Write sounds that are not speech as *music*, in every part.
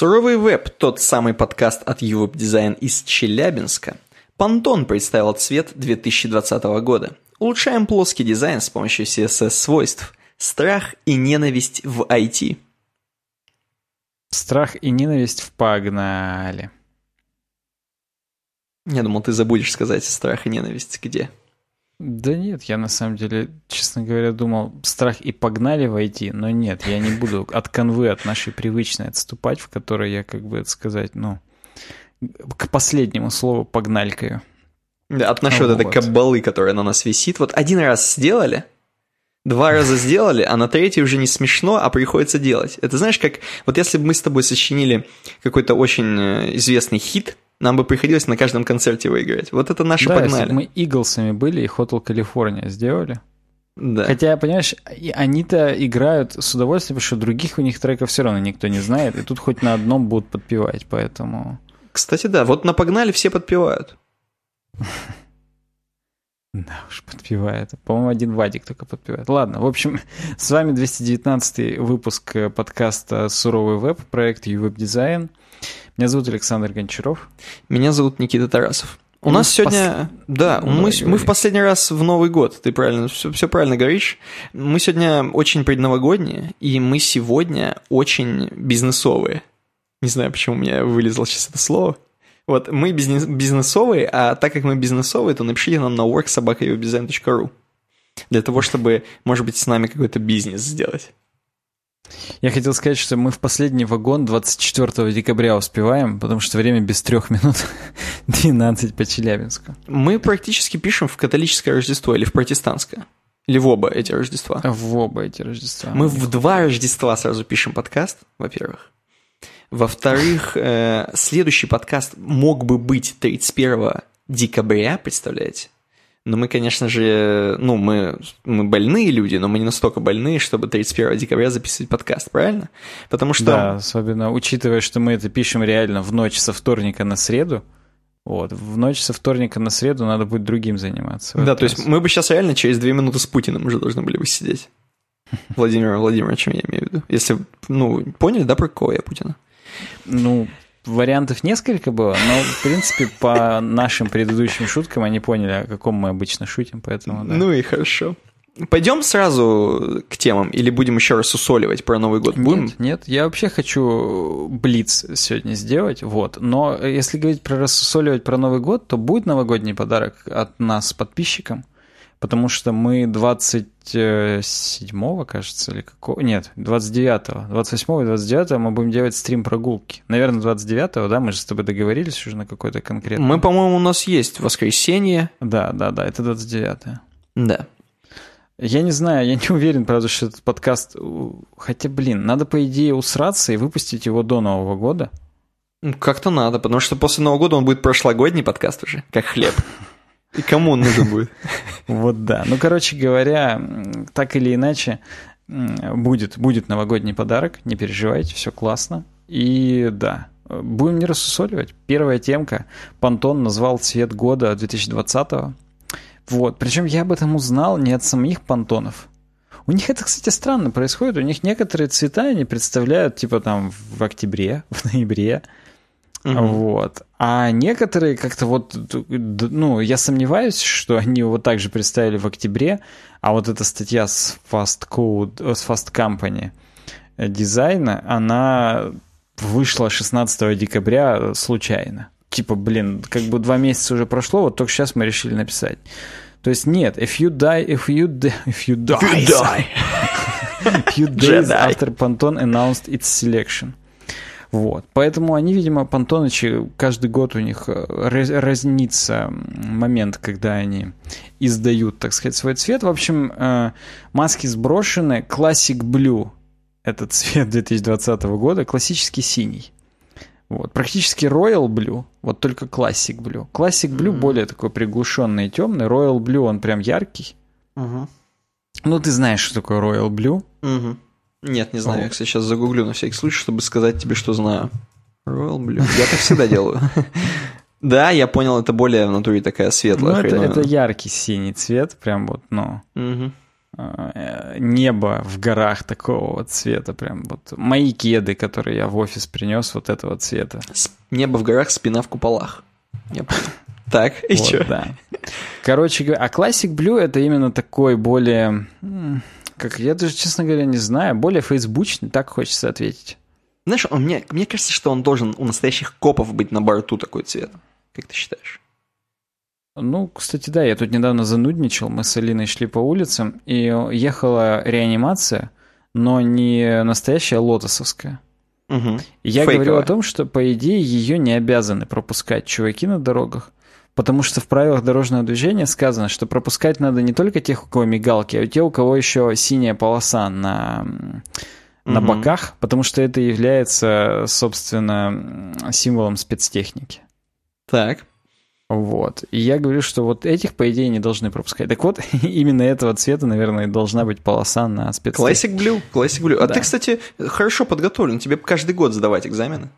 Суровый веб – тот самый подкаст от Europe Design из Челябинска. Пантон представил цвет 2020 года. Улучшаем плоский дизайн с помощью CSS-свойств. Страх и ненависть в IT. Страх и ненависть в погнали. Я думал, ты забудешь сказать страх и ненависть где. Да нет, я на самом деле, честно говоря, думал, страх и погнали войти, но нет, я не буду от конвы, от нашей привычной отступать, в которой я, как бы это сказать, ну, к последнему слову погналькаю. Да, от нашей вот. вот этой кабалы, которая на нас висит. Вот один раз сделали, два раза сделали, а на третий уже не смешно, а приходится делать. Это знаешь, как вот если бы мы с тобой сочинили какой-то очень э, известный хит, нам бы приходилось на каждом концерте выиграть. Вот это наши да, погнали. Если мы Иглсами были и Hotel California сделали. Да. Хотя, понимаешь, они-то играют с удовольствием, потому что других у них треков все равно никто не знает, и тут хоть на одном будут подпевать, поэтому... Кстати, да, вот на «Погнали» все подпевают. *laughs* Да уж, подпевает. По-моему, один Вадик только подпевает. Ладно, в общем, *laughs* с вами 219 выпуск подкаста «Суровый веб», проект «Ювеб Дизайн». Меня зовут Александр Гончаров. Меня зовут Никита Тарасов. У мы нас сегодня, пос... да, ну, мы, мы в последний раз в Новый год, ты правильно, все, все правильно говоришь. Мы сегодня очень предновогодние, и мы сегодня очень бизнесовые. Не знаю, почему у меня вылезло сейчас это слово. Вот, мы бизнес, бизнесовые, а так как мы бизнесовые, то напишите нам на worksobakayodesign.ru для того, чтобы, может быть, с нами какой-то бизнес сделать. Я хотел сказать, что мы в последний вагон 24 декабря успеваем, потому что время без трех минут *laughs* 12 по Челябинску. Мы практически пишем в католическое Рождество или в протестантское. Или в оба эти Рождества. В оба эти Рождества. Мы в два Рождества сразу пишем подкаст, во-первых. Во-вторых, э, следующий подкаст мог бы быть 31 декабря, представляете? Но мы, конечно же, ну, мы, мы больные люди, но мы не настолько больные, чтобы 31 декабря записывать подкаст, правильно? Потому что... Да, особенно учитывая, что мы это пишем реально в ночь со вторника на среду. Вот, в ночь со вторника на среду надо будет другим заниматься. Да, то есть мы бы сейчас реально через две минуты с Путиным уже должны были бы сидеть. *laughs* Владимир Владимирович, я имею в виду. Если, ну, поняли, да, про кого я Путина? Ну, вариантов несколько было, но, в принципе, по нашим предыдущим шуткам они поняли, о каком мы обычно шутим, поэтому да. Ну и хорошо. Пойдем сразу к темам или будем еще раз усоливать про Новый год? Будем? Нет, нет, я вообще хочу блиц сегодня сделать, вот. Но если говорить про рассусоливать про Новый год, то будет новогодний подарок от нас подписчикам потому что мы 27-го, кажется, или какого... Нет, 29-го. 28-го и 29-го мы будем делать стрим прогулки. Наверное, 29-го, да? Мы же с тобой договорились уже на какой-то конкретный... Мы, по-моему, у нас есть воскресенье. Да, да, да, это 29-е. Да. Я не знаю, я не уверен, правда, что этот подкаст... Хотя, блин, надо, по идее, усраться и выпустить его до Нового года. Как-то надо, потому что после Нового года он будет прошлогодний подкаст уже, как хлеб. *laughs* И кому он нужен будет? *laughs* Вот да. Ну, короче говоря, так или иначе, будет, будет новогодний подарок, не переживайте, все классно. И да, будем не рассусоливать. Первая темка. Пантон назвал цвет года 2020-го. Вот. Причем я об этом узнал не от самих пантонов. У них это, кстати, странно происходит. У них некоторые цвета они представляют, типа там в октябре, *laughs* в ноябре. Угу. Вот. А некоторые как-то вот, ну, я сомневаюсь, что они его также представили в октябре, а вот эта статья с Fast Code, с Fast Company дизайна, она вышла 16 декабря случайно. Типа, блин, как бы два месяца уже прошло, вот только сейчас мы решили написать. То есть нет, if you die, if you, die, if you die, *laughs* if you die. few days after Pantone announced its selection. Вот. Поэтому они, видимо, Пантонычи, каждый год у них э, разнится момент, когда они издают, так сказать, свой цвет. В общем, э, маски сброшены. Classic Blue — это цвет *laughs* 2020 года, классический синий. Вот. Практически Royal Blue, вот только Classic Blue. Classic Blue mm-hmm. более такой приглушенный и темный. Royal Blue, он прям яркий. Uh-huh. Ну, ты знаешь, что такое Royal Blue. Uh-huh. Нет, не знаю. Я, кстати, сейчас загуглю на всякий случай, чтобы сказать тебе, что знаю. Royal Blue. Я так всегда делаю. *laughs* Да, я понял, это более в натуре такая светлая. Ну, это, это яркий синий цвет, прям вот, ну. Угу. небо в горах такого вот цвета, прям вот мои кеды, которые я в офис принес, вот этого цвета. Небо в горах, спина в куполах. Я понял. *laughs* Так, и вот, что? Да. Короче говоря, а Classic Blue это именно такой более, как я даже, честно говоря, не знаю, более фейсбучный, так хочется ответить. Знаешь, он, мне, мне кажется, что он должен у настоящих копов быть на борту такой цвет. Как ты считаешь? Ну, кстати, да, я тут недавно занудничал, мы с Алиной шли по улицам, и ехала реанимация, но не настоящая лотосовская. Угу. Я Фейковая. говорю о том, что, по идее, ее не обязаны пропускать чуваки на дорогах, потому что в правилах дорожного движения сказано, что пропускать надо не только тех, у кого мигалки, а те, у кого еще синяя полоса на, на угу. боках, потому что это является, собственно, символом спецтехники. Так. Вот. И я говорю, что вот этих, по идее, не должны пропускать. Так вот, *laughs* именно этого цвета, наверное, должна быть полоса на спец. Classic Blue, Classic Blue. А да. ты, кстати, хорошо подготовлен. Тебе каждый год сдавать экзамены.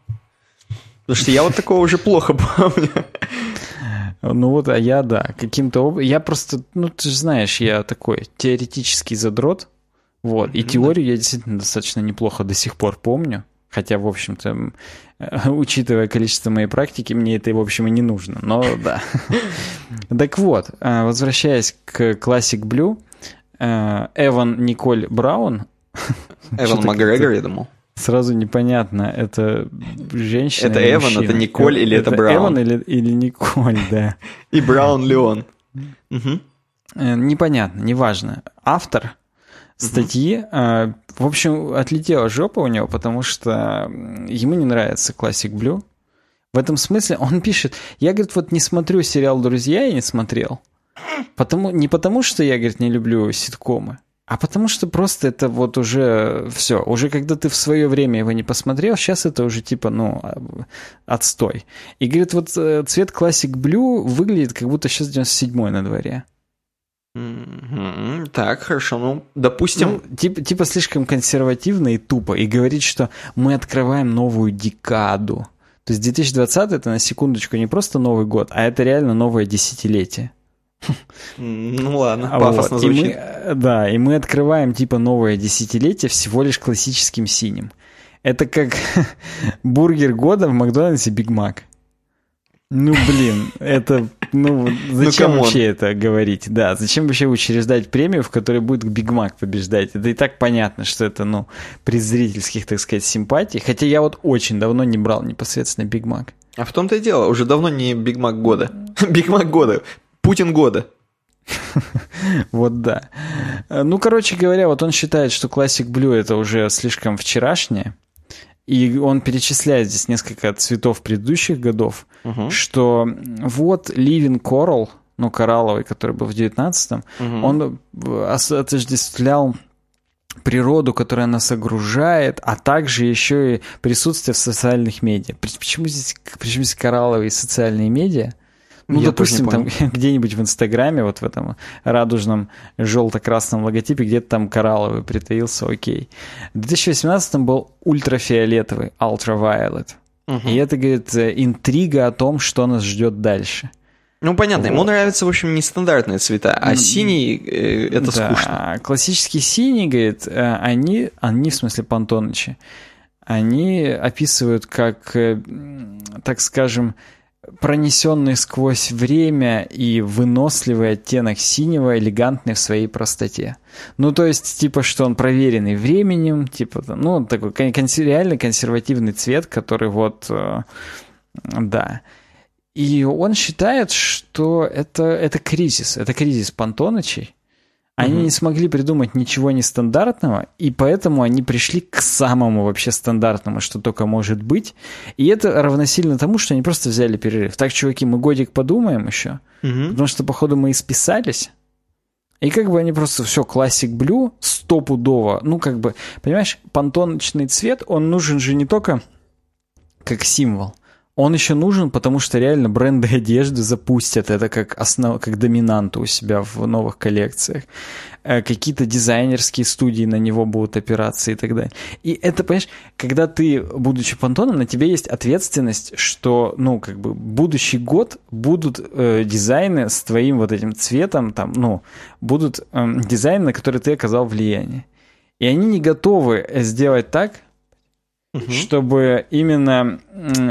Потому что я вот такого уже плохо *laughs* помню. Ну вот, а я, да, каким-то... Я просто, ну ты же знаешь, я такой теоретический задрот. Вот, и теорию я действительно достаточно неплохо до сих пор помню. Хотя, в общем-то, *laughs* учитывая количество моей практики, мне это, в общем, и не нужно. Но да. *laughs* Так вот, э, возвращаясь к Classic Blue, э, Эван Николь Браун... *laughs* Эван Макгрегор, я думал. Сразу непонятно, это женщина Это Эван, это Николь или это, Браун? Эван или, или Николь, *laughs* да. И Браун Леон. Угу. Непонятно, неважно. Автор статьи. Mm-hmm. В общем, отлетела жопа у него, потому что ему не нравится Classic Blue. В этом смысле он пишет, я, говорит, вот не смотрю сериал «Друзья», я не смотрел. Потому, не потому, что я, говорит, не люблю ситкомы, а потому что просто это вот уже все. Уже когда ты в свое время его не посмотрел, сейчас это уже типа, ну, а, отстой. И говорит, вот э, цвет Classic Blue выглядит, как будто сейчас 97-й на дворе. Так, хорошо, ну, допустим... Ну, типа, типа слишком консервативно и тупо, и говорить, что мы открываем новую декаду. То есть 2020 это на секундочку не просто Новый год, а это реально новое десятилетие. Ну ладно, пафосно вот. звучит. И мы, да, и мы открываем типа новое десятилетие всего лишь классическим синим. Это как *laughs* бургер года в Макдональдсе Биг Мак. Ну, блин, это... Ну, *laughs* зачем ну, вообще это говорить? Да, зачем вообще учреждать премию, в которой будет Биг Мак побеждать? Это и так понятно, что это, ну, при зрительских, так сказать, симпатий. Хотя я вот очень давно не брал непосредственно Биг Мак. А в том-то и дело, уже давно не Биг Мак года. *laughs* Биг Мак года. Путин года. *laughs* Вот да. Ну, короче говоря, вот он считает, что Classic Blue это уже слишком вчерашнее. И он перечисляет здесь несколько цветов предыдущих годов, угу. что вот Living Coral, ну, коралловый, который был в 19-м, угу. он отождествлял природу, которая нас огружает, а также еще и присутствие в социальных медиа. Почему здесь, почему здесь коралловые социальные медиа? Ну, Я допустим, там *laughs* где-нибудь в Инстаграме, вот в этом радужном желто-красном логотипе, где-то там коралловый притаился, окей. В 2018 был ультрафиолетовый, ultraviolet. Угу. И это, говорит, э, интрига о том, что нас ждет дальше. Ну, понятно, вот. ему нравятся, в общем, нестандартные цвета, а синий э, это да, скучно. Классический синий, говорит, э, они, они, в смысле, понтонычи, они описывают как, э, так скажем, пронесенный сквозь время и выносливый оттенок синего, элегантный в своей простоте. Ну, то есть, типа, что он проверенный временем, типа, ну, такой консер- реально консервативный цвет, который вот, э, да. И он считает, что это, это кризис, это кризис Пантонычей, они угу. не смогли придумать ничего нестандартного, и поэтому они пришли к самому вообще стандартному, что только может быть. И это равносильно тому, что они просто взяли перерыв. Так, чуваки, мы годик подумаем еще, угу. потому что, походу, мы исписались. И как бы они просто все, классик блю, стопудово. Ну, как бы, понимаешь, понтоночный цвет, он нужен же не только как символ, Он еще нужен, потому что реально бренды *laughs* одежды запустят это как, основ, как доминанту у себя в новых коллекциях. Э, какие-то дизайнерские студии на него будут опираться и так далее. И это, понимаешь, когда ты, будучи понтоном, на тебе есть ответственность, что, ну, как бы, будущий год будут э, дизайны с твоим вот этим цветом, там, ну, будут э, дизайны, на которые ты оказал влияние. И они не готовы сделать так, угу. чтобы именно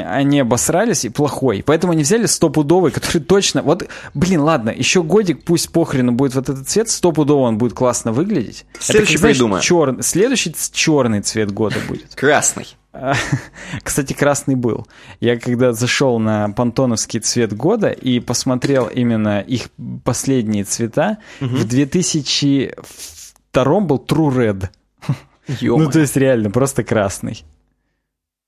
они обосрались и плохой. Поэтому они взяли стопудовый, который точно... Вот, блин, ладно, еще годик, пусть похрену будет вот этот цвет, стопудово он будет классно выглядеть. Следующий Это, придумаю. Чер... Следующий черный цвет года будет. Красный. *laughs* Кстати, красный был. Я когда зашел на пантоновский цвет года и посмотрел именно их последние цвета, угу. в 2002 был True Red. *laughs* Ну, то есть реально, просто красный.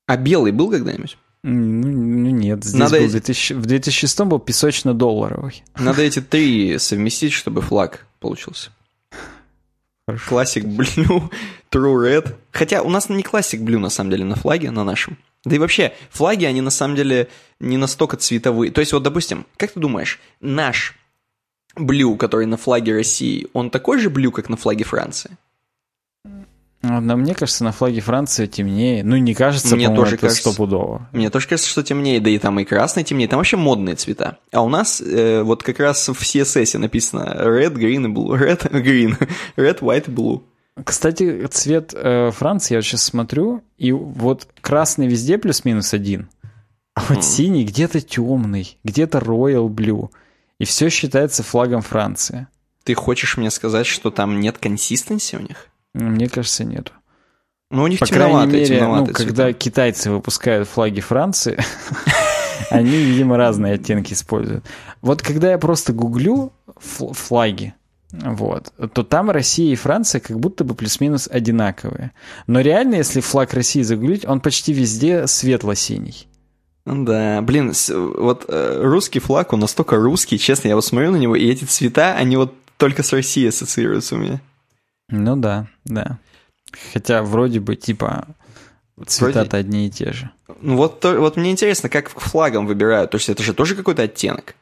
А белый был когда-нибудь? Ну, ну нет, здесь Надо был эти... 2000, в 2006 был песочно-долларовый. *laughs* Надо эти три совместить, чтобы флаг получился. Классик Blue, True Red. Хотя у нас не классик Blue, на самом деле, на флаге, на нашем. Да и вообще, флаги, они на самом деле не настолько цветовые. То есть, вот, допустим, как ты думаешь, наш Blue, который на флаге России, он такой же Blue, как на флаге Франции? Но мне кажется, на флаге Франции темнее. Ну, не кажется, мне тоже это кажется, стопудово. Мне тоже кажется, что темнее, да и там и красный темнее. Там вообще модные цвета. А у нас э, вот как раз в CSS написано red, green и blue. *laughs* Red, green. Red, white, blue. Кстати, цвет э, Франции, я сейчас смотрю, и вот красный везде плюс-минус один, а вот mm. синий где-то темный, где-то royal blue. И все считается флагом Франции. Ты хочешь мне сказать, что там нет консистенции у них? Мне кажется, нету. Ну, у них По крайней мере, ну, когда китайцы выпускают флаги Франции, *laughs* они, видимо, разные оттенки используют. Вот когда я просто гуглю флаги, вот, то там Россия и Франция как будто бы плюс-минус одинаковые. Но реально, если флаг России загуглить, он почти везде светло-синий. Да, блин, вот э, русский флаг, он настолько русский, честно, я вот смотрю на него, и эти цвета, они вот только с Россией ассоциируются у меня. Ну да, да. Хотя вроде бы типа цвета-то одни и те же. Ну вот, вот мне интересно, как флагом выбирают. То есть это же тоже какой-то оттенок.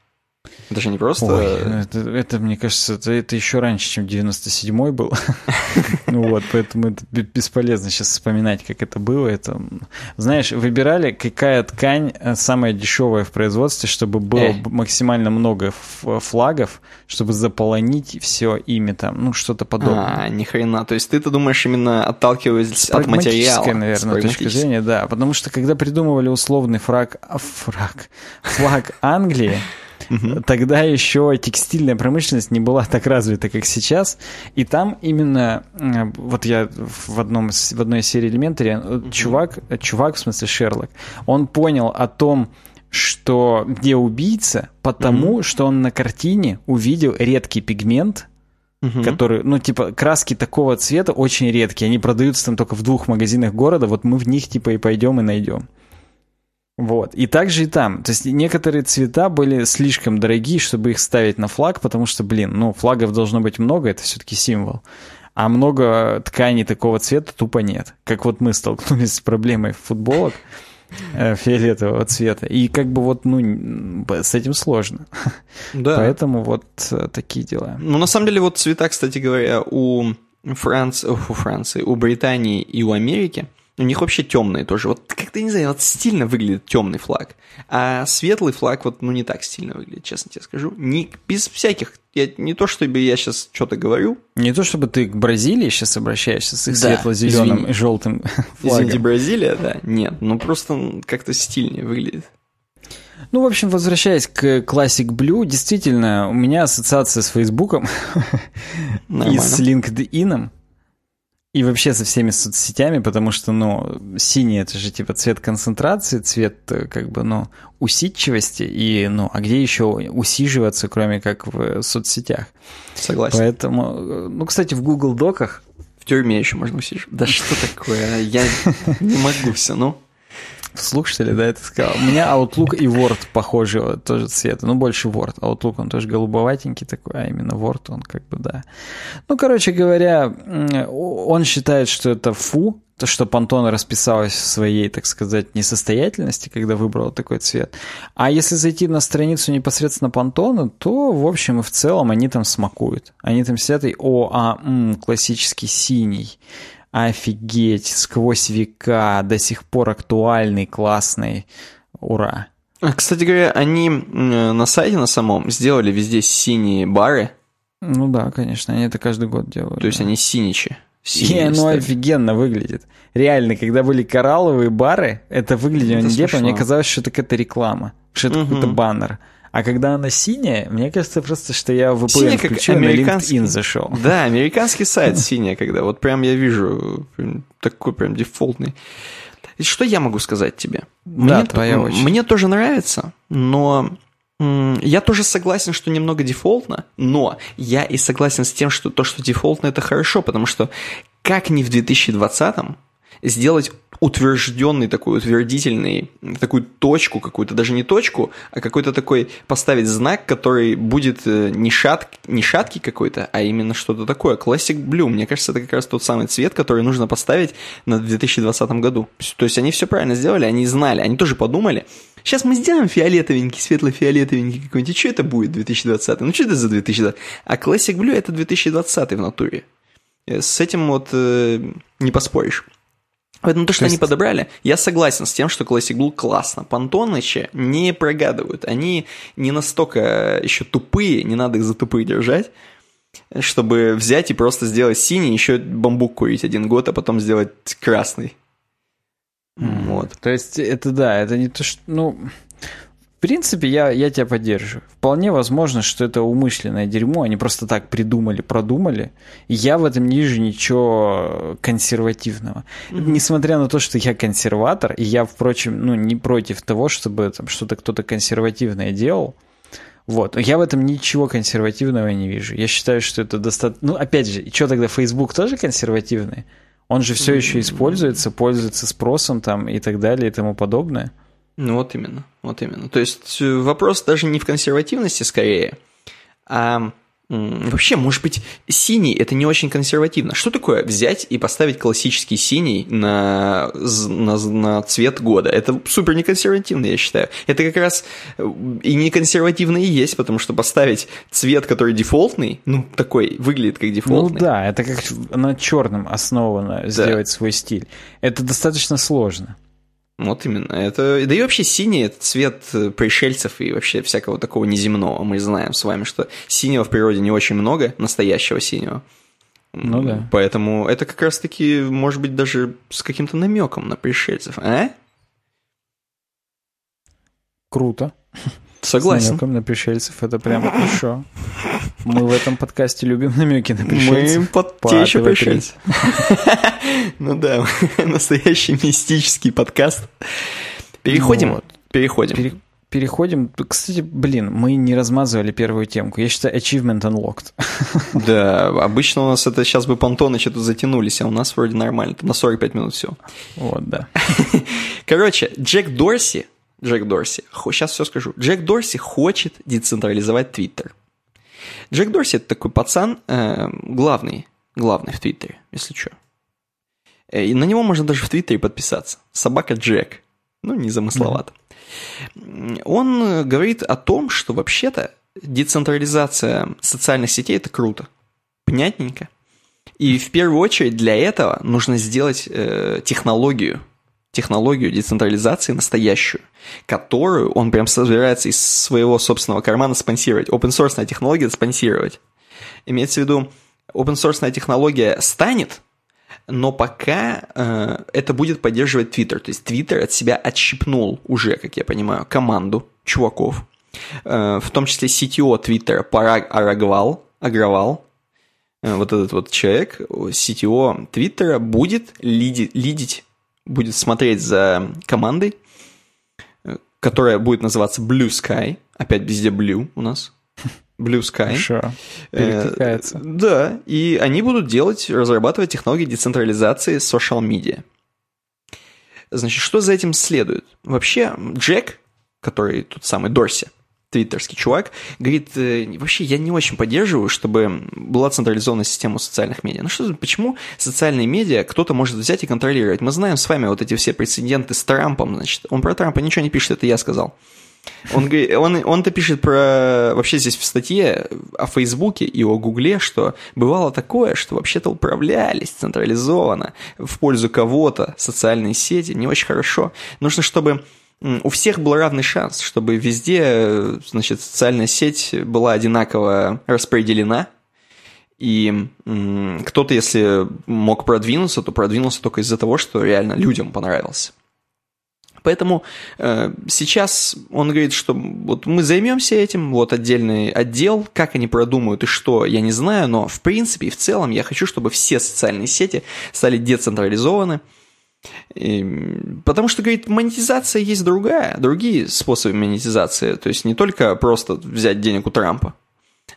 Это же не просто... Ой, это, это, мне кажется, это, это еще раньше, чем 97-й был. *laughs* ну вот, поэтому это бесполезно сейчас вспоминать, как это было. Это, знаешь, выбирали, какая ткань э, самая дешевая в производстве, чтобы было максимально много флагов, чтобы заполонить все ими там, ну, что-то подобное. А, ни хрена. То есть ты-то думаешь именно отталкиваясь от материала? наверное, точка зрения, да. Потому что когда придумывали условный фраг, а, фраг, флаг Англии, Тогда еще текстильная промышленность не была так развита, как сейчас. И там именно, э, вот я в, одном, в одной серии Elementary, э, чувак, э, чувак, в смысле Шерлок, он понял о том, что где убийца, потому mm-hmm. что он на картине увидел редкий пигмент, угу. который, ну, типа, краски такого цвета очень редкие. Они продаются там только в двух магазинах города. Вот мы в них, типа, и пойдем и найдем. Вот. И также и там. То есть некоторые цвета были слишком дорогие, чтобы их ставить на флаг, потому что, блин, ну, флагов должно быть много, это все-таки символ. А много тканей такого цвета тупо нет. Как вот мы столкнулись с проблемой футболок э, фиолетового цвета. И как бы вот, ну, с этим сложно. Да. Поэтому вот э, такие дела. Ну, на самом деле, вот цвета, кстати говоря, у Франции, у Франции, у Британии и у Америки – у них вообще темные тоже. Вот как-то, не знаю, вот стильно выглядит темный флаг. А светлый флаг вот, ну, не так стильно выглядит, честно тебе скажу. Не, без всяких... Я, не то, чтобы я сейчас что-то говорю. Не то, чтобы ты к Бразилии сейчас обращаешься с их да, светло-зеленым и желтым *laughs* флагом. Извините, Бразилия, да? Нет, ну просто как-то стильнее выглядит. Ну, в общем, возвращаясь к Classic Blue, действительно, у меня ассоциация с Фейсбуком *laughs* и с LinkedIn. И вообще со всеми соцсетями, потому что, ну, синий это же типа цвет концентрации, цвет э, как бы, ну, усидчивости, и, ну, а где еще усиживаться, кроме как в соцсетях? Согласен. Поэтому, э, ну, кстати, в Google Доках... В тюрьме еще можно усиживаться. Да что такое? А? Я *laughs* не могу все, ну слушатели, да, это сказал. У меня Outlook и Word похожего тоже цвета, ну, больше Word. Outlook, он тоже голубоватенький такой, а именно Word, он как бы, да. Ну, короче говоря, он считает, что это фу, то, что Пантона расписалась в своей, так сказать, несостоятельности, когда выбрала такой цвет. А если зайти на страницу непосредственно Пантона, то, в общем и в целом, они там смакуют. Они там сидят и, о, а, м, классический синий, офигеть, сквозь века, до сих пор актуальный, классный, ура. А, кстати говоря, они на сайте на самом сделали везде синие бары. Ну да, конечно, они это каждый год делают. То есть да. они синичи. И оно офигенно выглядит. Реально, когда были коралловые бары, это выглядело нелепо. Мне казалось, что это какая-то реклама, что это угу. какой-то баннер. А когда она синяя, мне кажется просто, что я в VPN Синяя, включил, на LinkedIn зашел. *laughs* Да, американский сайт синяя, когда вот прям я вижу такой прям дефолтный. Что я могу сказать тебе? Да, мне, твоя очередь. Мне тоже нравится, но я тоже согласен, что немного дефолтно, но я и согласен с тем, что то, что дефолтно, это хорошо, потому что как ни в 2020-м сделать утвержденный такой утвердительный, такую точку какую-то, даже не точку, а какой-то такой поставить знак, который будет э, не, шат, не шаткий какой-то, а именно что-то такое. Classic Blue, мне кажется, это как раз тот самый цвет, который нужно поставить на 2020 году. То есть они все правильно сделали, они знали, они тоже подумали, Сейчас мы сделаем фиолетовенький, светло-фиолетовенький какой-нибудь. И что это будет 2020? Ну, что это за 2020? А Classic Blue это 2020 в натуре. Э, с этим вот э, не поспоришь. Поэтому то, что то есть... они подобрали, я согласен с тем, что Classic Blue классно. Пантонычи не прогадывают. Они не настолько еще тупые, не надо их за тупые держать, чтобы взять и просто сделать синий, еще бамбук курить один год, а потом сделать красный. Mm. Вот. То есть это да, это не то, что... Ну, принципе, я, я тебя поддерживаю. Вполне возможно, что это умышленное дерьмо, они просто так придумали, продумали. Я в этом не вижу ничего консервативного. Mm-hmm. Несмотря на то, что я консерватор, и я, впрочем, ну, не против того, чтобы там что-то кто-то консервативное делал. Вот. Я в этом ничего консервативного не вижу. Я считаю, что это достаточно... Ну, опять же, что тогда, Facebook тоже консервативный? Он же все еще используется, пользуется спросом там и так далее и тому подобное. Ну вот именно, вот именно. То есть э, вопрос даже не в консервативности скорее, а вообще, может быть, синий это не очень консервативно. Что такое взять и поставить классический синий на, на, на цвет года? Это супер неконсервативно, я считаю. Это как раз э, и не консервативно и есть, потому что поставить цвет, который дефолтный, ну, такой, выглядит как дефолтный. Ну да, это как на черном основано да. сделать свой стиль. Это достаточно сложно. Вот именно. Это, да и вообще синий – это цвет э, пришельцев и вообще всякого такого неземного. Мы знаем с вами, что синего в природе не очень много, настоящего синего. Ну да. Поэтому это как раз-таки, может быть, даже с каким-то намеком на пришельцев, а? Круто. Согласен. С намеком на пришельцев это прям хорошо. Мы в этом подкасте любим намеки на пришельцев. Мы под те еще пришельцы. *laughs* Ну да, *laughs* настоящий мистический подкаст. Переходим. Переходим. Переходим. Кстати, блин, мы не размазывали первую темку. Я считаю, achievement unlocked. *laughs* Да, обычно у нас это сейчас бы понтоны что-то затянулись, а у нас вроде нормально. На 45 минут все. Вот, да. Короче, Джек Дорси, Джек Дорси, сейчас все скажу. Джек Дорси хочет децентрализовать Твиттер. Джек Дорси это такой пацан, э, главный, главный в Твиттере, если что. Э, и на него можно даже в Твиттере подписаться. Собака Джек. Ну, незамысловато. Mm-hmm. Он говорит о том, что вообще-то децентрализация социальных сетей это круто. Понятненько. И в первую очередь для этого нужно сделать э, технологию, технологию децентрализации настоящую, которую он прям собирается из своего собственного кармана спонсировать. Open source технология спонсировать. Имеется в виду, open source технология станет, но пока э, это будет поддерживать Twitter. То есть Twitter от себя отщипнул уже, как я понимаю, команду чуваков, э, в том числе CTO Twitter Параг Арагвал, Агравал, э, вот этот вот человек, CTO Твиттера, будет лиди, лидить будет смотреть за командой, которая будет называться Blue Sky. Опять везде Blue у нас. Blue Sky. Перекликается. Э, да, и они будут делать, разрабатывать технологии децентрализации social media. Значит, что за этим следует? Вообще, Джек, который тот самый Дорси, твиттерский чувак, говорит, э, вообще я не очень поддерживаю, чтобы была централизованная система социальных медиа. Ну что, почему социальные медиа кто-то может взять и контролировать? Мы знаем с вами вот эти все прецеденты с Трампом, значит, он про Трампа ничего не пишет, это я сказал. Он, он, он-то пишет про, вообще здесь в статье о Фейсбуке и о Гугле, что бывало такое, что вообще-то управлялись централизованно в пользу кого-то социальные сети, не очень хорошо. Нужно, чтобы у всех был равный шанс, чтобы везде, значит, социальная сеть была одинаково распределена, и кто-то, если мог продвинуться, то продвинулся только из-за того, что реально людям понравился. Поэтому э, сейчас он говорит, что вот мы займемся этим, вот отдельный отдел, как они продумают и что, я не знаю, но в принципе и в целом я хочу, чтобы все социальные сети стали децентрализованы, и, потому что, говорит, монетизация есть другая, другие способы монетизации. То есть не только просто взять денег у Трампа,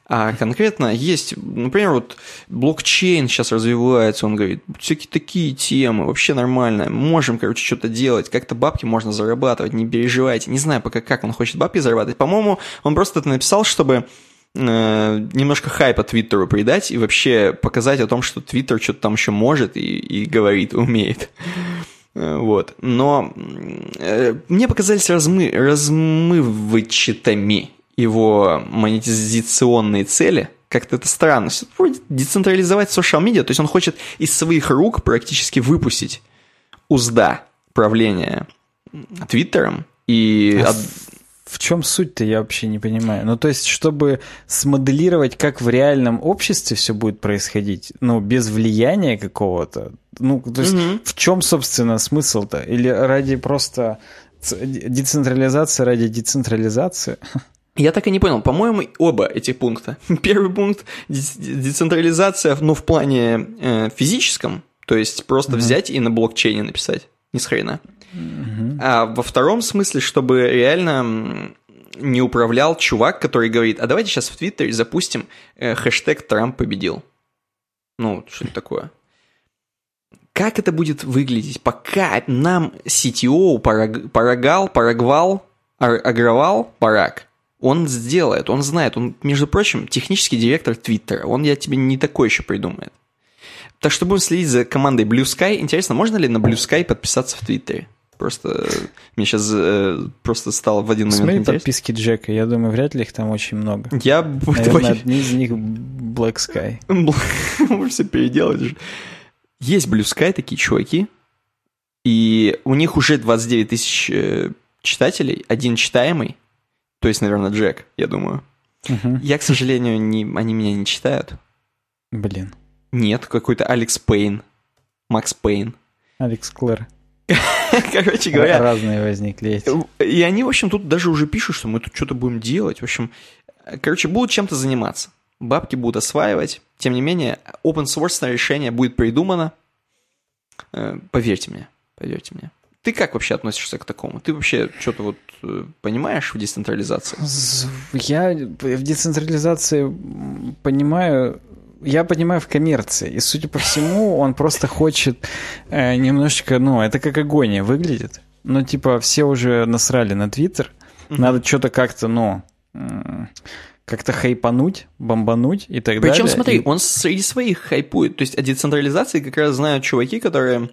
а конкретно есть, например, вот блокчейн сейчас развивается, он говорит, всякие такие темы, вообще нормально, можем, короче, что-то делать, как-то бабки можно зарабатывать, не переживайте. Не знаю пока, как он хочет бабки зарабатывать. По-моему, он просто это написал, чтобы немножко хайпа Твиттеру придать и вообще показать о том, что Твиттер что-то там еще может и, и говорит, *laughs* умеет. Э, вот. Но э, мне показались размы, размывочатыми его монетизационные цели. Как-то это странно. Вроде децентрализовать социал медиа, то есть он хочет из своих рук практически выпустить узда правления Твиттером и а в чем суть-то, я вообще не понимаю. Ну, то есть, чтобы смоделировать, как в реальном обществе все будет происходить, ну, без влияния какого-то, ну, то есть, угу. в чем, собственно, смысл-то? Или ради просто децентрализации ради децентрализации? Я так и не понял. По-моему, оба эти пункта. *laughs* Первый пункт – децентрализация, ну, в плане э, физическом, то есть просто угу. взять и на блокчейне написать. Ни с хрена. А во втором смысле, чтобы реально не управлял чувак, который говорит, а давайте сейчас в Твиттере запустим э, хэштег «Трамп победил». Ну, что это такое? Как это будет выглядеть, пока нам CTO порог, порогал, порогвал, агровал барак, он сделает, он знает, он, между прочим, технический директор Твиттера, он я тебе не такой еще придумает. Так что будем следить за командой Blue Sky. Интересно, можно ли на Blue Sky подписаться в Твиттере? Просто мне сейчас э, просто стало в один момент Смотри подписки Джека, я думаю, вряд ли их там очень много. Я... Наверное, одни из них Black Sky. *laughs* Можно все переделать. Есть Blue Sky такие чуваки, и у них уже 29 тысяч э, читателей, один читаемый, то есть, наверное, Джек, я думаю. Угу. Я, к сожалению, не, они меня не читают. Блин. Нет, какой-то Алекс Пейн, Макс Пейн. Алекс Клэр. *laughs* Короче говоря. Разные возникли эти. И они, в общем, тут даже уже пишут, что мы тут что-то будем делать. В общем, короче, будут чем-то заниматься. Бабки будут осваивать. Тем не менее, open source решение будет придумано. Э, поверьте мне, поверьте мне. Ты как вообще относишься к такому? Ты вообще что-то вот э, понимаешь в децентрализации? Я в децентрализации понимаю я понимаю в коммерции. И, судя по всему, он просто хочет э, немножечко, ну, это как агония выглядит. Ну, типа, все уже насрали на Твиттер. Надо что-то как-то, ну, как-то хайпануть, бомбануть и так Причем, далее. Причем, смотри, и... он среди своих хайпует. То есть о децентрализации как раз знают чуваки, которые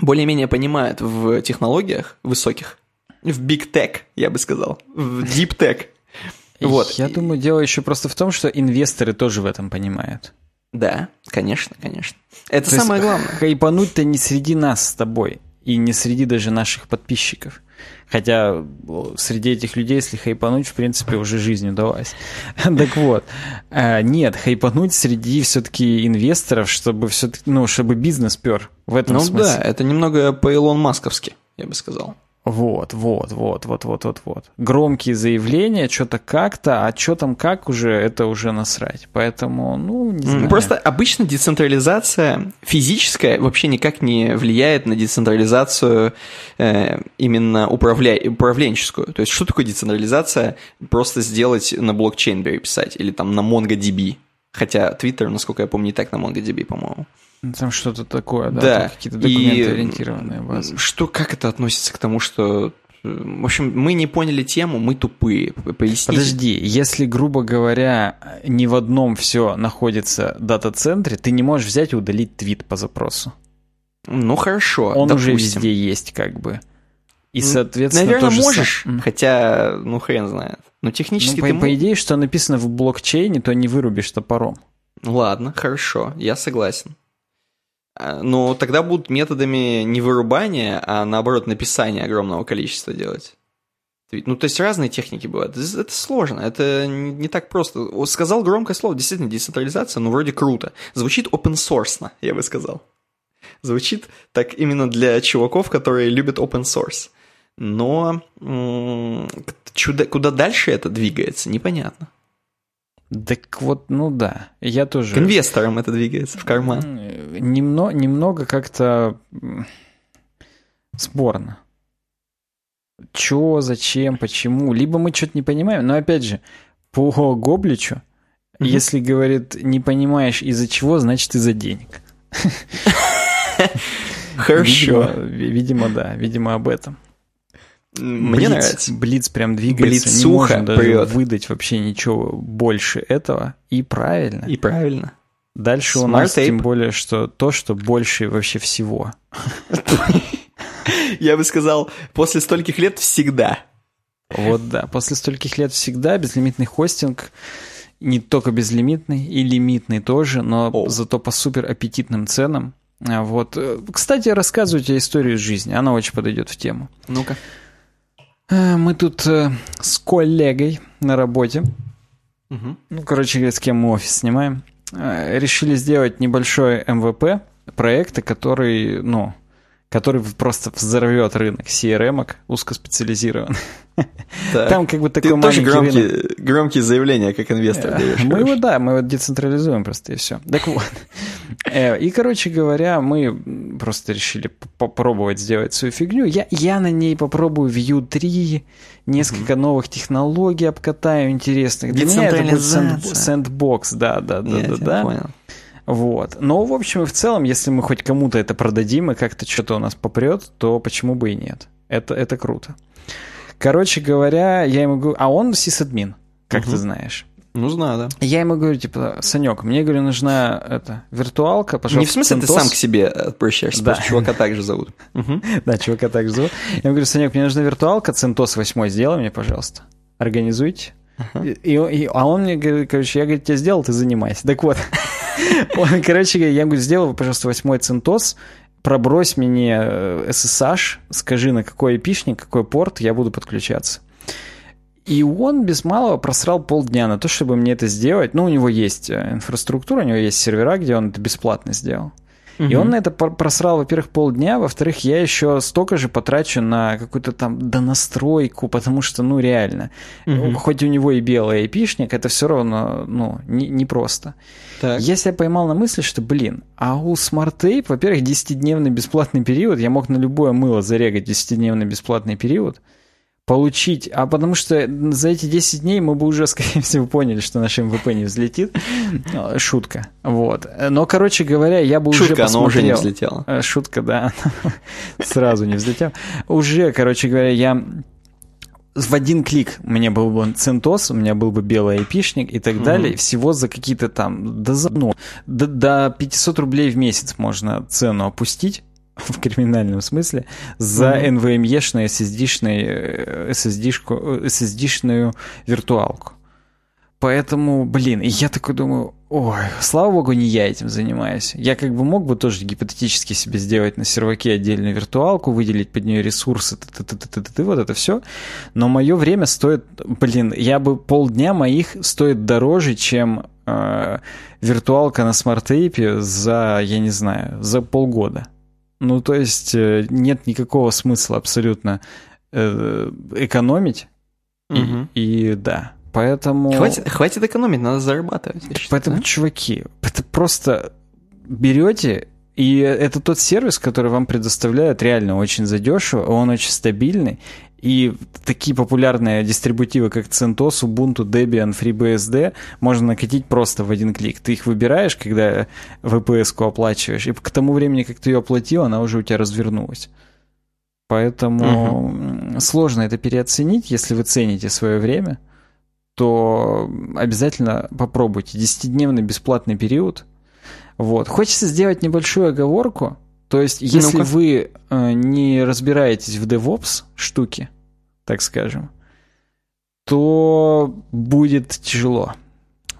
более-менее понимают в технологиях высоких, в tech, я бы сказал, в tech. Вот. Я думаю, дело еще просто в том, что инвесторы тоже в этом понимают. Да, конечно, конечно. Это То самое главное. Хайпануть-то не среди нас с тобой, и не среди даже наших подписчиков. Хотя среди этих людей, если хайпануть, в принципе, уже жизнь удалась. *laughs* так вот, э, нет, хайпануть среди все-таки инвесторов, чтобы все ну, чтобы бизнес пер в этом ну, смысле. Ну да, это немного по Илон Масковски, я бы сказал. Вот, вот, вот, вот, вот, вот, вот. Громкие заявления, что-то как-то, а что там как уже, это уже насрать. Поэтому, ну, не знаю. Просто обычно децентрализация физическая вообще никак не влияет на децентрализацию э, именно управля... управленческую. То есть, что такое децентрализация? Просто сделать на блокчейн переписать или там на MongoDB. Хотя Twitter, насколько я помню, не так на MongoDB, по-моему. Там что-то такое, да? Да. Какие-то документы ориентированные базы. Что, как это относится к тому, что В общем, мы не поняли тему, мы тупые. Поясните. Подожди, если, грубо говоря, не в одном все находится дата-центре, ты не можешь взять и удалить твит по запросу. Ну хорошо. Он допустим. уже везде есть, как бы. И, соответственно, Наверное, можешь, сам... хотя, ну, хрен знает. Но технически ну, ты по, по идее, что написано в блокчейне, то не вырубишь топором. Ладно, хорошо, я согласен. А, но тогда будут методами не вырубания, а наоборот написания огромного количества делать. Ну, то есть разные техники бывают. Это сложно, это не так просто. Сказал громкое слово, действительно, децентрализация, ну, вроде круто. Звучит open source, я бы сказал. Звучит так именно для чуваков, которые любят open source. Но чудо, куда дальше это двигается, непонятно. Так вот, ну да, я тоже... К инвесторам это двигается в карман. Немного, немного как-то спорно. Чё, зачем, почему? Либо мы что-то не понимаем, но опять же, по Гобличу, mm-hmm. если говорит, не понимаешь из-за чего, значит из-за денег. Хорошо. Видимо, да, видимо об этом. Мне Блиц, нравится. Блиц прям двигается, Блиц не можем даже прет. выдать вообще ничего больше этого. И правильно. И правильно. Дальше Smart у нас tape. тем более, что то, что больше вообще всего. *laughs* Я бы сказал, после стольких лет всегда. Вот да, после стольких лет всегда безлимитный хостинг, не только безлимитный, и лимитный тоже, но О. зато по супер аппетитным ценам. А вот. Кстати, рассказывайте историю жизни, она очень подойдет в тему. Ну-ка. Э, мы тут э, с коллегой на работе, угу. ну, короче говоря, с кем мы офис снимаем, э, решили сделать небольшой МВП проекта, который, ну, который просто взорвет рынок CRM узкоспециализированный. Так. Там как бы такой Ты маленький тоже громкие, рынок. громкие заявления, как инвестор даешь. Мы его, да, мы его децентрализуем просто и все. Так вот. И, короче говоря, мы просто решили попробовать сделать свою фигню. Я, я на ней попробую Vue 3, несколько новых технологий обкатаю интересных. Для меня это будет сэндбокс, да, да, да, да, да. Понял. Вот. Но, в общем и в целом, если мы хоть кому-то это продадим и как-то что-то у нас попрет, то почему бы и нет? Это, это круто. Короче говоря, я ему говорю, а он сисадмин, как угу. ты знаешь. Ну, знаю, да. Я ему говорю, типа, Санек, мне, говорю, нужна это, виртуалка, пожалуйста. Не в смысле CentOS. ты сам к себе обращаешься, да. чувака также зовут. *laughs* Да, чувака также зовут. Я ему говорю, Санек, мне нужна виртуалка, CentOS 8 сделай мне, пожалуйста. Организуйте. И, и, а он мне говорит, короче, я, говорит, тебе сделал, ты занимайся. Так вот, *laughs* он, короче, я говорю, сделай, пожалуйста, восьмой центос, пробрось мне SSH, э, скажи, на какой эпишник, какой порт я буду подключаться. И он без малого просрал полдня на то, чтобы мне это сделать. Ну, у него есть э, инфраструктура, у него есть сервера, где он это бесплатно сделал. Угу. И он на это просрал, во-первых, полдня, во-вторых, я еще столько же потрачу на какую-то там донастройку, потому что, ну, реально, угу. хоть у него и белый айпишник, это все равно, ну, непросто. Не так. Я себя поймал на мысли, что, блин, а у Smart Tape, во-первых, 10-дневный бесплатный период, я мог на любое мыло зарегать 10-дневный бесплатный период, получить, а потому что за эти 10 дней мы бы уже, *laughs* скорее всего, поняли, что наш МВП не взлетит. Шутка. Вот. Но, короче говоря, я бы Шутка, уже посмотрел... она уже не взлетела. Э, шутка, да. *laughs* Сразу не взлетела. Уже, короче говоря, я в один клик у меня был бы центос, у меня был бы белый айпишник и так далее. Всего за какие-то там, до, ну, до, до 500 рублей в месяц можно цену опустить *laughs* в криминальном смысле, за mm-hmm. NVMe-шную SSD-шную, SSD-шку, SSD-шную виртуалку. Поэтому, блин, и я такой думаю, ой, слава богу, не я этим занимаюсь. Я как бы мог бы тоже гипотетически себе сделать на серваке отдельную виртуалку, выделить под нее ресурсы, т -т -т -т -т, вот это все. Но мое время стоит, блин, я бы полдня моих стоит дороже, чем э, виртуалка на SmartApe за, я не знаю, за полгода. Ну, то есть э, нет никакого смысла абсолютно э, экономить. Угу. И, и да, поэтому... Хватит, хватит экономить, надо зарабатывать. Поэтому, да? чуваки, это просто берете и это тот сервис, который вам предоставляют реально очень задешево, он очень стабильный, и такие популярные дистрибутивы, как CentOS, Ubuntu, Debian, FreeBSD, можно накатить просто в один клик. Ты их выбираешь, когда VPS-ку оплачиваешь, и к тому времени, как ты ее оплатил, она уже у тебя развернулась. Поэтому угу. сложно это переоценить, если вы цените свое время, то обязательно попробуйте. Десятидневный бесплатный период. Вот. Хочется сделать небольшую оговорку. То есть, если ну вы э, не разбираетесь в DevOps штуки, так скажем, то будет тяжело.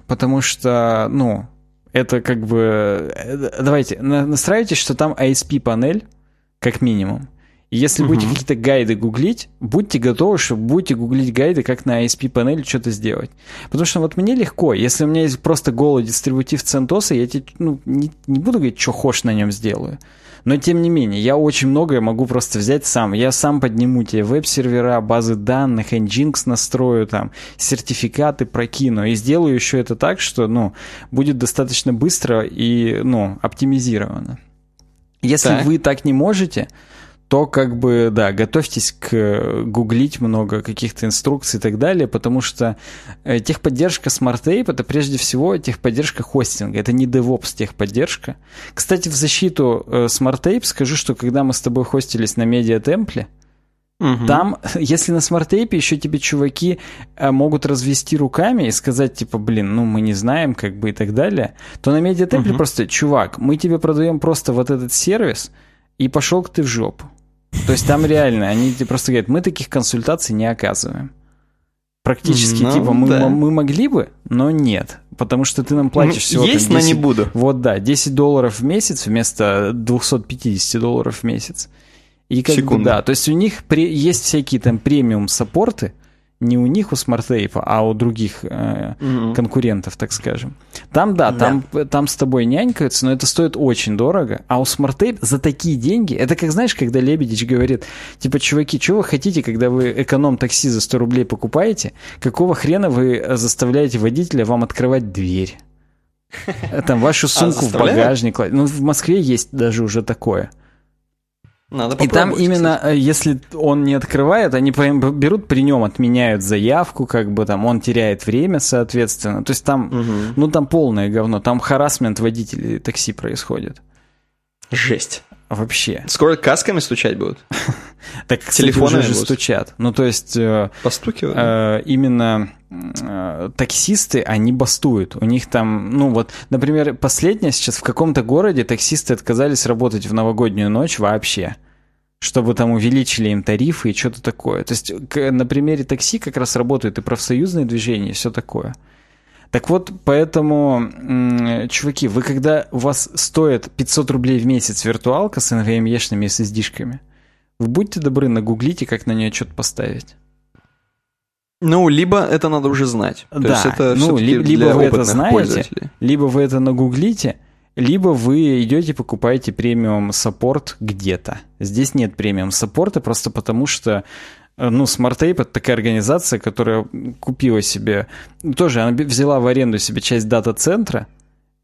Потому что, ну, это как бы... Э, давайте, настраивайте, что там ISP-панель, как минимум. Если угу. будете какие-то гайды гуглить, будьте готовы, что будете гуглить гайды, как на ISP-панели что-то сделать. Потому что вот мне легко. Если у меня есть просто голый дистрибутив CentOS, я тебе ну, не, не буду говорить, что хочешь на нем сделаю. Но тем не менее, я очень многое могу просто взять сам. Я сам подниму тебе веб-сервера, базы данных, Nginx настрою, там, сертификаты прокину. И сделаю еще это так, что, ну, будет достаточно быстро и, ну, оптимизировано. Если так. вы так не можете, то как бы, да, готовьтесь к гуглить много каких-то инструкций и так далее, потому что э, техподдержка SmartTape это прежде всего техподдержка хостинга, это не DevOps техподдержка. Кстати, в защиту э, SmartApe скажу, что когда мы с тобой хостились на Media Temple, Угу. Там, *laughs* если на SmartApe еще тебе чуваки э, могут развести руками и сказать, типа, блин, ну мы не знаем, как бы и так далее, то на Media Temple угу. просто, чувак, мы тебе продаем просто вот этот сервис, и пошел ты в жопу. То есть там реально, они тебе просто говорят, мы таких консультаций не оказываем. Практически, ну, типа, мы, да. мы могли бы, но нет. Потому что ты нам платишь всего Есть, 10, но не буду. Вот, да, 10 долларов в месяц вместо 250 долларов в месяц. И как Секунду. бы, да, то есть у них при, есть всякие там премиум-саппорты, не у них, у SmartTape, а у других э, угу. конкурентов, так скажем. Там, да, да, Там, там с тобой нянькаются, но это стоит очень дорого. А у SmartTape за такие деньги, это как, знаешь, когда Лебедич говорит, типа, чуваки, что вы хотите, когда вы эконом-такси за 100 рублей покупаете, какого хрена вы заставляете водителя вам открывать дверь? *laughs* Там вашу а сумку а в багажник. Ну, в Москве есть даже уже такое. Надо И там именно, кстати. Э, если он не открывает, они берут при нем, отменяют заявку, как бы там он теряет время, соответственно. То есть там, угу. ну там полное говно, там харасмент водителей такси происходит. Жесть. Вообще. Скоро касками стучать будут? *laughs* Так телефоны же стучат. Ну, то есть... Э, Постукивают? Э, именно таксисты, они бастуют. У них там, ну вот, например, последнее сейчас в каком-то городе таксисты отказались работать в новогоднюю ночь вообще чтобы там увеличили им тарифы и что-то такое. То есть на примере такси как раз работают и профсоюзные движения, и все такое. Так вот, поэтому, чуваки, вы когда у вас стоит 500 рублей в месяц виртуалка с NVMe-шными SSD-шками, вы будьте добры, нагуглите, как на нее что-то поставить. Ну, либо это надо уже знать. То да, есть это ну, либо, либо вы это знаете, либо вы это нагуглите, либо вы идете покупаете премиум саппорт где-то. Здесь нет премиум саппорта просто потому, что э, ну, SmartTape это такая организация, которая купила себе, тоже она взяла в аренду себе часть дата-центра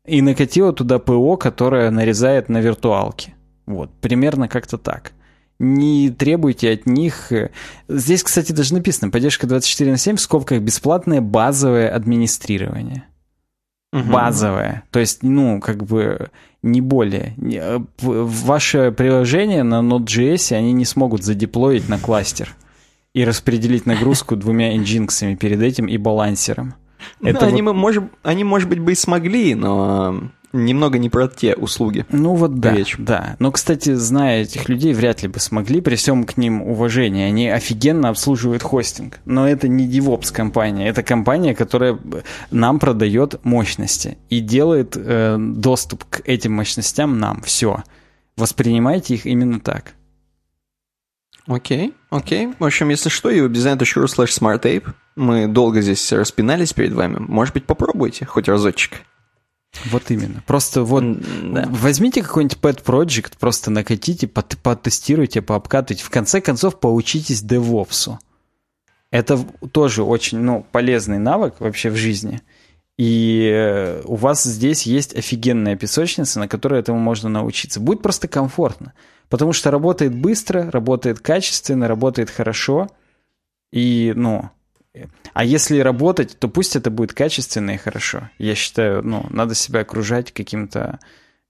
и накатила туда ПО, которое нарезает на виртуалке. Вот, примерно как-то так. Не требуйте от них... Э, здесь, кстати, даже написано, поддержка 24 на 7 в скобках бесплатное базовое администрирование. Угу. Базовое. То есть, ну, как бы не более. Э, ваше приложение на Node.js они не смогут задеплоить на кластер и распределить нагрузку двумя инжинксами перед этим и балансером. Ну, Это они, вот... может, они, может быть, бы и смогли, но немного не про те услуги. Ну вот да, речь. да. Но, кстати, зная этих людей, вряд ли бы смогли, при всем к ним уважении. Они офигенно обслуживают хостинг. Но это не DevOps компания, это компания, которая нам продает мощности и делает э, доступ к этим мощностям нам. Все. Воспринимайте их именно так. Окей, окей. В общем, если что, uwebdesign.ru slash smarttape. Мы долго здесь распинались перед вами. Может быть, попробуйте хоть разочек. Вот именно. Просто вот да. возьмите какой-нибудь pet project, просто накатите, потестируйте, пообкатывайте. В конце концов, поучитесь DevOps. Это тоже очень ну, полезный навык вообще в жизни. И э, у вас здесь есть офигенная песочница, на которой этому можно научиться. Будет просто комфортно. Потому что работает быстро, работает качественно, работает хорошо. И, ну, а если работать, то пусть это будет качественно и хорошо. Я считаю, ну, надо себя окружать какими-то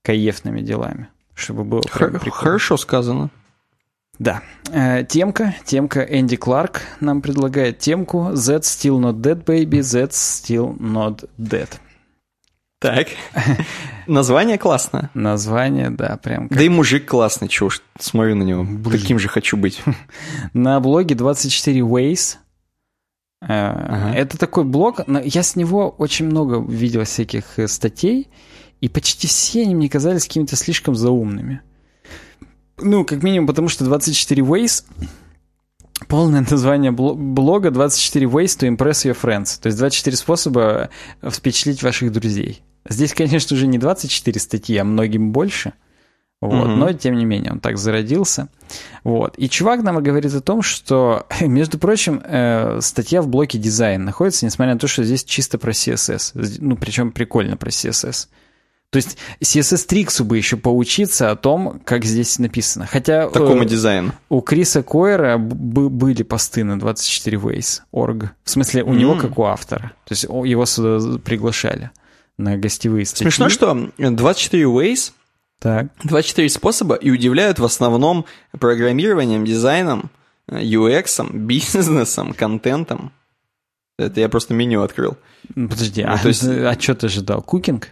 каефными делами, чтобы было Хор- Хорошо сказано. Да. Э, темка, темка Энди Кларк нам предлагает темку That's still not dead, baby, that's still not dead. Так. *laughs* Название классное. Название, да, прям. Как... Да и мужик классный, чего уж смотрю на него. Блин. Таким же хочу быть. *laughs* На блоге 24 Ways. Э, ага. Это такой блог, я с него очень много видел всяких э, статей, и почти все они мне казались какими-то слишком заумными. Ну, как минимум, потому что 24 Ways Полное название блога 24 ways to impress your friends. То есть 24 способа впечатлить ваших друзей. Здесь, конечно же, не 24 статьи, а многим больше. Вот, угу. но тем не менее он так зародился. Вот. И чувак нам говорит о том, что, *laughs* между прочим, э, статья в блоке дизайн находится, несмотря на то, что здесь чисто про CSS. Ну, причем прикольно про CSS. То есть CSS Tricks бы еще поучиться о том, как здесь написано. Хотя Такому э, дизайну. У Криса Койера были посты на 24 Ways org. В смысле, у mm. него как у автора. То есть его сюда приглашали на гостевые статьи. Смешно, что 24 Ways, так. 24 способа и удивляют в основном программированием, дизайном, UX, *laughs* бизнесом, контентом. Это я просто меню открыл. Подожди, ну, а, то есть... *laughs* а что ты ожидал? Cooking?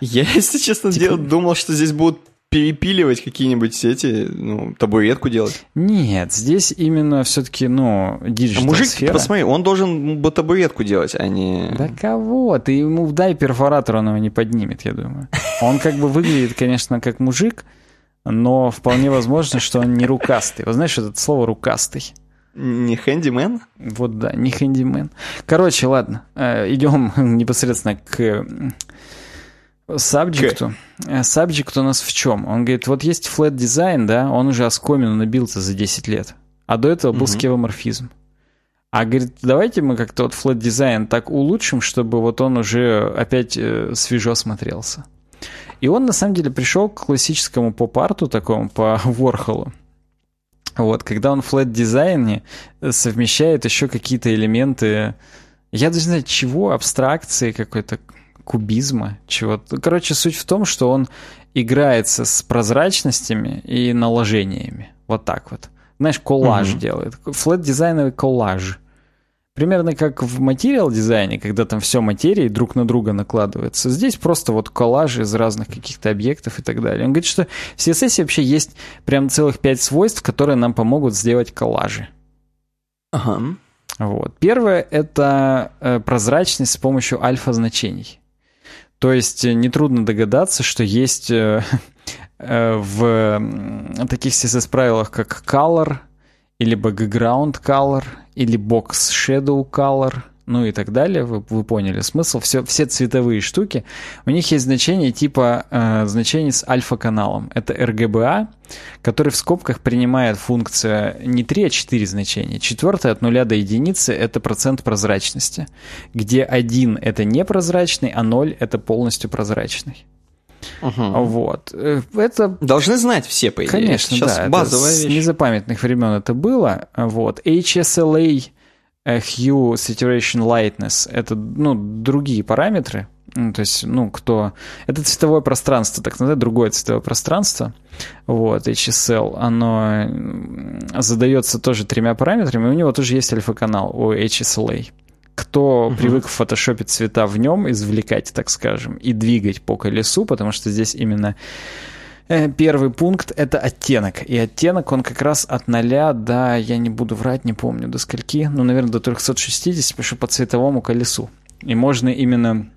Я, если честно, типа... думал, что здесь будут перепиливать какие-нибудь сети, ну, табуретку делать. Нет, здесь именно все-таки, ну, диджитал а мужик, сфера. посмотри, он должен бы табуретку делать, а не... Да кого? Ты ему дай перфоратор, он его не поднимет, я думаю. Он как бы выглядит, конечно, как мужик, но вполне возможно, что он не рукастый. Вы знаешь, это слово «рукастый»? Не хэндимен? Вот да, не хэндимен. Короче, ладно, э, идем *laughs* непосредственно к Сабжекту. Сабжект у нас в чем? Он говорит, вот есть flat дизайн, да, он уже оскомину набился за 10 лет. А до этого был угу. скевоморфизм. А говорит, давайте мы как-то вот flat дизайн так улучшим, чтобы вот он уже опять э, свежо смотрелся. И он на самом деле пришел к классическому поп-арту такому, по *laughs* Ворхолу. Вот, когда он в flat дизайне совмещает еще какие-то элементы, я даже не знаю чего, абстракции какой-то, кубизма, чего-то. Короче, суть в том, что он играется с прозрачностями и наложениями. Вот так вот. Знаешь, коллаж угу. делает. Флэт-дизайновый коллаж. Примерно как в материал дизайне, когда там все материи друг на друга накладывается. Здесь просто вот коллаж из разных каких-то объектов и так далее. Он говорит, что в CSS вообще есть прям целых пять свойств, которые нам помогут сделать коллажи. Ага. Вот. Первое — это э, прозрачность с помощью альфа-значений. То есть э, нетрудно догадаться, что есть э, *laughs* э, в таких CSS-правилах, как color, или background color, или box shadow color — ну и так далее, вы, вы поняли смысл. Все, все цветовые штуки, у них есть значение типа э, значений с альфа-каналом. Это RGBA, который в скобках принимает функция не 3, а 4 значения. Четвертое от нуля до единицы — это процент прозрачности, где 1 — это непрозрачный, а 0 — это полностью прозрачный. Угу. Вот. Э, это... Должны знать все, по идее. Конечно, Сейчас да. Базовая это вещь. С незапамятных времен это было. Вот. HSLA hue, saturation, lightness — это, ну, другие параметры. Ну, то есть, ну, кто... Это цветовое пространство, так называемое, другое цветовое пространство. Вот, HSL, оно задается тоже тремя параметрами, у него тоже есть альфа-канал у HSLA. Кто угу. привык в фотошопе цвета в нем извлекать, так скажем, и двигать по колесу, потому что здесь именно Э, первый пункт — это оттенок. И оттенок, он как раз от 0 до, я не буду врать, не помню до скольки, ну, наверное, до 360, потому что по цветовому колесу. И можно именно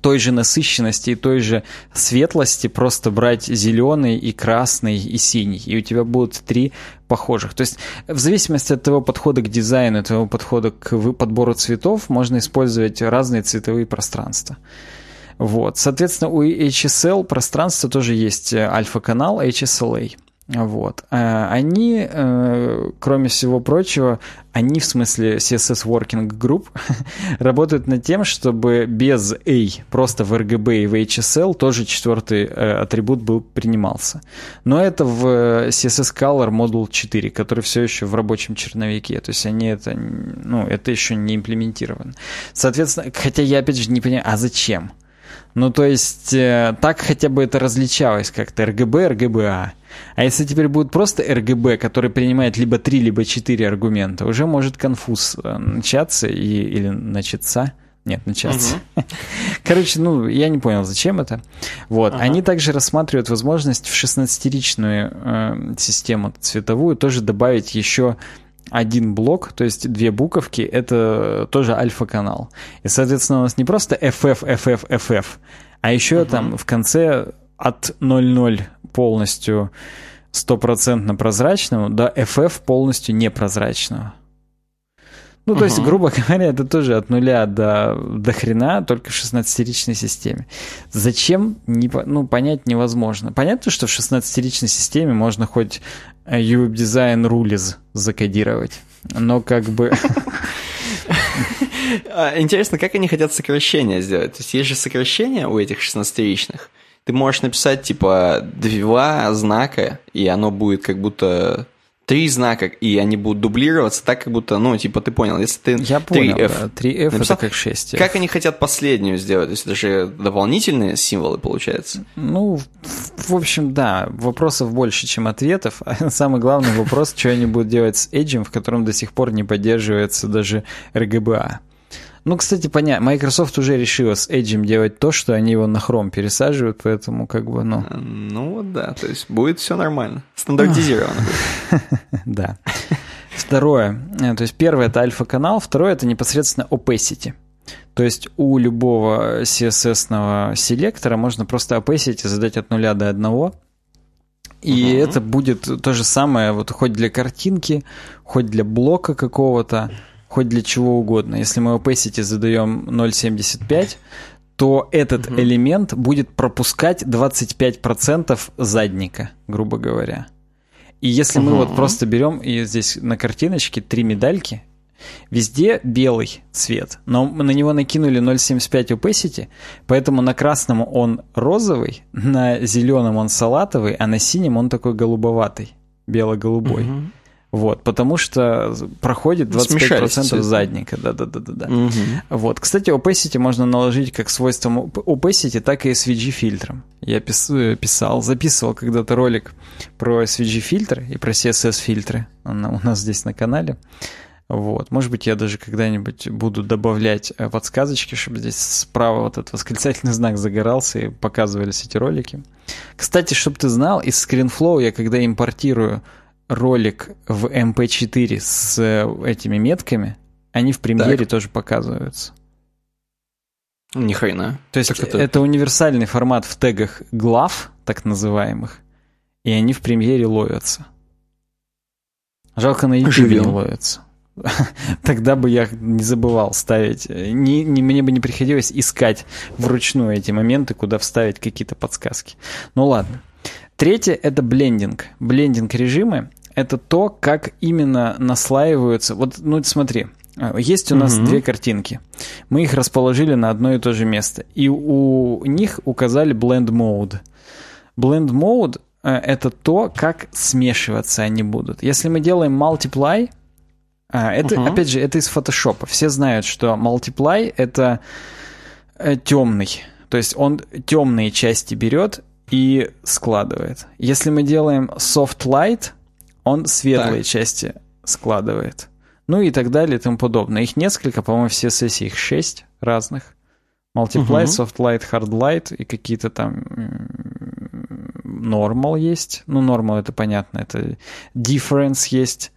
той же насыщенности и той же светлости просто брать зеленый и красный и синий, и у тебя будут три похожих. То есть в зависимости от твоего подхода к дизайну, твоего подхода к подбору цветов, можно использовать разные цветовые пространства. Вот. Соответственно, у HSL пространства тоже есть э, альфа-канал HSLA. Вот. Э, они, э, кроме всего прочего, они, в смысле CSS Working Group, *laughs* работают над тем, чтобы без A, просто в RGB и в HSL тоже четвертый атрибут был принимался. Но это в CSS Color Module 4, который все еще в рабочем черновике. То есть они это, ну, это еще не имплементировано. Соответственно, хотя я опять же не понимаю, а зачем? Ну, то есть, э, так хотя бы это различалось как-то РГБ, РГБА. А если теперь будет просто РГБ, который принимает либо три, либо четыре аргумента, уже может конфуз э, начаться и, или начаться. Нет, начаться. Угу. *laughs* Короче, ну, я не понял, зачем это. Вот. Ага. Они также рассматривают возможность в 16-ричную э, систему цветовую тоже добавить еще один блок, то есть две буковки, это тоже альфа-канал. И, соответственно, у нас не просто FF, FF, FF, а еще угу. там в конце от 0,0 полностью стопроцентно прозрачного до FF полностью непрозрачного. Ну, то uh-huh. есть, грубо *laughs* говоря, это тоже от нуля до, до хрена, только в 16-ричной системе. Зачем, не, ну, понять невозможно. Понятно, что в 16-ричной системе можно хоть UWeb Design Rules закодировать, но как бы... *laughs* А, интересно, как они хотят сокращения сделать? То есть, есть же сокращение у этих 16-ричных. Ты можешь написать, типа, два знака, и оно будет как будто три знака, и они будут дублироваться так, как будто, ну, типа, ты понял, если ты Я 3F понял, да. 3F написал, это как 6F. Как они хотят последнюю сделать? То есть это же дополнительные символы, получается? Ну, в общем, да, вопросов больше, чем ответов. *laughs* А самый главный вопрос, что они будут делать с Edge, в котором до сих пор не поддерживается даже RGBA. Ну, кстати, понятно, Microsoft уже решила с Edge делать то, что они его на Chrome пересаживают, поэтому как бы, ну... Ну вот да, то есть будет все нормально, стандартизировано. *laughs* Да. Второе, э, то есть первое это альфа-канал, второе это непосредственно opacity. То есть у любого CSS-ного селектора можно просто opacity задать от нуля до одного, и угу. это будет то же самое, вот хоть для картинки, хоть для блока какого-то хоть для чего угодно. Если мы opacity задаем 0.75, то этот угу. элемент будет пропускать 25% задника, грубо говоря. И если угу. мы вот просто берем, и здесь на картиночке три медальки, Везде белый цвет, но мы на него накинули 0.75 opacity, поэтому на красном он розовый, на зеленом он салатовый, а на синем он такой голубоватый, бело-голубой. Угу. Вот, потому что проходит 25% задника. Да-да-да-да. Угу. Вот. Кстати, opacity можно наложить как свойством opacity, так и SVG фильтром. Я писал, записывал когда-то ролик про SVG фильтр и про CSS фильтры. Он у нас здесь на канале. Вот. Может быть, я даже когда-нибудь буду добавлять э, подсказочки, чтобы здесь справа вот этот восклицательный *laughs* знак загорался и показывались эти ролики. Кстати, чтобы ты знал, из ScreenFlow я когда импортирую ролик в MP4 с э, этими метками, они в премьере так. тоже показываются. Ни хрена. То есть это... это универсальный формат в тегах глав, так называемых, и они в премьере ловятся. Жалко на YouTube не ловятся. *laughs* Тогда бы я не забывал ставить. Не, не, мне бы не приходилось искать вручную эти моменты, куда вставить какие-то подсказки. Ну ладно. Третье — это блендинг. Блендинг режимы — это то, как именно наслаиваются... Вот, ну, смотри, есть у нас угу. две картинки. Мы их расположили на одно и то же место. И у них указали Blend Mode. Blend Mode — это то, как смешиваться они будут. Если мы делаем Multiply, а, это, угу. опять же, это из Photoshop. Все знают, что Multiply — это э, темный. То есть он темные части берет и складывает. Если мы делаем soft light, он светлые так. части складывает. Ну и так далее и тому подобное. Их несколько, по-моему, все сессии, их шесть разных. Multiply, uh-huh. soft light, hard light и какие-то там normal есть. Ну, normal это понятно, это difference есть.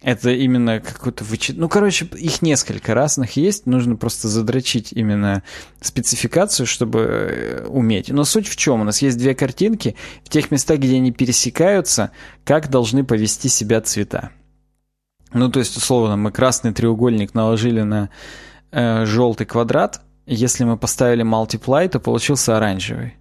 Это именно какой-то вычет... Ну, короче, их несколько разных есть. Нужно просто задрочить именно спецификацию, чтобы э, уметь. Но суть в чем? У нас есть две картинки. В тех местах, где они пересекаются, как должны повести себя цвета. Ну, то есть, условно, мы красный треугольник наложили на э, желтый квадрат. Если мы поставили multiply, то получился оранжевый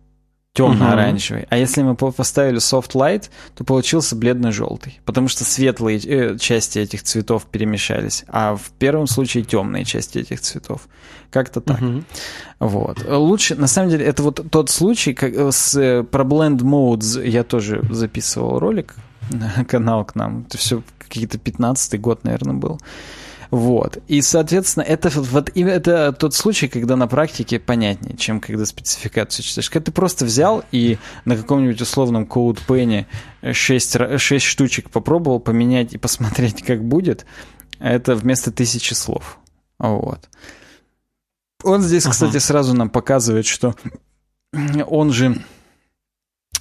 темно-оранжевый. Угу. А если мы поставили soft light, то получился бледно-желтый, потому что светлые э, части этих цветов перемешались, а в первом случае темные части этих цветов. Как-то так. Угу. Вот. Лучше, на самом деле, это вот тот случай, как э, с, э, про blend modes я тоже записывал ролик на канал к нам. Это все какие-то 15 год, наверное, был. Вот. И, соответственно, это, вот, это тот случай, когда на практике понятнее, чем когда спецификацию читаешь. Когда ты просто взял и на каком-нибудь условном CodePen 6, 6 штучек попробовал поменять и посмотреть, как будет, это вместо тысячи слов. Вот. Он здесь, uh-huh. кстати, сразу нам показывает, что он же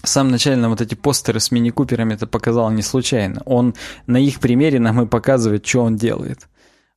в самом начале нам вот эти постеры с мини-куперами это показал не случайно. Он на их примере нам и показывает, что он делает.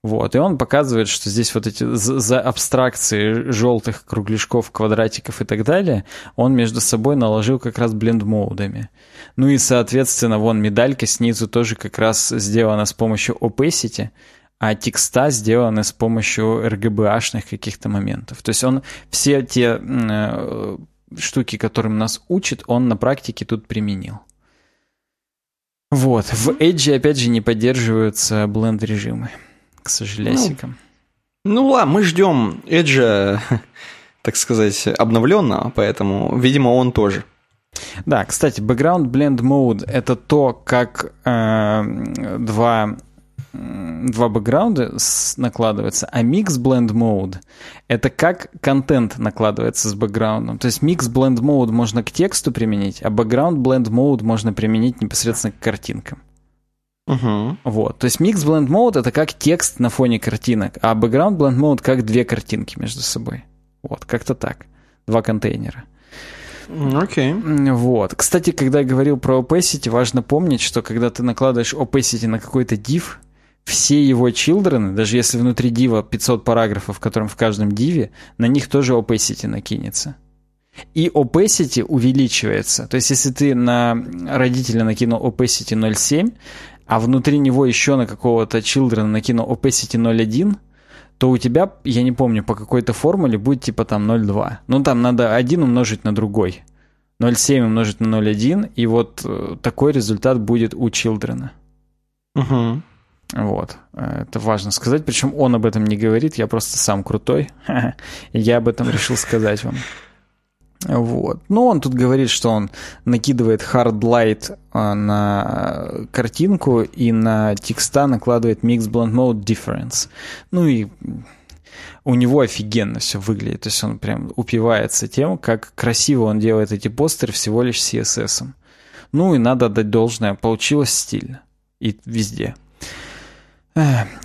Вот, и он показывает, что здесь вот эти за абстракции желтых кругляшков, квадратиков и так далее, он между собой наложил как раз бленд-моудами. Ну и, соответственно, вон медалька снизу тоже как раз сделана с помощью opacity, а текста сделаны с помощью RGBA-шных каких-то моментов. То есть он все те э, штуки, которым нас учит, он на практике тут применил. Вот. В Edge, опять же, не поддерживаются бленд-режимы, к сожалению. Ну, ну ладно, мы ждем Edge, *laughs* так сказать, обновленного, поэтому, видимо, он тоже. Да, кстати, Background Blend Mode — это то, как э, два два бэкграунда накладываются, а микс blend mode — это как контент накладывается с бэкграундом. То есть микс blend mode можно к тексту применить, а background blend mode можно применить непосредственно к картинкам. Угу. Вот. То есть микс blend mode — это как текст на фоне картинок, а background blend mode — как две картинки между собой. Вот, как-то так. Два контейнера. Окей. Okay. Вот. Кстати, когда я говорил про opacity, важно помнить, что когда ты накладываешь opacity на какой-то div, все его children, даже если внутри дива 500 параграфов, в котором в каждом диве, на них тоже opacity накинется. И opacity увеличивается. То есть, если ты на родителя накинул opacity 0.7, а внутри него еще на какого-то children накинул opacity 0.1, то у тебя, я не помню, по какой-то формуле будет типа там 0.2. Ну, там надо один умножить на другой. 0.7 умножить на 0.1, и вот э, такой результат будет у children. Угу. Вот. Это важно сказать. Причем он об этом не говорит, я просто сам крутой. *laughs* Я об этом решил сказать вам. Вот. Ну, он тут говорит, что он накидывает hard light а, на картинку и на текста накладывает mix blend mode difference. Ну и у него офигенно все выглядит. То есть он прям упивается тем, как красиво он делает эти постеры всего лишь CSS. Ну и надо отдать должное, получилось стильно. И везде.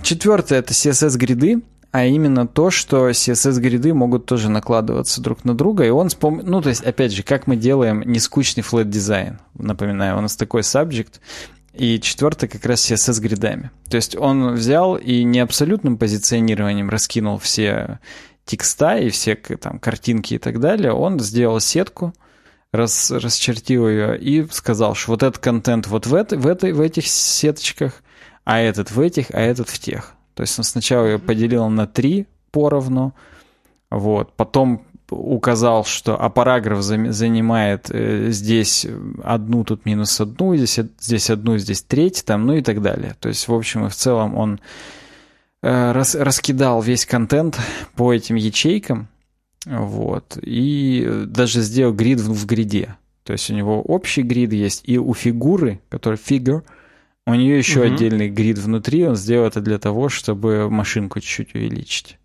Четвертое — это CSS-гриды, а именно то, что CSS-гриды могут тоже накладываться друг на друга, и он вспом... Ну, то есть, опять же, как мы делаем нескучный flat дизайн. Напоминаю, у нас такой subject, и четвертое как раз CSS гридами. То есть он взял и не абсолютным позиционированием раскинул все текста и все там картинки и так далее. Он сделал сетку, рас, расчертил ее и сказал, что вот этот контент вот в, это, в, этой, в этих сеточках, а этот в этих, а этот в тех. То есть он сначала ее поделил на три поровну, вот, потом указал, что а параграф занимает э, здесь одну, тут минус одну, здесь, здесь одну, здесь треть, там, ну и так далее. То есть, в общем и в целом он э, рас, раскидал весь контент по этим ячейкам, вот, и даже сделал грид в, в гриде. То есть у него общий грид есть, и у фигуры, который figure, у нее еще угу. отдельный грид внутри, он сделал это для того, чтобы машинку чуть-чуть увеличить.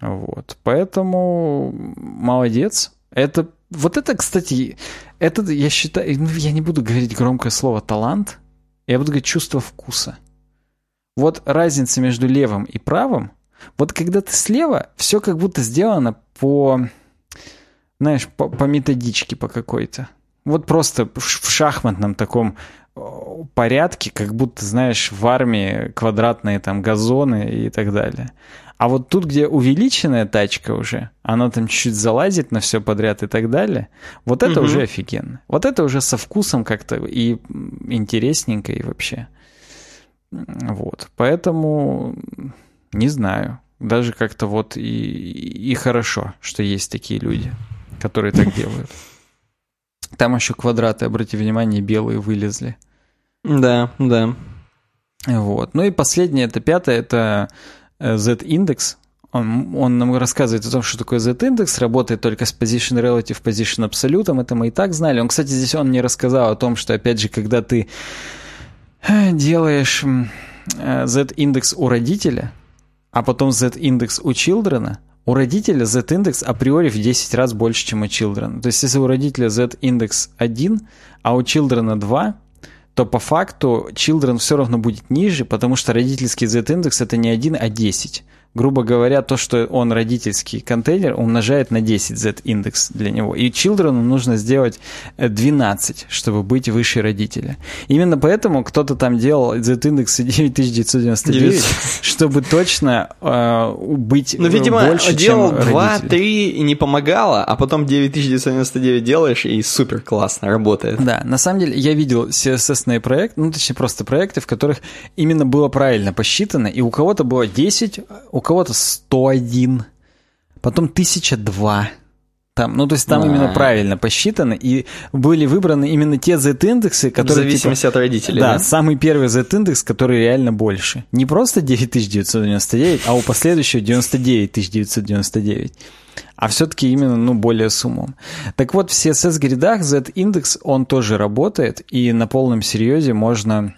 Вот. Поэтому молодец. Это, вот это, кстати, это, я считаю, ну, я не буду говорить громкое слово талант, я буду говорить чувство вкуса. Вот разница между левым и правым, вот когда ты слева, все как будто сделано по, знаешь, по, по методичке по какой-то. Вот просто в шахматном таком порядке, как будто, знаешь, в армии квадратные там газоны и так далее. А вот тут, где увеличенная тачка уже, она там чуть-чуть залазит на все подряд и так далее, вот это угу. уже офигенно. Вот это уже со вкусом как-то и интересненько и вообще. Вот. Поэтому не знаю. Даже как-то вот и, и хорошо, что есть такие люди, которые так делают. Там еще квадраты, обрати внимание, белые вылезли. Да, да. Вот. Ну и последнее, это пятое, это э, Z-индекс. Он, он нам рассказывает о том, что такое Z-индекс, работает только с position relative, position absolute, это мы и так знали. Он, кстати, здесь он не рассказал о том, что, опять же, когда ты э, делаешь z-индекс у родителя, а потом z-индекс у children, у родителя z-индекс априори в 10 раз больше, чем у children. То есть если у родителя z-индекс 1, а у children 2, то по факту children все равно будет ниже, потому что родительский z-индекс это не 1, а 10 грубо говоря, то, что он родительский контейнер, умножает на 10 z-индекс для него. И children нужно сделать 12, чтобы быть выше родителя. Именно поэтому кто-то там делал z-индекс *laughs* 9999, 9. чтобы точно э, быть ну, видимо, больше, делал чем 2, 3 и не помогало, а потом 9999 делаешь, и супер классно работает. Да, на самом деле я видел CSS проект, ну, точнее, просто проекты, в которых именно было правильно посчитано, и у кого-то было 10, у кого-то 101, потом 1002. Там, ну, то есть там а. именно правильно посчитано, и были выбраны именно те Z-индексы, которые... В зависимости типа, от родителей, да? Да, самый первый Z-индекс, который реально больше. Не просто 9999, а у последующего 99999 а все-таки именно, ну, более с умом. Так вот, в CSS-гридах Z-индекс, он тоже работает, и на полном серьезе можно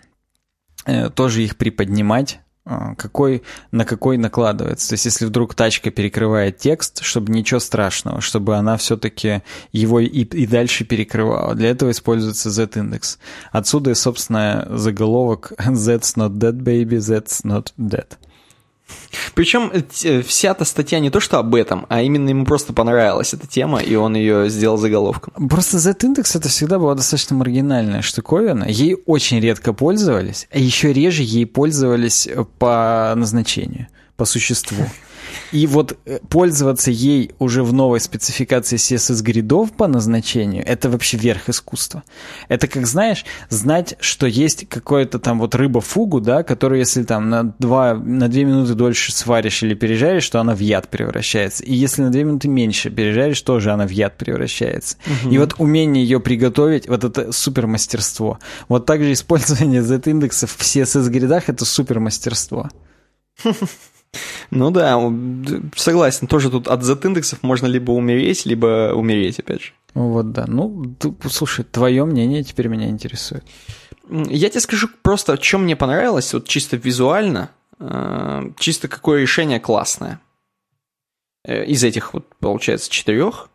э, тоже их приподнимать а, какой, на какой накладывается. То есть, если вдруг тачка перекрывает текст, чтобы ничего страшного, чтобы она все-таки его и, и дальше перекрывала. Для этого используется Z-индекс. Отсюда и, собственно, заголовок *laughs* That's not dead, baby, that's not dead. Причем э, вся эта статья не то, что об этом, а именно ему просто понравилась эта тема, и он ее сделал заголовком. Просто Z-индекс это всегда была достаточно маргинальная штуковина. Ей очень редко пользовались, а еще реже ей пользовались по назначению, по существу. И вот э, пользоваться ей уже в новой спецификации CSS-гридов по назначению, это вообще верх искусства. Это как, знаешь, знать, что есть какое-то там вот рыба-фугу, да, которую если там на, два, на две минуты дольше сваришь или пережаришь, то она в яд превращается. И если на две минуты меньше пережаришь, тоже она в яд превращается. Угу. И вот умение ее приготовить, вот это супер мастерство. Вот также использование Z-индексов в CSS-гридах это супер мастерство. *laughs* Ну да, согласен. Тоже тут от Z-индексов можно либо умереть, либо умереть, опять же. Вот да. Ну, слушай, твое мнение теперь меня интересует. Я тебе скажу просто, что мне понравилось, вот чисто визуально, э, чисто какое решение классное. Э, из этих вот, получается, четырех.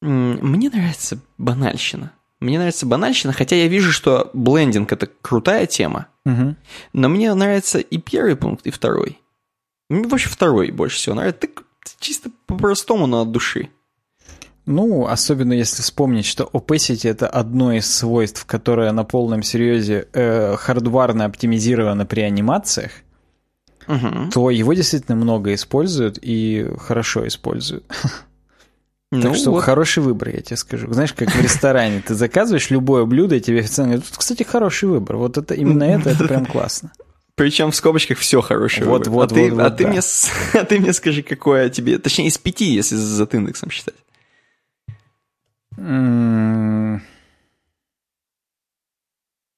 Мне нравится банальщина. Мне нравится банальщина, хотя я вижу, что блендинг это крутая тема. Угу. Но мне нравится и первый пункт, и второй. Мне вообще второй больше всего нравится. Ты чисто по-простому, но от души. Ну, особенно если вспомнить, что opacity — это одно из свойств, которое на полном серьезе э, хардварно оптимизировано при анимациях, угу. то его действительно много используют и хорошо используют. *laughs* Ну, так что вот. хороший выбор, я тебе скажу. Знаешь, как в ресторане, ты заказываешь любое блюдо, и тебе официант говорит, кстати, хороший выбор. Вот это именно это, это прям классно. Причем в скобочках все хорошее. Вот, выбор. вот, а, вот, ты, вот, а, ты да. мне, *laughs* а ты мне скажи, какое тебе... Точнее, из пяти, если за индексом считать. Mm.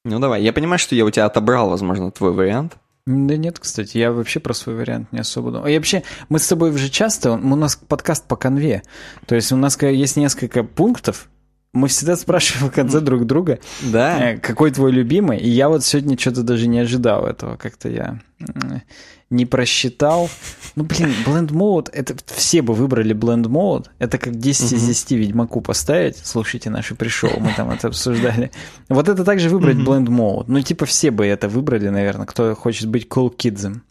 Ну давай, я понимаю, что я у тебя отобрал, возможно, твой вариант. Да нет, кстати, я вообще про свой вариант не особо думаю. И вообще, мы с тобой уже часто, у нас подкаст по конве, то есть у нас есть несколько пунктов, мы всегда спрашиваем в конце друг друга, да. Э, какой твой любимый, и я вот сегодня что-то даже не ожидал этого, как-то я не просчитал. Ну, блин, Blend Mode, это все бы выбрали Blend Mode, это как 10 из 10 Ведьмаку поставить, слушайте наши пришел, мы там это обсуждали. Вот это также выбрать Blend Mode, ну, типа все бы это выбрали, наверное, кто хочет быть cool kids'ом.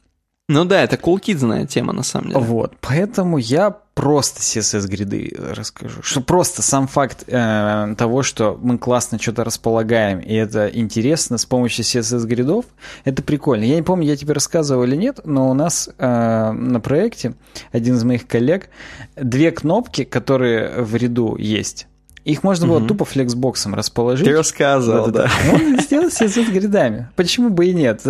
Ну да, это cool kidсная тема на самом деле. Вот, поэтому я просто CSS-гриды расскажу. Что просто сам факт э, того, что мы классно что-то располагаем, и это интересно с помощью CSS-гридов, это прикольно. Я не помню, я тебе рассказывал или нет, но у нас э, на проекте один из моих коллег две кнопки, которые в ряду есть, их можно было угу. тупо флексбоксом расположить. Ты рассказывал, вот да. *laughs* Можно сделать с гридами. Почему бы и нет?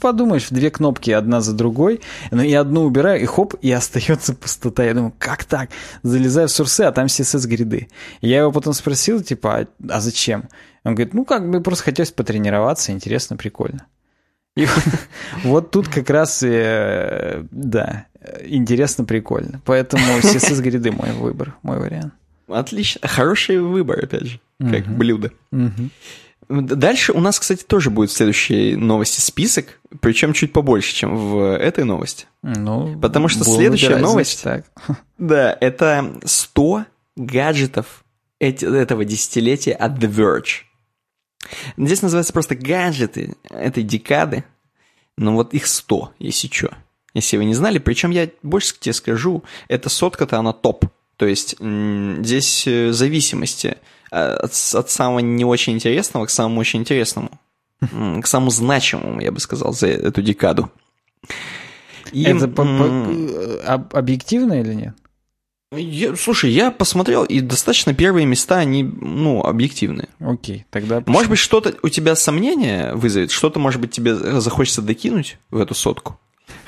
Подумаешь, две кнопки одна за другой, ну и одну убираю, и хоп, и *laughs* остается пустота. Я думаю, как так? Залезаю в сурсы, а там CSS-гриды. Я его потом спросил, типа, а, а зачем? Он говорит, ну как бы просто хотелось потренироваться, интересно, прикольно. И *laughs* вот тут как раз, э, да, интересно, прикольно. Поэтому CSS-гриды мой выбор, мой вариант. Отлично. Хороший выбор, опять же, как угу. блюдо. Угу. Дальше у нас, кстати, тоже будет в следующей новости список, причем чуть побольше, чем в этой новости. Ну, Потому что следующая выбирать, новость, значит, так. *laughs* да, это 100 гаджетов эти, этого десятилетия от The Verge. Здесь называется просто гаджеты этой декады, но вот их 100, если что. Если вы не знали, причем я больше тебе скажу, эта сотка-то она топ. То есть здесь э, зависимости э, от, от самого не очень интересного к самому очень интересному. К самому значимому, я бы сказал, за эту декаду. И, Это по, по, э, объективно или нет? Я, слушай, я посмотрел, и достаточно первые места, они, ну, объективные. Окей, тогда... Почему? Может быть, что-то у тебя сомнения вызовет, что-то, может быть, тебе захочется докинуть в эту сотку?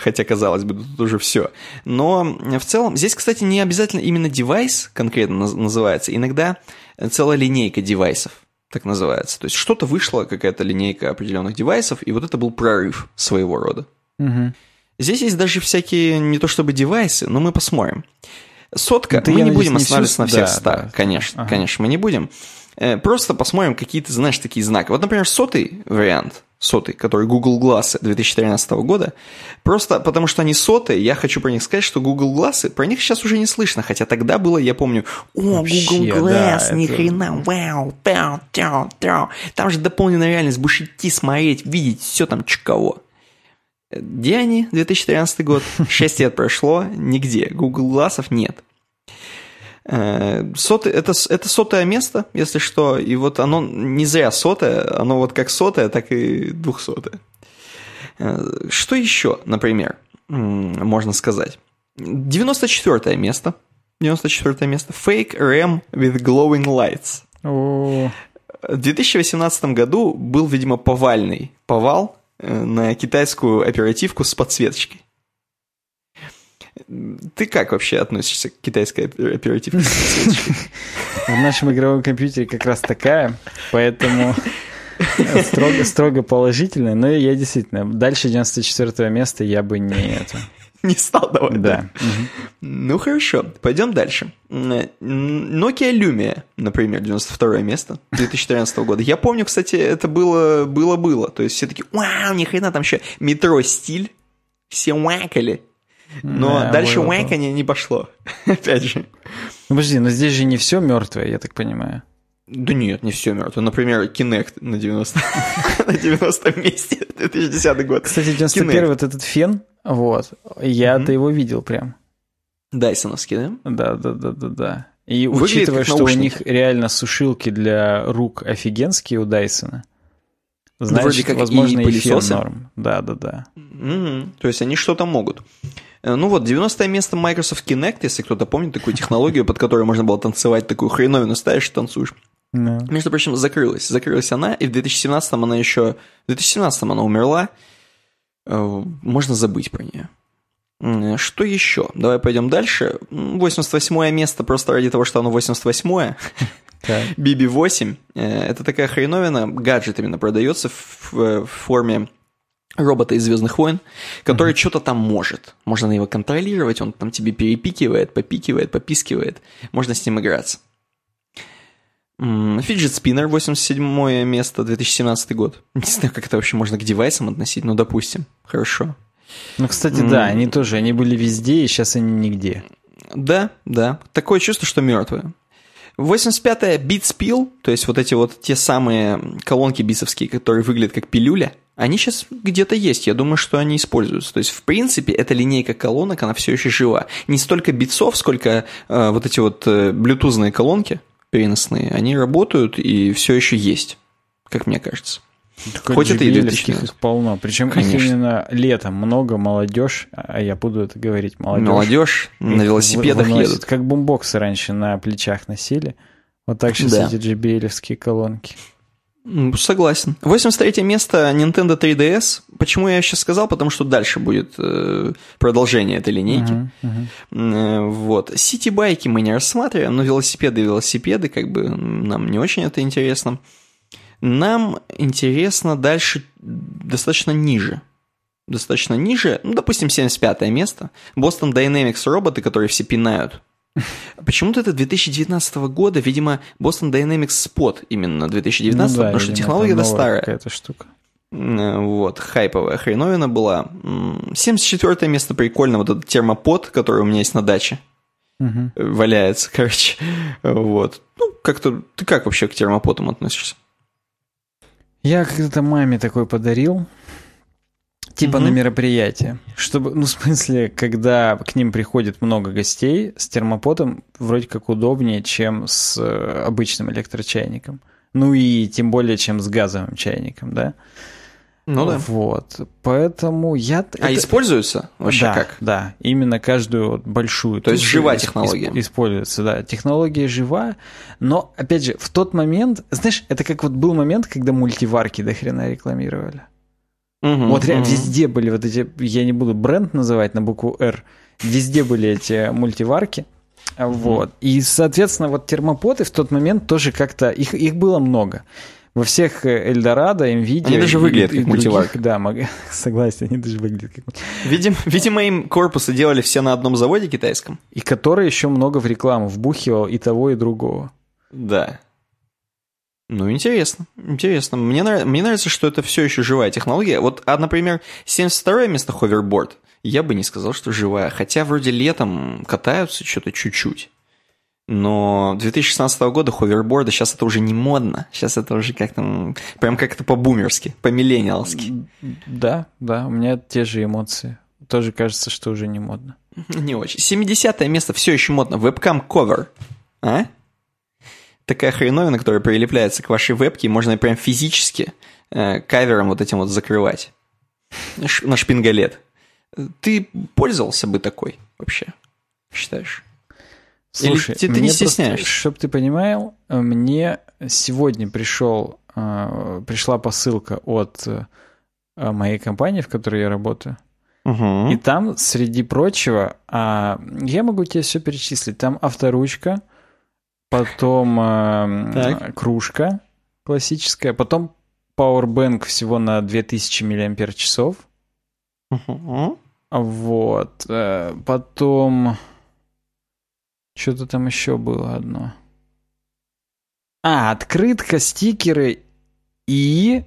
Хотя, казалось бы, тут уже все. Но в целом, здесь, кстати, не обязательно именно девайс конкретно называется. Иногда целая линейка девайсов так называется. То есть что-то вышло, какая-то линейка определенных девайсов, и вот это был прорыв своего рода. Угу. Здесь есть даже всякие, не то чтобы девайсы, но мы посмотрим. Сотка, Это, мы не будем останавливаться на всех да, 100, да. конечно, ага. конечно, мы не будем. Э, просто посмотрим какие-то, знаешь, такие знаки. Вот, например, сотый вариант, сотый, который Google Glass 2013 года, просто потому что они сотые, я хочу про них сказать, что Google Glass, про них сейчас уже не слышно, хотя тогда было, я помню, о, Вообще, Google Glass, да, ни это... хрена, вау, пяу, тяу, тяу. Там же дополненная реальность, будешь идти, смотреть, видеть, все там чково. Где они? 2013 год. 6 лет прошло, нигде. Google глазов нет. Э, сотый, это, это сотое место, если что, и вот оно не зря сотое, оно вот как сотое, так и двухсотое. Э, что еще, например, можно сказать? 94 место. 94 место. Fake RAM with glowing lights. О. В 2018 году был, видимо, повальный повал Э, на китайскую оперативку с подсветочкой. Ты как вообще относишься к китайской подсветочкой? В *laughs* нашем игровом компьютере как раз такая, поэтому строго, строго положительная. Но я действительно, дальше 94 места я бы не это... Не стал давать. Да. Ну хорошо, пойдем дальше. Nokia Lumia, например, 92 место 2013 года. Я помню, кстати, это было было-было. То есть все таки вау, ни хрена, там еще метро стиль. Все вакали. Но да, дальше вакание не пошло. *laughs* Опять же. Ну, подожди, но здесь же не все мертвое, я так понимаю. Да нет, не все мертвое. Например, Kinect на 90, *laughs* на 90 месте, *laughs* 2010 год. Кстати, 91 вот этот фен, вот, я-то его видел прям. Дайсоновский, да? Да, да, да, да, да. И Выглядит учитывая, что наушники. у них реально сушилки для рук офигенские у Дайсона, значит, Вроде как возможно, и, и фен норм. Да, да, да. То есть они что-то могут. Э, ну вот, 90 место Microsoft Kinect, если кто-то помнит такую технологию, под которой можно было танцевать, такую хреновину ставишь и танцуешь. No. Между прочим, закрылась. Закрылась она, и в 2017 она еще... В 2017 она умерла. Э, можно забыть про нее. Что еще? Давай пойдем дальше. 88 место просто ради того, что оно 88-е. BB8. *laughs* Э, это такая хреновина, гаджет именно продается в форме робота из Звездных войн, который mm-hmm. что-то там может. Можно его контролировать, он там тебе перепикивает, попикивает, попискивает. Можно с ним играться. Fidget Spinner, 87 место, 2017 год. *laughs* Не знаю, как это вообще можно к девайсам относить, но допустим. Хорошо. Ну, кстати, да, они тоже, они были везде, и сейчас они нигде. Да, да. Такое чувство, что мертвые. 85-я Beats Peel, то есть вот эти вот те самые колонки бисовские, которые выглядят как пилюля, они сейчас где-то есть, я думаю, что они используются. То есть, в принципе, эта линейка колонок, она все еще жива. Не столько битцов, сколько э, вот эти вот э, блютузные колонки, переносные, они работают и все еще есть, как мне кажется. Так Хоть это и 2000 их полно. Причем Конечно. их именно летом много, молодежь, а я буду это говорить, молодежь. Молодежь на велосипедах выносит, едут. Как бумбоксы раньше на плечах носили. Вот так сейчас да. эти JBL колонки. Согласен. 83 место Nintendo 3DS. Почему я сейчас сказал? Потому что дальше будет э, продолжение этой линейки. Uh-huh, uh-huh. Вот. Сити-байки мы не рассматриваем, но велосипеды велосипеды, как бы нам не очень это интересно. Нам интересно дальше достаточно ниже. Достаточно ниже, ну, допустим, 75 место. Boston Dynamics роботы, которые все пинают Почему-то это 2019 года, видимо, Boston Dynamics Spot именно 2019, ну, да, потому что технология-то старая. какая-то штука. Вот, хайповая хреновина была. 74 место прикольно, вот этот термопод, который у меня есть на даче. Угу. Валяется, *laughs* короче. Вот. Ну, как-то... Ты как вообще к термопотам относишься? Я когда-то маме такой подарил. Типа угу. на мероприятие. Чтобы, ну, в смысле, когда к ним приходит много гостей, с термопотом вроде как удобнее, чем с э, обычным электрочайником. Ну и тем более, чем с газовым чайником, да? Ну да. Вот. Поэтому я... А это... используется вообще да, как? Да, именно каждую вот большую... То есть живая технология. Используется, да. Технология жива, но, опять же, в тот момент... Знаешь, это как вот был момент, когда мультиварки до хрена рекламировали. Угу, вот угу. везде были вот эти... Я не буду бренд называть на букву «Р». Везде были эти мультиварки. Вот. И, соответственно, вот термопоты в тот момент тоже как-то... Их, их было много во всех э, Эльдорадо, NVIDIA... *laughs* Они даже выглядят как мультиварка. Да, согласен, они даже выглядят как Видимо, видимо, им корпусы делали все на одном заводе китайском. И который еще много в рекламу вбухивал и того, и другого. Да. Ну, интересно, интересно. Мне, нрав... Мне нравится, что это все еще живая технология. Вот, а, например, 72 место ховерборд, я бы не сказал, что живая. Хотя вроде летом катаются что-то чуть-чуть. Но 2016 года ховерборды, сейчас это уже не модно. Сейчас это уже как-то, прям как-то по-бумерски, по-миллениалски. Да, да, у меня те же эмоции. Тоже кажется, что уже не модно. Не очень. 70 место все еще модно. Вебкам ковер. А? Такая хреновина, которая прилепляется к вашей вебке, можно прям физически э, кавером вот этим вот закрывать. На шпингалет. Ты пользовался бы такой вообще, считаешь? Слушай, Или ты, не стесняешься? Чтобы ты понимал, мне сегодня пришел, э, пришла посылка от э, моей компании, в которой я работаю. Угу. И там, среди прочего, а, я могу тебе все перечислить. Там авторучка, потом э, кружка классическая, потом Powerbank всего на 2000 мАч. Угу. Вот. Потом... Что-то там еще было одно. А, открытка, стикеры и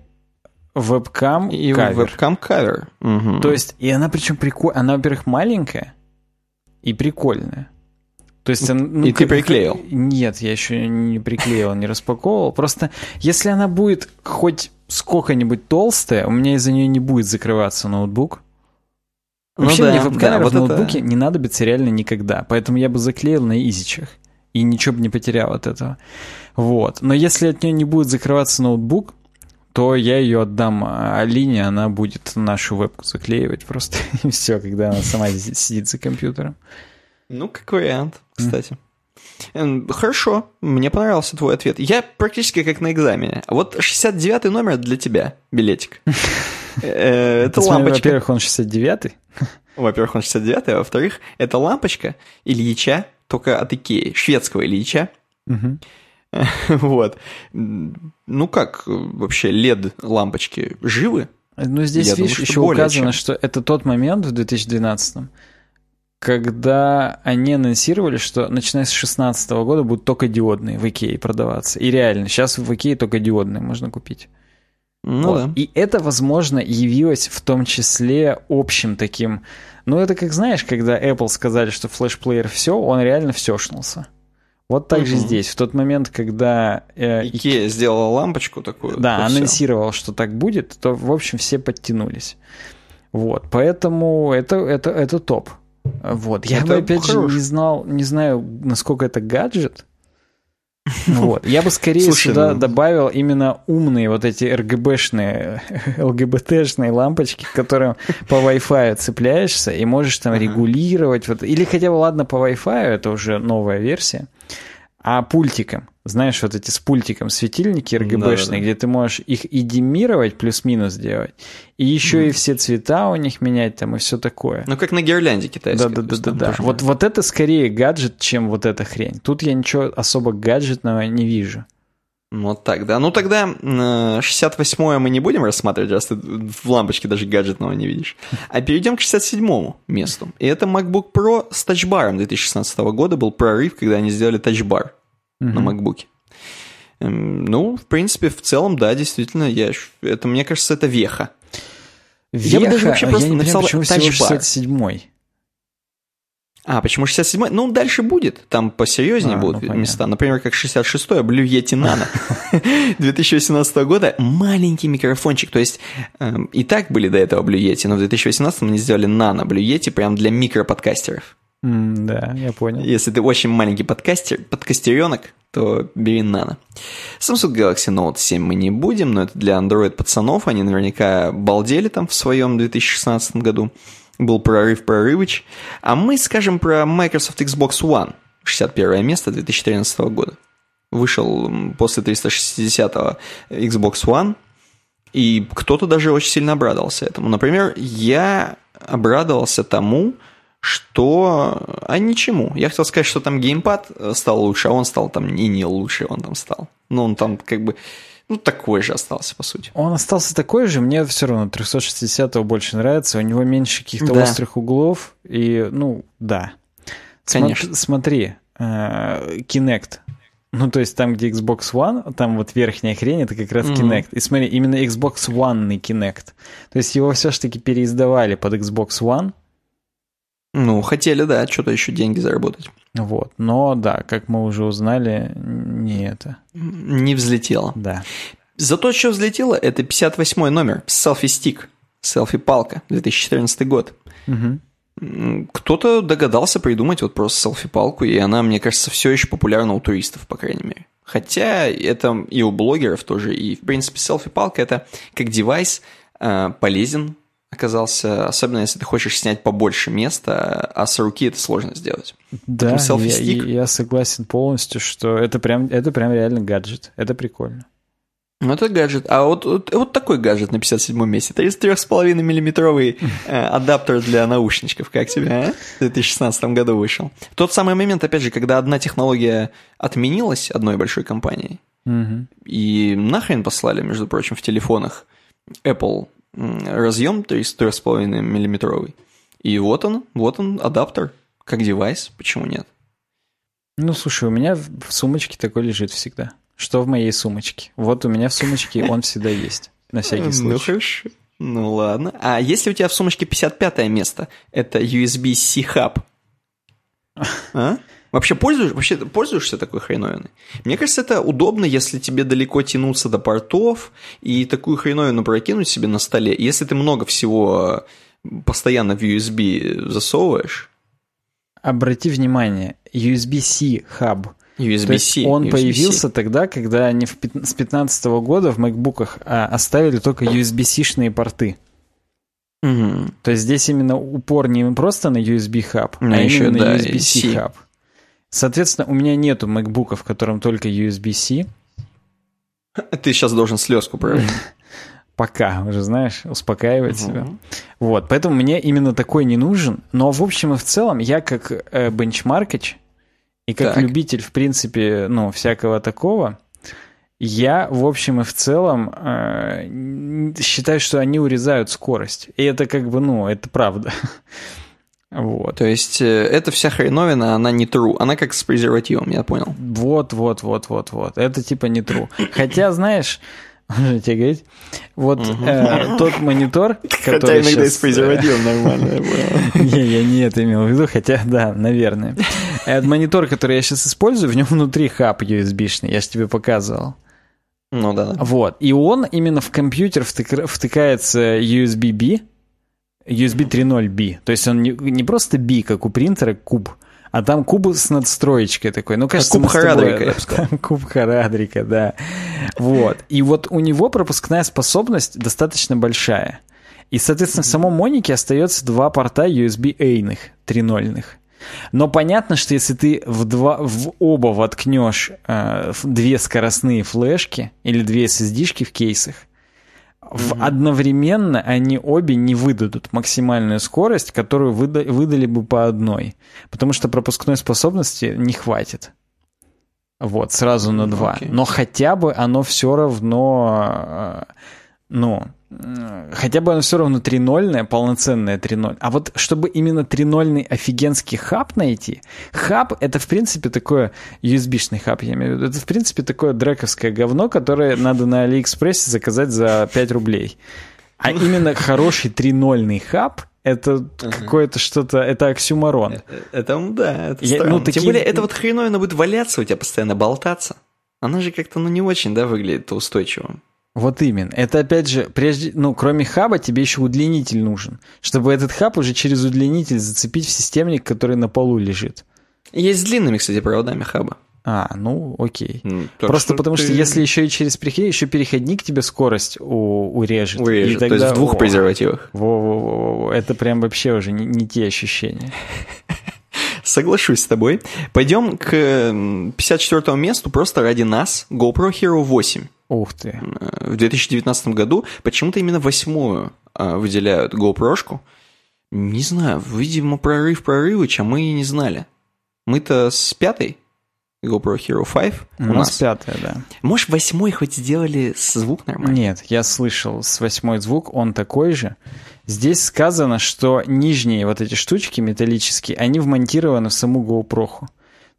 вебкам и вебкам кавер. Угу. То есть, и она причем прикольная. Она, во-первых, маленькая и прикольная. То есть, ну, и ты приклеил? Нет, я еще не приклеил, не распаковывал. Просто если она будет хоть сколько-нибудь толстая, у меня из-за нее не будет закрываться ноутбук. Ну Вообще да, мне веб-камера да, вот в ноутбуке это... не надобится реально никогда, поэтому я бы заклеил на изичах и ничего бы не потерял от этого. Вот. Но если от нее не будет закрываться ноутбук, то я ее отдам Алине, она будет нашу вебку заклеивать просто, *laughs* и все, когда она сама сидит за компьютером. Ну, как вариант, кстати. Mm. Хорошо, мне понравился твой ответ. Я практически как на экзамене. А вот 69 номер для тебя, билетик. *laughs* Э, это лампочка. Во-первых, он 69-й. Во-первых, он 69-й, а во-вторых, это лампочка Ильича, только от Икеи, шведского Ильича. *laughs* Вот. Ну как вообще LED-лампочки живы? Ну здесь, Я видишь, думаю, еще указано, чем. что это тот момент в 2012 когда они анонсировали, что начиная с 2016 года будут только диодные в Икее продаваться. И реально, сейчас в Икее только диодные можно купить. Ну вот. да. И это, возможно, явилось в том числе общим таким... Ну, это как, знаешь, когда Apple сказали, что флешплеер все, он реально все шнулся. Вот так угу. же здесь. В тот момент, когда... Э, Ikea сделала лампочку такую. Да, анонсировал, все. что так будет, то, в общем, все подтянулись. Вот, поэтому это, это, это топ. Вот, я это бы, опять хорош. же, не знал, не знаю, насколько это гаджет, *laughs* вот. Я бы скорее Слушай, сюда ну... добавил именно умные вот эти РГБшные, *laughs* ЛГБТшные лампочки, к которым по Wi-Fi цепляешься и можешь там ага. регулировать. Вот. Или хотя бы, ладно, по Wi-Fi, это уже новая версия, а пультиком. Знаешь, вот эти с пультиком светильники РГБшные, да, да, где ты можешь их и демировать, плюс-минус делать, и еще mm. и все цвета у них менять там и все такое. Ну, как на гирлянде китайской. Да-да-да. да. Вот, вот это скорее гаджет, чем вот эта хрень. Тут я ничего особо гаджетного не вижу. Вот так, да. Ну тогда 68-е мы не будем рассматривать, раз ты в лампочке даже гаджетного не видишь. А перейдем к 67-му месту. И это MacBook Pro с тачбаром 2016 года. Был прорыв, когда они сделали тачбар mm-hmm. на MacBook. Эм, ну, в принципе, в целом, да, действительно, я, это, мне кажется, это веха. Веха? Я бы даже вообще просто я не написал всего 67-й. А, почему 67 Ну, дальше будет. Там посерьезнее а, будут ну, места. Например, как 66-й Blue Yeti Nano 2018 года. Маленький микрофончик. То есть, э, и так были до этого Blue Yeti, но в 2018 они сделали Nano Blue Yeti прям для микроподкастеров. Mm, да, я понял. Если ты очень маленький подкастер, подкастеренок, то бери Nano. Samsung Galaxy Note 7 мы не будем, но это для Android пацанов. Они наверняка балдели там в своем 2016 году был прорыв прорывыч. А мы скажем про Microsoft Xbox One, 61 место 2013 года. Вышел после 360 Xbox One, и кто-то даже очень сильно обрадовался этому. Например, я обрадовался тому, что... А ничему. Я хотел сказать, что там геймпад стал лучше, а он стал там и не лучше, он там стал. Но он там как бы ну, такой же остался, по сути. Он остался такой же, мне все равно 360-го больше нравится, у него меньше каких-то да. острых углов, и, ну, да. Конечно. Сма- смотри, э, Kinect, ну, то есть там, где Xbox One, там вот верхняя хрень, это как раз mm-hmm. Kinect. И смотри, именно Xbox One Kinect. То есть его все-таки переиздавали под Xbox One, ну, хотели, да, что-то еще деньги заработать. Вот, но да, как мы уже узнали, не это. Не взлетело. Да. Зато что взлетело, это 58 номер, селфи-стик, селфи-палка, 2014 год. Угу. Кто-то догадался придумать вот просто селфи-палку, и она, мне кажется, все еще популярна у туристов, по крайней мере. Хотя это и у блогеров тоже, и, в принципе, селфи-палка это как девайс э, полезен оказался, особенно если ты хочешь снять побольше места, а с руки это сложно сделать. Да, я, я согласен полностью, что это прям, это прям реально гаджет. Это прикольно. Ну, это гаджет. А вот, вот, вот такой гаджет на 57-м месте. 33,5 миллиметровый э, адаптер для наушничков. Как тебе, а? В 2016 году вышел. Тот самый момент, опять же, когда одна технология отменилась одной большой компанией, угу. и нахрен послали, между прочим, в телефонах Apple разъем 3,5 миллиметровый. И вот он, вот он, адаптер, как девайс, почему нет? Ну, слушай, у меня в сумочке такой лежит всегда. Что в моей сумочке? Вот у меня в сумочке он всегда есть, на всякий ну, случай. Ну, хорошо. Ну, ладно. А если у тебя в сумочке 55 место, это USB-C хаб? *laughs* А? Вообще, пользуешь, вообще пользуешься такой хреновиной? Мне кажется, это удобно, если тебе далеко тянуться до портов и такую хреновину прокинуть себе на столе. Если ты много всего постоянно в USB засовываешь. Обрати внимание, USB-C хаб. USB-C. он USB-C. появился тогда, когда они в, с 2015 года в MacBook'ах а, оставили только USB-C-шные порты. Угу. То есть здесь именно упор не просто на USB хаб, а еще, именно да, USB-C хаб. Соответственно, у меня нету MacBook, в котором только USB-C. Ты сейчас должен слезку проверить. *laughs* Пока, уже знаешь, успокаивать угу. себя. Вот, поэтому мне именно такой не нужен. Но в общем и в целом, я как э, бенчмаркач и как так. любитель, в принципе, ну, всякого такого, я, в общем и в целом, э, считаю, что они урезают скорость. И это как бы, ну, это правда. *laughs* Вот. То есть э, эта вся хреновина, она не true. Она как с презервативом, я понял. Вот, вот, вот, вот, вот. Это типа не true. Хотя, знаешь, *laughs* можно тебе говорить, вот э, *laughs* тот монитор, который Хотя иногда сейчас... с презервативом нормально. *laughs* Не, я не это имел в виду, хотя, да, наверное. Этот монитор, который я сейчас использую, в нем внутри хаб USB-шный, я же тебе показывал. Ну да. Вот. И он именно в компьютер втыкается USB-B, USB 3.0B. То есть он не, не просто B, как у принтера, куб, а там куб с надстроечкой такой. Ну, кажется, а куб Харадрика, я бы *laughs* сказал. Куб Харадрика, да. Вот. И вот у него пропускная способность достаточно большая. И, соответственно, в самом Монике остается два порта USB-A-ных, 3.0-ных. Но понятно, что если ты в, два, в оба воткнешь э, две скоростные флешки или две SSD-шки в кейсах, в одновременно они обе не выдадут максимальную скорость, которую выда выдали бы по одной, потому что пропускной способности не хватит. Вот, сразу на 2. Окей. Но хотя бы оно все равно, э, ну, хотя бы оно все равно 3.0, полноценное 3.0. А вот чтобы именно 3.0 офигенский хаб найти, хаб это в принципе такое, USB-шный хаб я имею в виду, это в принципе такое дрековское говно, которое надо на Алиэкспрессе заказать за 5 рублей. А именно хороший 3.0 хаб это uh-huh. какое-то что-то, это оксюмарон. Это, это да, это я, странно. Ну, такие... Тем более, это вот хреновина будет валяться у тебя постоянно, болтаться. Она же как-то, ну, не очень, да, выглядит устойчивым. Вот именно. Это опять же, прежде, ну, кроме хаба, тебе еще удлинитель нужен, чтобы этот хаб уже через удлинитель зацепить в системник, который на полу лежит. Есть с длинными, кстати, проводами хаба. А, ну окей. Ну, Просто что потому ты... что если еще и через переходник, еще переходник тебе скорость у, урежет. Урежет, тогда... то есть в двух О, презервативах. Во-во-во, это прям вообще уже не, не те ощущения. *laughs* Соглашусь с тобой. Пойдем к 54 месту просто ради нас. GoPro Hero 8. Ух ты. В 2019 году почему-то именно восьмую э, выделяют GoPro-шку. Не знаю, видимо, прорыв прорывыч, а мы и не знали. Мы-то с пятой GoPro Hero 5 у, у нас пятая, да. Может, восьмой хоть сделали звук нормально? Нет, я слышал с восьмой звук, он такой же. Здесь сказано, что нижние вот эти штучки металлические, они вмонтированы в саму GoPro.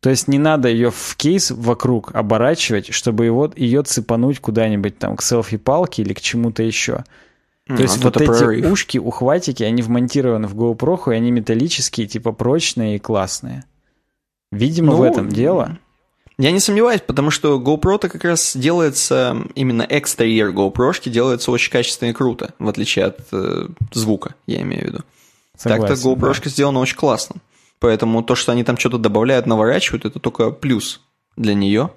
То есть не надо ее в кейс вокруг оборачивать, чтобы его, ее цепануть куда-нибудь там к селфи-палке или к чему-то еще. То есть вот эти прорыв. ушки, ухватики, они вмонтированы в GoPro, и они металлические, типа прочные и классные. Видимо, ну, в этом дело. Я не сомневаюсь, потому что GoPro-то как раз делается, именно экстерьер GoPro-шки делается очень качественно и круто, в отличие от э, звука, я имею в виду. Так-то GoPro-шка да. сделана очень классно. Поэтому то, что они там что-то добавляют, наворачивают, это только плюс для нее.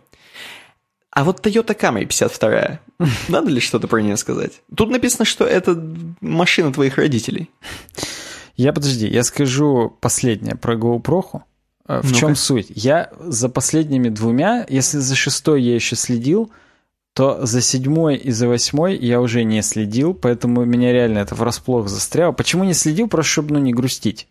А вот Toyota Camry 52, *laughs* надо ли что-то про нее сказать? Тут написано, что это машина твоих родителей. Я, подожди, я скажу последнее про GoPro. Э, в ну чем суть? Я за последними двумя, если за шестой я еще следил, то за седьмой и за восьмой я уже не следил, поэтому меня реально это врасплох застряло. Почему не следил? Просто чтобы ну, не грустить.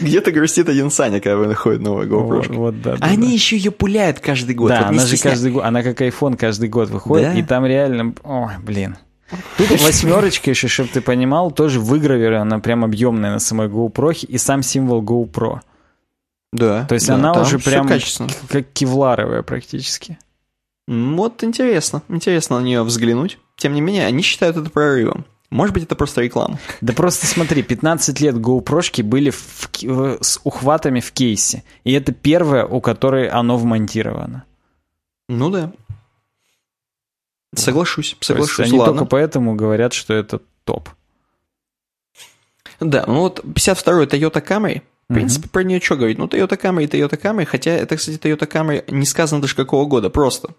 Где-то грустит один Саня, когда выходит новая GoPro. Вот, вот, да, Они да. еще ее пуляют каждый год. Да, вот она же каждый год, она как iPhone каждый год выходит, да? и там реально, ой, блин. Тут восьмерочка еще, чтобы ты понимал, тоже выгравирована, она прям объемная на самой GoPro, и сам символ GoPro. Да. То есть да, она уже прям как кевларовая практически. Вот интересно, интересно на нее взглянуть. Тем не менее, они считают это прорывом. Может быть, это просто реклама. Да просто смотри, 15 лет GoPro были в, в, с ухватами в кейсе. И это первое, у которой оно вмонтировано. Ну да. Соглашусь, соглашусь. То есть они ладно. только поэтому говорят, что это топ. Да, ну вот 52-й Toyota Camry, в принципе, mm-hmm. про нее что говорить? Ну, Toyota Camry Toyota Camry, хотя это, кстати, Toyota Camry не сказано даже какого года, просто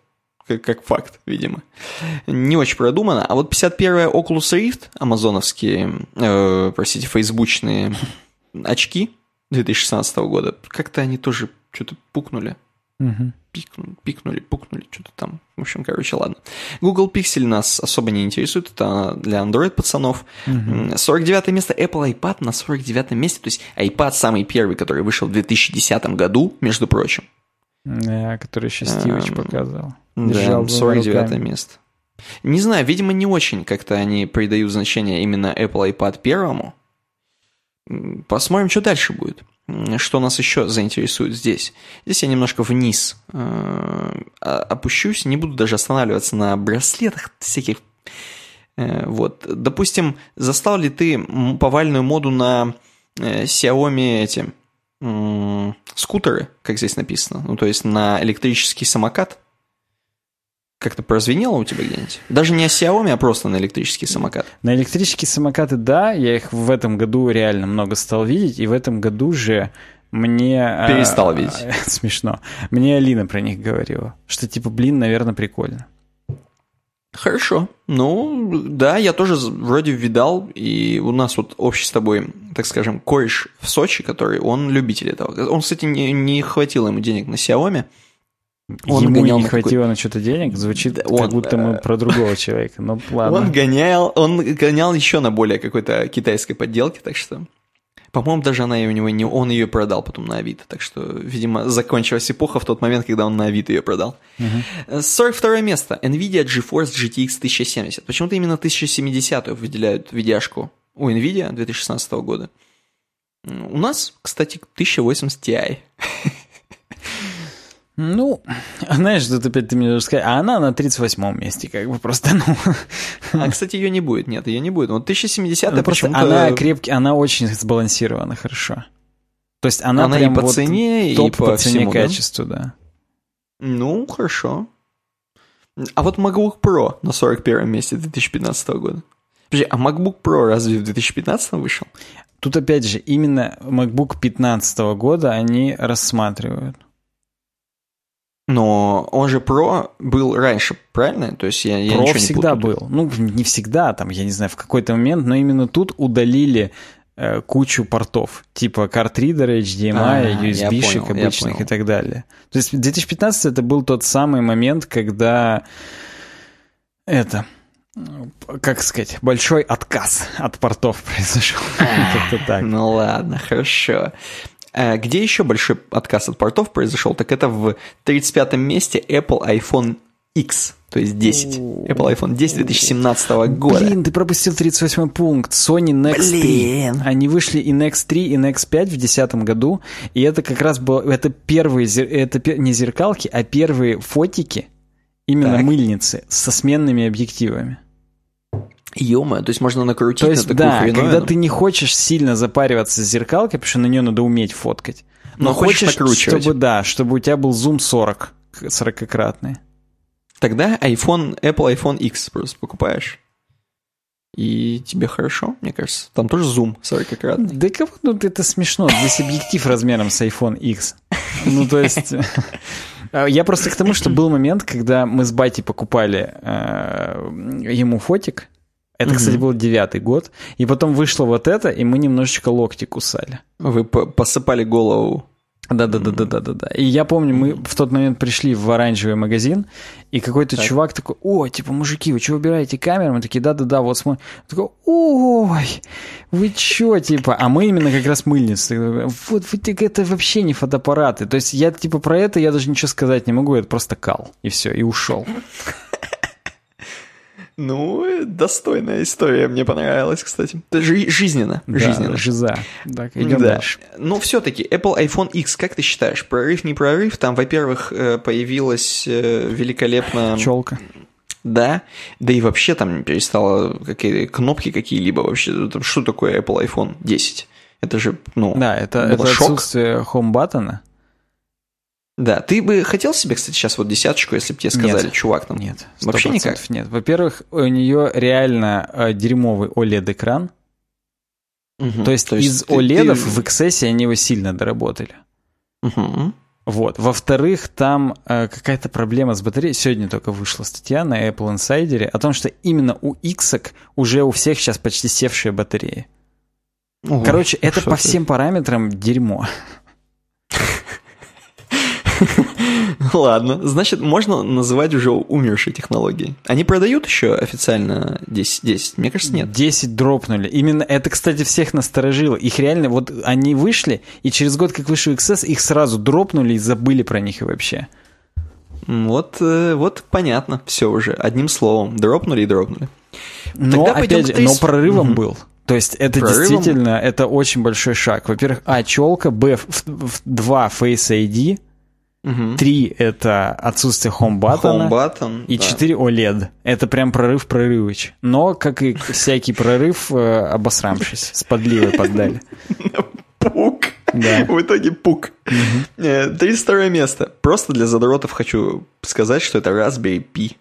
как, как факт, видимо. Не очень продумано. А вот 51-я Oculus Rift, амазоновские, э, простите, фейсбучные *laughs* очки 2016 года, как-то они тоже что-то пукнули. Угу. Пикнули, пикнули, пукнули, что-то там. В общем, короче, ладно. Google Pixel нас особо не интересует, это для Android пацанов. Угу. 49 место Apple iPad на 49 месте, то есть iPad самый первый, который вышел в 2010 году, между прочим. Да, который еще Стивич эм, показывал. Да, 49 место. Не знаю, видимо, не очень как-то они придают значение именно Apple iPad первому. Посмотрим, что дальше будет. Что нас еще заинтересует здесь? Здесь я немножко вниз э, а, опущусь, не буду даже останавливаться на браслетах всяких. Э, вот, допустим, застал ли ты повальную моду на э, Xiaomi эти скутеры, как здесь написано, ну то есть на электрический самокат? Как-то прозвенело у тебя где-нибудь? Даже не о Xiaomi, а просто на электрический самокат. На электрические самокаты, да. Я их в этом году реально много стал видеть. И в этом году же мне... А, Перестал а, *laughs* видеть. Смешно. Мне Алина про них говорила. Что типа, блин, наверное, прикольно. Хорошо. Ну, да, я тоже вроде видал, и у нас вот общий с тобой, так скажем, кореш в Сочи, который, он любитель этого. Он, кстати, не, не хватило ему денег на Xiaomi, он Ему гонял не хватило на что-то денег, звучит он, как будто мы про другого человека, но *laughs* ладно. Он гонял, он гонял еще на более какой-то китайской подделке, так что По-моему, даже она у него не... Он ее продал потом на Авито. Так что, видимо, закончилась эпоха в тот момент, когда он на Авито ее продал. Uh-huh. 42 место. NVIDIA GeForce GTX 1070. Почему-то именно 1070 выделяют видяшку у NVIDIA 2016 года. У нас, кстати, 1080 Ti. *laughs* Ну, *laughs* знаешь, тут опять ты мне должен сказать, а она на 38-м месте, как бы просто, ну... А, кстати, ее не будет, нет, ее не будет. Вот 1070 ну, просто она крепкий, она очень сбалансирована хорошо. То есть она, она прям и по вот цене, топ и по, по цене всему, качеству, да? да. Ну, хорошо. А вот MacBook Pro на 41 месте 2015 года. Подожди, а MacBook Pro разве в 2015 вышел? Тут опять же, именно MacBook 15 года они рассматривают. Но он же Pro был раньше, правильно? То есть я, я Pro всегда не был. Ну, не всегда, там, я не знаю, в какой-то момент, но именно тут удалили э, кучу портов, типа картридера, HDMI, а, USB-шек обычных и так далее. То есть 2015 это был тот самый момент, когда это как сказать, большой отказ от портов *laughs* произошел. *laughs* Как-то так. Ну ладно, хорошо. Э, где еще большой отказ от портов произошел, так это в 35-м месте Apple iPhone X, то есть 10. Apple iPhone 10 2017 года. Блин, ты пропустил 38 пункт. Sony Nex Блин. 3. Они вышли и Nex 3, и Nex 5 в 2010 году. И это как раз было... Это первые... Это не зеркалки, а первые фотики, именно так. мыльницы, со сменными объективами. Ё то есть можно накрутить то есть, на такую да, хреновину. когда ты не хочешь сильно запариваться с зеркалкой, потому что на нее надо уметь фоткать. Но, но хочешь, накручивать. чтобы, да, чтобы у тебя был зум 40, 40-кратный. Тогда iPhone, Apple iPhone X просто покупаешь. И тебе хорошо, мне кажется. Там тоже зум 40-кратный. Да как ну, это смешно. Здесь объектив размером с iPhone X. Ну, то есть... Я просто к тому, что был момент, когда мы с Бати покупали э, ему фотик, это, угу. кстати, был девятый год. И потом вышло вот это, и мы немножечко локти кусали. Вы посыпали голову. Да-да-да-да-да-да. И я помню, мы в тот момент пришли в оранжевый магазин, и какой-то так. чувак такой, о, типа, мужики, вы что, убираете камеру? Мы такие, да-да-да, вот смотрим. такой, ой, вы чё, типа, а мы именно как раз мыльницы. Вот вы, это вообще не фотоаппараты. То есть я, типа, про это я даже ничего сказать не могу, это просто кал. И все, и ушел. Ну, достойная история, мне понравилась, кстати. Жи- жизненно, да, жизненно. жиза. Так, идем да. дальше. Но все-таки Apple iPhone X, как ты считаешь, прорыв, не прорыв? Там, во-первых, э, появилась э, великолепно... Челка. Да, да и вообще там перестало какие кнопки какие-либо вообще. Что такое Apple iPhone 10? Это же, ну, Да, это, это шок. отсутствие home-баттона. Да, ты бы хотел себе, кстати, сейчас вот десяточку, если бы тебе сказали, нет, чувак, там? Нет, вообще никак. Нет. Во-первых, у нее реально э, дерьмовый OLED-экран. Угу, то есть то из ты, OLED ты... в XS они его сильно доработали. Угу. Вот. Во-вторых, там э, какая-то проблема с батареей. Сегодня только вышла статья на Apple Insider о том, что именно у X уже у всех сейчас почти севшие батареи. Ого, Короче, это по всем параметрам дерьмо. Ладно, значит, можно называть уже умершей технологией. Они продают еще официально 10? 10? Мне кажется, нет. 10 дропнули. Именно это, кстати, всех насторожило. Их реально, вот они вышли, и через год, как вышел XS, их сразу дропнули и забыли про них и вообще. Вот, э, вот понятно, все уже. Одним словом, дропнули и дропнули. Но, Тогда опять же, но прорывом угу. был. То есть это Прорывом? действительно, это очень большой шаг. Во-первых, А, челка, Б, в, в, 2 Face ID, Угу. Три — это отсутствие хом-баттона. Home и четыре да. OLED. Это прям прорыв прорывыч. Но, как и всякий прорыв, э, обосрамшись. С подливой поддали. Пук. Да. В итоге пук. Угу. 32 место. Просто для задротов хочу сказать, что это Raspberry Pi.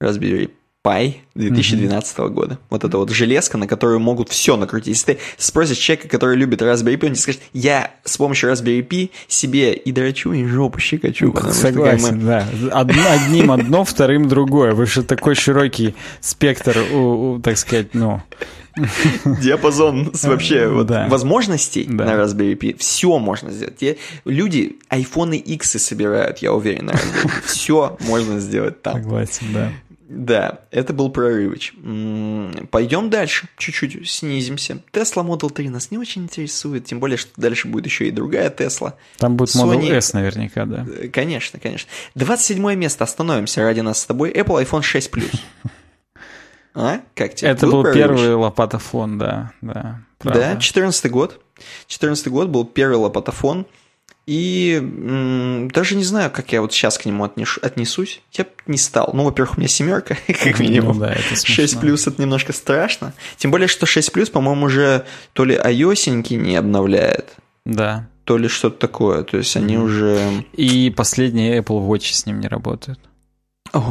Raspberry Pi 2012 mm-hmm. года. Вот эта вот железка, на которую могут все накрутить. Если ты спросишь человека, который любит Raspberry Pi, он тебе скажет, я с помощью Raspberry Pi себе и драчу, и жопу щекочу. Ну, согласен, мы... да. Одно, одним одно, *laughs* вторым другое. Вы же такой широкий спектр, у, у, так сказать, ну... Диапазон *laughs* вообще вот да. возможностей да. на Raspberry Pi. Все можно сделать. Те, люди iPhone X собирают, я уверен. Все можно сделать там. Согласен, да. Да, это был прорывыч. Пойдем дальше, чуть-чуть снизимся. Tesla Model 3 нас не очень интересует, тем более, что дальше будет еще и другая Tesla. Там будет Sony... Model S наверняка, да. Э, конечно, конечно. 27 место, остановимся ради нас с тобой. Apple iPhone 6 Plus. *laughs* А? Как тебе? Это был, был первый лопатофон, да. Да, да 14 год. 14 год был первый лопатофон. И м, даже не знаю, как я вот сейчас к нему отнеш, отнесусь. Я бы не стал. Ну, во-первых, у меня семерка, *laughs* как ну минимум. Ну, да, это 6 плюс это немножко страшно. Тем более, что 6 плюс, по-моему, уже то ли iOS не обновляет. Да. То ли что-то такое. То есть они уже. И последние Apple Watch с ним не работают. Ой,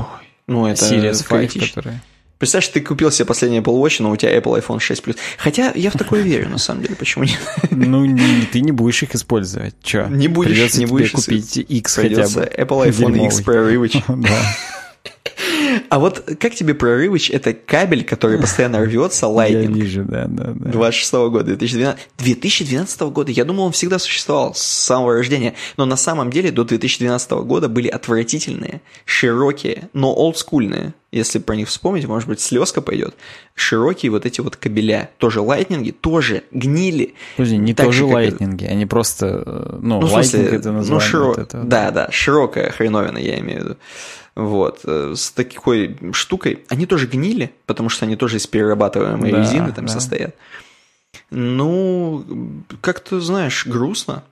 ну это Series 5, которые. Представляешь, ты купил себе последний Apple Watch, но у тебя Apple iPhone 6 Plus. Хотя я в такое верю, на самом деле, почему нет? Ну, ты не будешь их использовать. Че? Не будешь, Придется не будешь купить X хотя бы. Apple iPhone X прорывыч. *laughs* Да. А вот как тебе прорывыч? Это кабель, который постоянно *laughs* рвется, Lightning. Я вижу, да, да, да. 26 года, 2012. 2012 года, я думал, он всегда существовал с самого рождения, но на самом деле до 2012 года были отвратительные, широкие, но олдскульные, если про них вспомнить, может быть, слезка пойдет, широкие вот эти вот кабеля, тоже лайтнинги, тоже гнили. Подожди, не так тоже лайтнинги, они просто, э, ну, ну лайтнинг это название. Ну, широ... вот этого, да, да, широкая хреновина, я имею в виду. Вот, э, с такой штукой. Они тоже гнили, потому что они тоже из перерабатываемой да, резины там да. состоят. Ну, как-то, знаешь, грустно.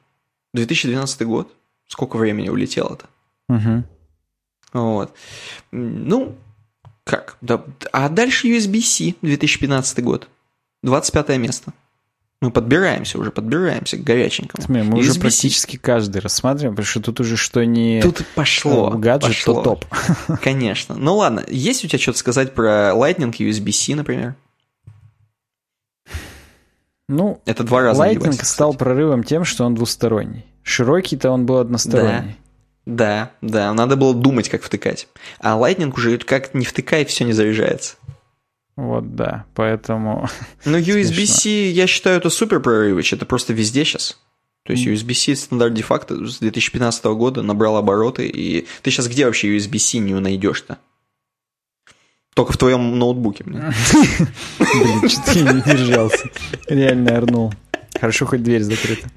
2012 год. Сколько времени улетело-то? Угу. Вот. Ну, как? Да. А дальше USB-C 2015 год. 25 место. Мы подбираемся уже, подбираемся к горяченькому. Смотри, мы уже практически каждый рассматриваем, потому что тут уже что не тут пошло, гаджет, пошло. то топ. *laughs* Конечно. Ну ладно, есть у тебя что-то сказать про Lightning USB-C, например? Ну, это два раза. Lightning девайс, стал прорывом тем, что он двусторонний. Широкий-то он был односторонний. Да, да, да. Надо было думать, как втыкать. А Lightning уже как не втыкай, все не заряжается. Вот, да, поэтому... *laughs* Ну, USB-C, я считаю, это супер прорывыч, это просто везде сейчас. То есть USB-C стандарт де-факто с 2015 года набрал обороты, и ты сейчас где вообще USB-C не найдешь-то? Только в твоем ноутбуке, блин. *laughs* Блин, что ты не держался. Реально орнул. Хорошо, хоть дверь закрыта.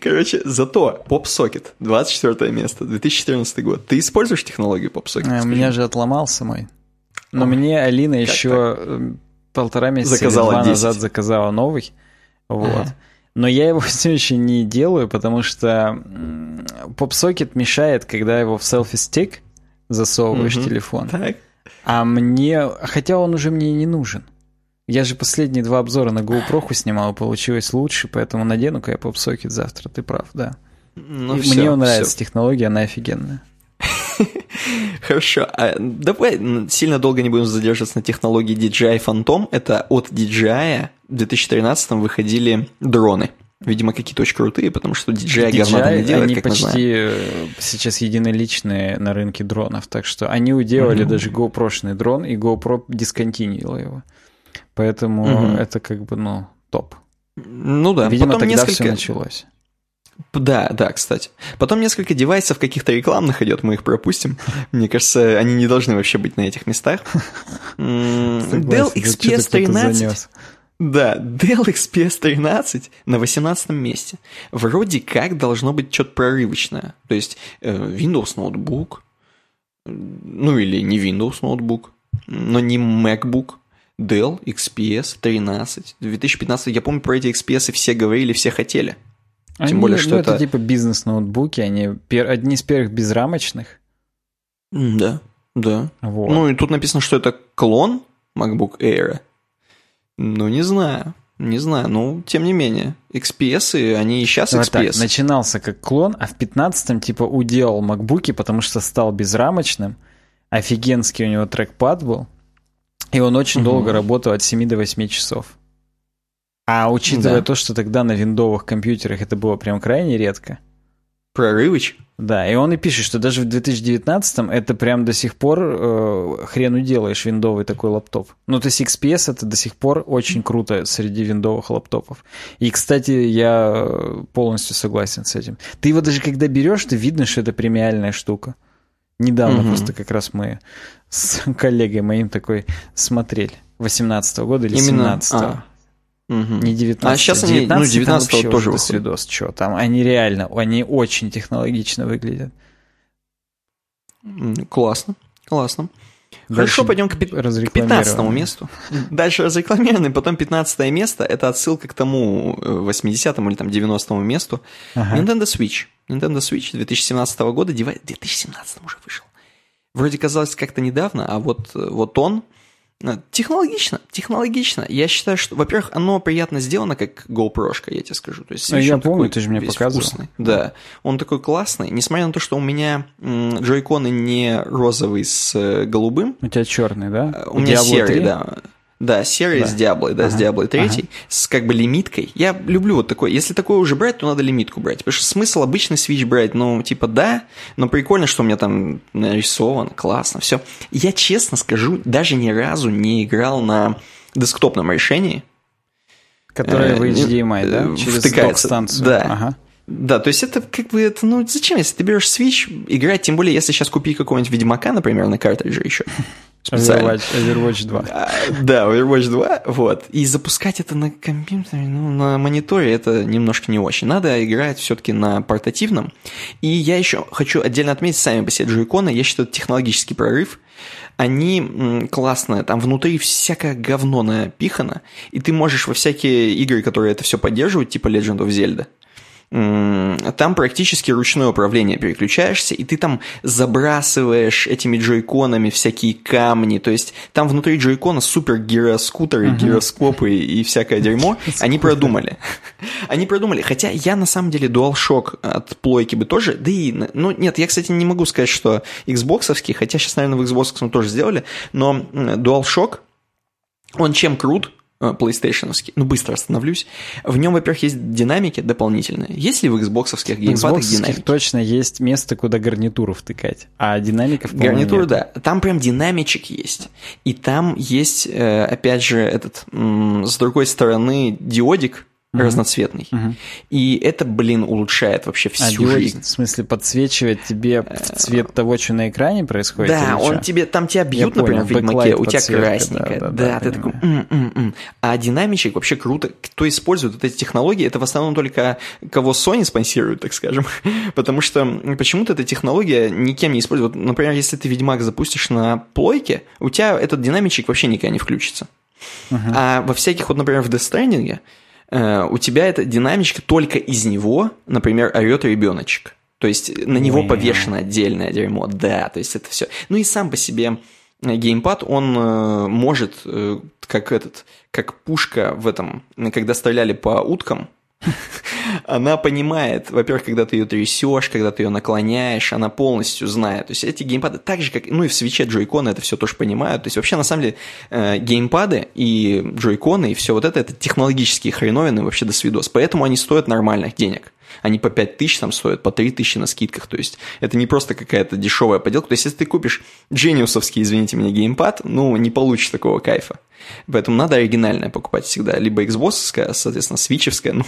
Короче, зато PopSocket, 24 место, 2014 год. Ты используешь технологию PopSocket? А, у меня же отломался мой. Но мне Алина еще так? Э, полтора месяца заказала два 10. назад заказала новый. Вот. Ага. Но я его *laughs* все еще не делаю, потому что PopSocket мешает, когда его в selfie-stick засовываешь угу. телефон. Так. А мне... Хотя он уже мне не нужен. Я же последние два обзора на GoPro снимал, получилось лучше, поэтому надену-ка я PopSocket завтра, ты прав, да. Ну, все, мне нравится все. технология, она офигенная. Хорошо. А давай сильно долго не будем задерживаться на технологии DJI Phantom. Это от DJI в 2013 выходили дроны. Видимо, какие-то очень крутые, потому что DJI, DJI говна не делает, они как почти э, сейчас единоличные на рынке дронов, так что они уделали mm-hmm. даже GoPro-шный дрон, и GoPro дисконтинировал его. Поэтому mm-hmm. это как бы, ну, топ. Ну да. Видимо, Потом тогда несколько... все началось. Да, да, кстати. Потом несколько девайсов каких-то рекламных идет, мы их пропустим. Мне кажется, они не должны вообще быть на этих местах. Dell XPS 13. Да, Dell XPS 13 на 18 месте. Вроде как должно быть что-то прорывочное. То есть э, Windows ноутбук, ну или не Windows ноутбук, но не MacBook, Dell XPS 13. 2015, я помню, про эти XPS все говорили, все хотели. Тем они, более, что ну, это... это типа бизнес-ноутбуки, они пер... одни из первых безрамочных. Да, да. Вот. Ну и тут написано, что это клон MacBook Air. Ну, не знаю. Не знаю, ну, тем не менее. XPS, они и сейчас XPS. Так, начинался как клон, а в 15-м типа уделал макбуки, потому что стал безрамочным. Офигенский у него трекпад был. И он очень угу. долго работал от 7 до 8 часов. А учитывая да. то, что тогда на виндовых компьютерах это было прям крайне редко. Прорывыч? Да, и он и пишет, что даже в 2019-м это прям до сих пор э, хрен уделаешь виндовый такой лаптоп. Ну, то есть XPS это до сих пор очень круто среди виндовых лаптопов. И, кстати, я полностью согласен с этим. Ты его даже когда берешь, ты видно, что это премиальная штука. Недавно угу. просто как раз мы с *laughs* коллегой моим такой смотрели. 18 -го года или Именно... 17 -го. А. Угу. Не 19 А сейчас 19 они, ну, 19 тоже выходит. Свидос, что там, они реально, они очень технологично выглядят. Классно, классно. Хорошо, пойдем к, к 15 месту. *laughs* Дальше разрекламированный, потом 15 место. Это отсылка к тому 80-му э, или там 90-му месту. Ага. Nintendo Switch. Nintendo Switch 2017 года, 2017 уже вышел. Вроде казалось как-то недавно, а вот, э, вот он технологично, технологично. Я считаю, что, во-первых, оно приятно сделано, как GoPro, я тебе скажу. То есть, а я помню, ты же мне показывал. Вкусный. Да, он такой классный, несмотря на то, что у меня джойконы не розовый с э, голубым. У тебя черный, да? У, у меня серый, 3? да. Да, серый да. с Диаблой, да, ага. с Диаблой 3, ага. с как бы лимиткой. Я люблю вот такой. Если такое уже брать, то надо лимитку брать. Потому что смысл обычный Switch брать, ну, типа, да, но прикольно, что у меня там нарисовано, классно, все. Я честно скажу, даже ни разу не играл на десктопном решении. Которое э, в HDMI, да? Через втыкается. станцию. Да. Ага. Да, то есть это как бы это, ну зачем, если ты берешь Switch, играть, тем более, если сейчас купить какого-нибудь Ведьмака, например, на картридже еще, специально. Overwatch, Overwatch 2. Да, Overwatch 2, вот. И запускать это на компьютере, ну, на мониторе, это немножко не очень. Надо играть все-таки на портативном. И я еще хочу отдельно отметить сами по себе джойконы. Я считаю, это технологический прорыв. Они классные, там внутри всякое говно напихано, и ты можешь во всякие игры, которые это все поддерживают, типа Legend of Zelda, там практически ручное управление переключаешься, и ты там забрасываешь этими джойконами всякие камни, то есть там внутри джойкона супер гироскутеры, uh-huh. гироскопы и всякое дерьмо, они продумали. Они продумали, хотя я на самом деле DualShock от плойки бы тоже, да и, ну нет, я, кстати, не могу сказать, что Xbox, хотя сейчас, наверное, в Xbox мы тоже сделали, но DualShock, он чем крут, PlayStation, ну быстро остановлюсь. В нем, во-первых, есть динамики дополнительные. Есть ли в Xbox геймпадах динамики? точно есть место, куда гарнитуру втыкать, а динамиков, Гарнитуру, нет. да. Там прям динамичек есть. И там есть, э, опять же, этот, с другой стороны, диодик, угу. разноцветный. Угу. И это, блин, улучшает вообще всю а жизнь. В смысле, подсвечивает тебе в э, цвет того, что на экране происходит? Да, он тебе, там тебя бьют, Я например, понял, в Ведьмаке, у тебя красненькое. Да, да, да, да ты такой, м-м-м. А динамичек вообще круто. Кто использует вот эти технологии, это в основном только кого Sony спонсирует, так скажем. *laughs* Потому что почему-то эта технология никем не используется. Например, если ты Ведьмак запустишь на плойке, у тебя этот динамичек вообще никогда не включится. Uh-huh. А во всяких, вот, например, в Death Stranding у тебя эта динамичка только из него, например, орет ребеночек. То есть на него повешено отдельное дерьмо. Да, то есть это все. Ну и сам по себе э, геймпад, он э, может, как этот, как пушка в этом, когда стреляли по уткам, она понимает, во-первых, когда ты ее трясешь, когда ты ее наклоняешь, она полностью знает. То есть эти геймпады, так же как, ну и в свече джойконы это все тоже понимают. То есть вообще на самом деле э, геймпады и джойконы и все вот это, это технологические хреновины вообще до свидос. Поэтому они стоят нормальных денег они по 5 тысяч там стоят, по 3 тысячи на скидках. То есть это не просто какая-то дешевая поделка. То есть если ты купишь джениусовский, извините меня, геймпад, ну, не получишь такого кайфа. Поэтому надо оригинальное покупать всегда. Либо Xbox, соответственно, свичевская, *laughs* ну,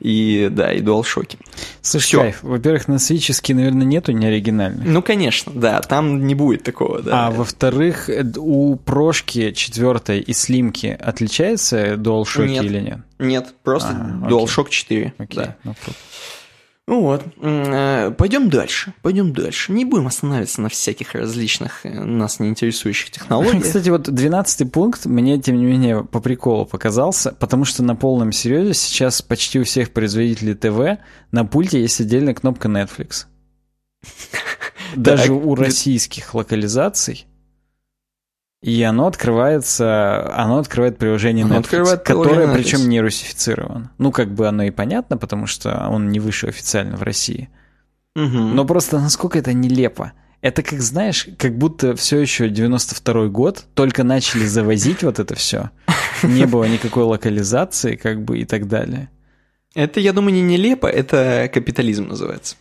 и, да, и DualShock. Слушай, Всё. кайф. Во-первых, на свичевске, наверное, нету неоригинальных. Ну, конечно, да, там не будет такого, да. А во-вторых, у прошки четвертой и слимки отличается DualShock нет. или нет? Нет, просто ага, DualShock 4. Окей. Да. Ну вот, э, пойдем дальше, пойдем дальше. Не будем останавливаться на всяких различных э, нас не интересующих технологиях. *laughs* Кстати, вот 12 пункт мне, тем не менее, по приколу показался, потому что на полном серьезе сейчас почти у всех производителей ТВ на пульте есть отдельная кнопка Netflix. *laughs* Даже у российских локализаций и оно открывается, оно открывает приложение оно Netflix, открывает которое Netflix. причем не русифицировано. Ну, как бы оно и понятно, потому что он не вышел официально в России. Угу. Но просто насколько это нелепо. Это как, знаешь, как будто все еще 92-й год, только начали завозить вот это все. Не было никакой локализации, как бы, и так далее. Это, я думаю, не нелепо, это капитализм называется.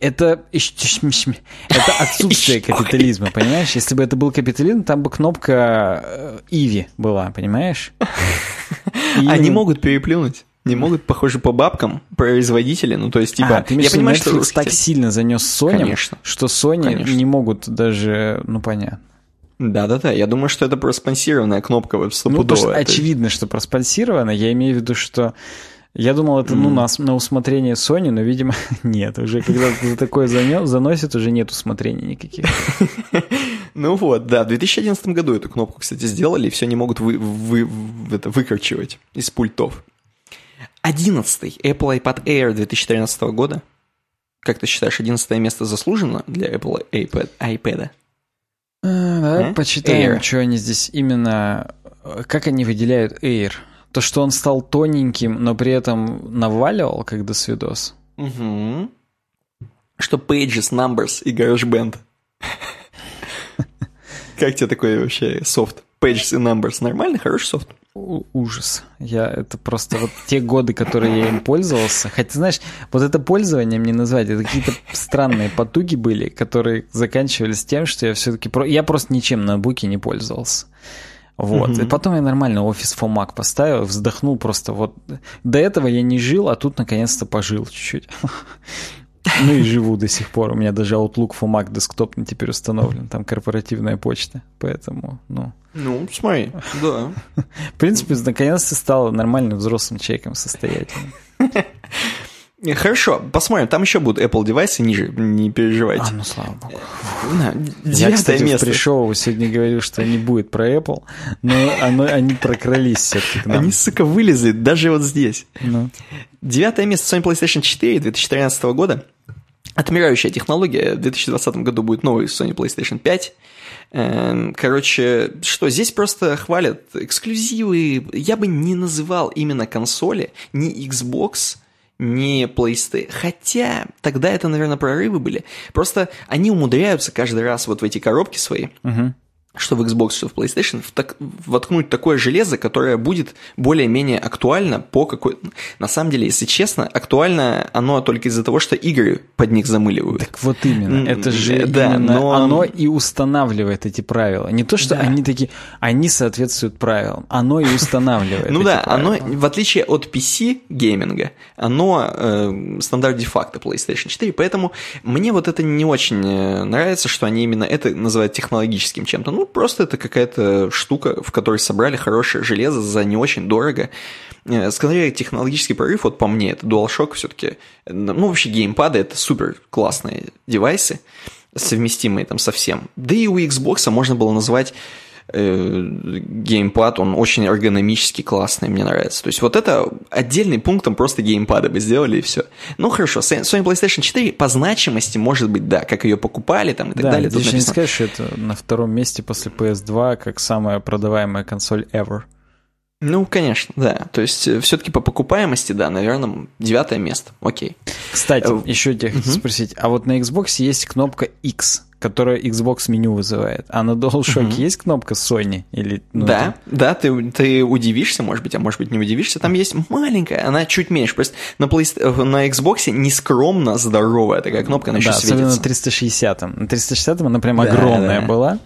Это, это отсутствие *laughs* капитализма, понимаешь? Если бы это был капитализм, там бы кнопка э, Иви была, понимаешь? *laughs* И... Они могут переплюнуть. не могут, похоже, по бабкам производители, ну то есть типа, а, ты я понимаю, что Netflix так сильно занес Sony, конечно, что Sony конечно. не могут даже, ну понятно. Да-да-да, я думаю, что это проспонсированная кнопка веб Ну, потому что очевидно, что проспонсировано, я имею в виду, что я думал, это ну, на, на усмотрение Sony, но, видимо, *laughs* нет. Уже когда за такое заносит, уже нет усмотрений никаких. *laughs* Ну вот, да, в 2011 году эту кнопку, кстати, сделали, и все не могут вы, вы, это, выкручивать из пультов. Одиннадцатый Apple iPad Air 2013 года. Как ты считаешь, одиннадцатое место заслужено для Apple iPad? iPad? А, давай а? почитаем, Air. что они здесь именно... Как они выделяют Air? То, что он стал тоненьким, но при этом наваливал, как досвидос. Угу. Что Pages, Numbers и GarageBand. Как тебе такой вообще софт? Pages и Numbers. Нормальный, хороший софт? ужас. Я это просто вот те годы, которые я им пользовался. Хотя, знаешь, вот это пользование мне назвать, это какие-то странные потуги были, которые заканчивались тем, что я все-таки... Про... Я просто ничем на буке не пользовался. Вот. Mm-hmm. И потом я нормально офис Mac поставил, вздохнул просто вот. До этого я не жил, а тут наконец-то пожил чуть-чуть. *laughs* Ну и живу до сих пор. У меня даже Outlook for Mac десктопный теперь установлен. Там корпоративная почта. Поэтому, ну... Ну, смотри, да. *laughs* В принципе, наконец-то стал нормальным взрослым человеком состоятельным. *laughs* Хорошо, посмотрим. Там еще будут Apple девайсы ниже, не переживайте. А, ну слава богу. Да, Я, кстати, место. пришел, сегодня говорил, что не будет про Apple, но оно, они прокрались все-таки к нам. Они, сука, вылезли даже вот здесь. Ну. Девятое место Sony PlayStation 4 2013 года. Отмирающая технология. В 2020 году будет новый Sony PlayStation 5. Эм, короче, что здесь просто хвалят эксклюзивы. Я бы не называл именно консоли, ни Xbox, ни PlayStation. Хотя тогда это, наверное, прорывы были. Просто они умудряются каждый раз вот в эти коробки свои. Uh-huh что в Xbox, что в PlayStation, воткнуть такое железо, которое будет более-менее актуально по какой... На самом деле, если честно, актуально оно только из-за того, что игры под них замыливают. Так вот именно, это же да, именно но... оно и устанавливает эти правила. Не то, что да. они такие, они соответствуют правилам, оно и устанавливает *laughs* Ну да, оно, в отличие от PC гейминга, оно э, стандарт де-факто PlayStation 4, поэтому мне вот это не очень э, нравится, что они именно это называют технологическим чем-то. Ну, просто это какая-то штука, в которой собрали хорошее железо за не очень дорого. Э, скорее, технологический прорыв, вот по мне, это DualShock все-таки. Ну, вообще, геймпады — это супер классные девайсы, совместимые там со всем. Да и у Xbox можно было назвать геймпад, он очень эргономически классный, мне нравится. То есть вот это отдельный пунктом просто геймпада бы сделали и все. Ну хорошо, Sony PlayStation 4 по значимости может быть, да, как ее покупали там и так да, далее. Тут не сказать, что это на втором месте после PS2 как самая продаваемая консоль ever. Ну, конечно, да. То есть, э, все-таки по покупаемости, да, наверное, девятое место. Окей. Кстати, еще тебя uh-huh. спросить, а вот на Xbox есть кнопка X, которая Xbox меню вызывает. А на DualShock uh-huh. есть кнопка Sony? Или, ну, да, это... да, ты, ты удивишься, может быть, а может быть не удивишься. Там есть маленькая, она чуть меньше. Просто на, Play... на Xbox нескромно здоровая такая кнопка, она да, еще особенно светится. на 360. На 360 она прям да, огромная да. была.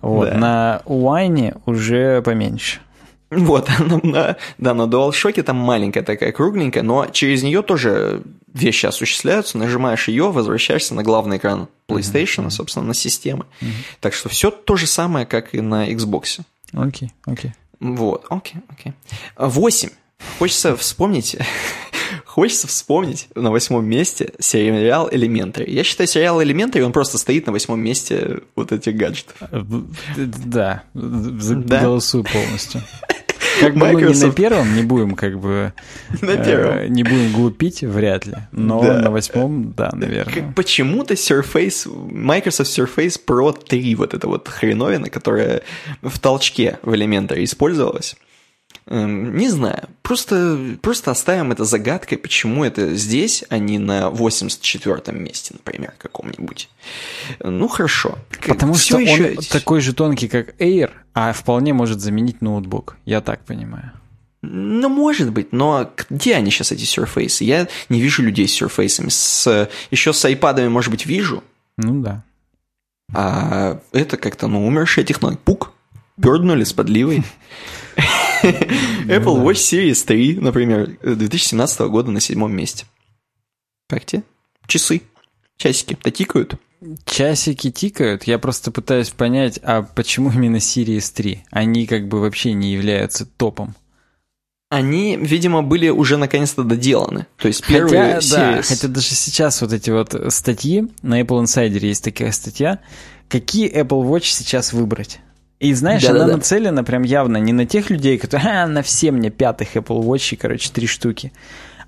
Вот. Да. На Wine уже поменьше. *laughs* Вот, на, на, да, на DualShock там маленькая такая, кругленькая, но через нее тоже вещи осуществляются. Нажимаешь ее, возвращаешься на главный экран PlayStation, mm-hmm. собственно, на системы. Mm-hmm. Так что все то же самое, как и на Xbox. Окей, okay, окей. Okay. Вот, окей, okay, окей. Восемь. Хочется вспомнить, *laughs* хочется вспомнить на восьмом месте сериал «Элементари». Я считаю, сериал «Элементари», он просто стоит на восьмом месте вот этих гаджетов. Да, да. голосую полностью. *laughs* Как бы Microsoft... мы не на первом, не будем как бы... *laughs* На первом. Э, не будем глупить, вряд ли. Но да. на восьмом, да, наверное. Почему-то Surface, Microsoft Surface Pro 3, вот эта вот хреновина, которая в толчке в Elementor использовалась, не знаю, просто, просто оставим это загадкой, почему это здесь, а не на 84-м месте, например, каком-нибудь. Ну, хорошо. Потому Все что еще... он такой же тонкий, как Air, а вполне может заменить ноутбук, я так понимаю. Ну, может быть, но где они сейчас, эти Surface? Я не вижу людей с Surface. С, еще с iPad, может быть, вижу. Ну да. А это как-то, ну, умершая технология. Пук, перднули с подливой. *laughs* *laughs* Apple Watch Series 3, например, 2017 года на седьмом месте. Как тебе? Часы, часики-то тикают? Часики тикают. Я просто пытаюсь понять, а почему именно Series 3? Они как бы вообще не являются топом. Они, видимо, были уже наконец-то доделаны. То есть первые хотя, series... да, хотя даже сейчас вот эти вот статьи, на Apple Insider есть такая статья, какие Apple Watch сейчас выбрать. И знаешь, да, она да, нацелена прям явно не на тех людей, которые, а, на все мне пятых Apple Watch, короче, три штуки,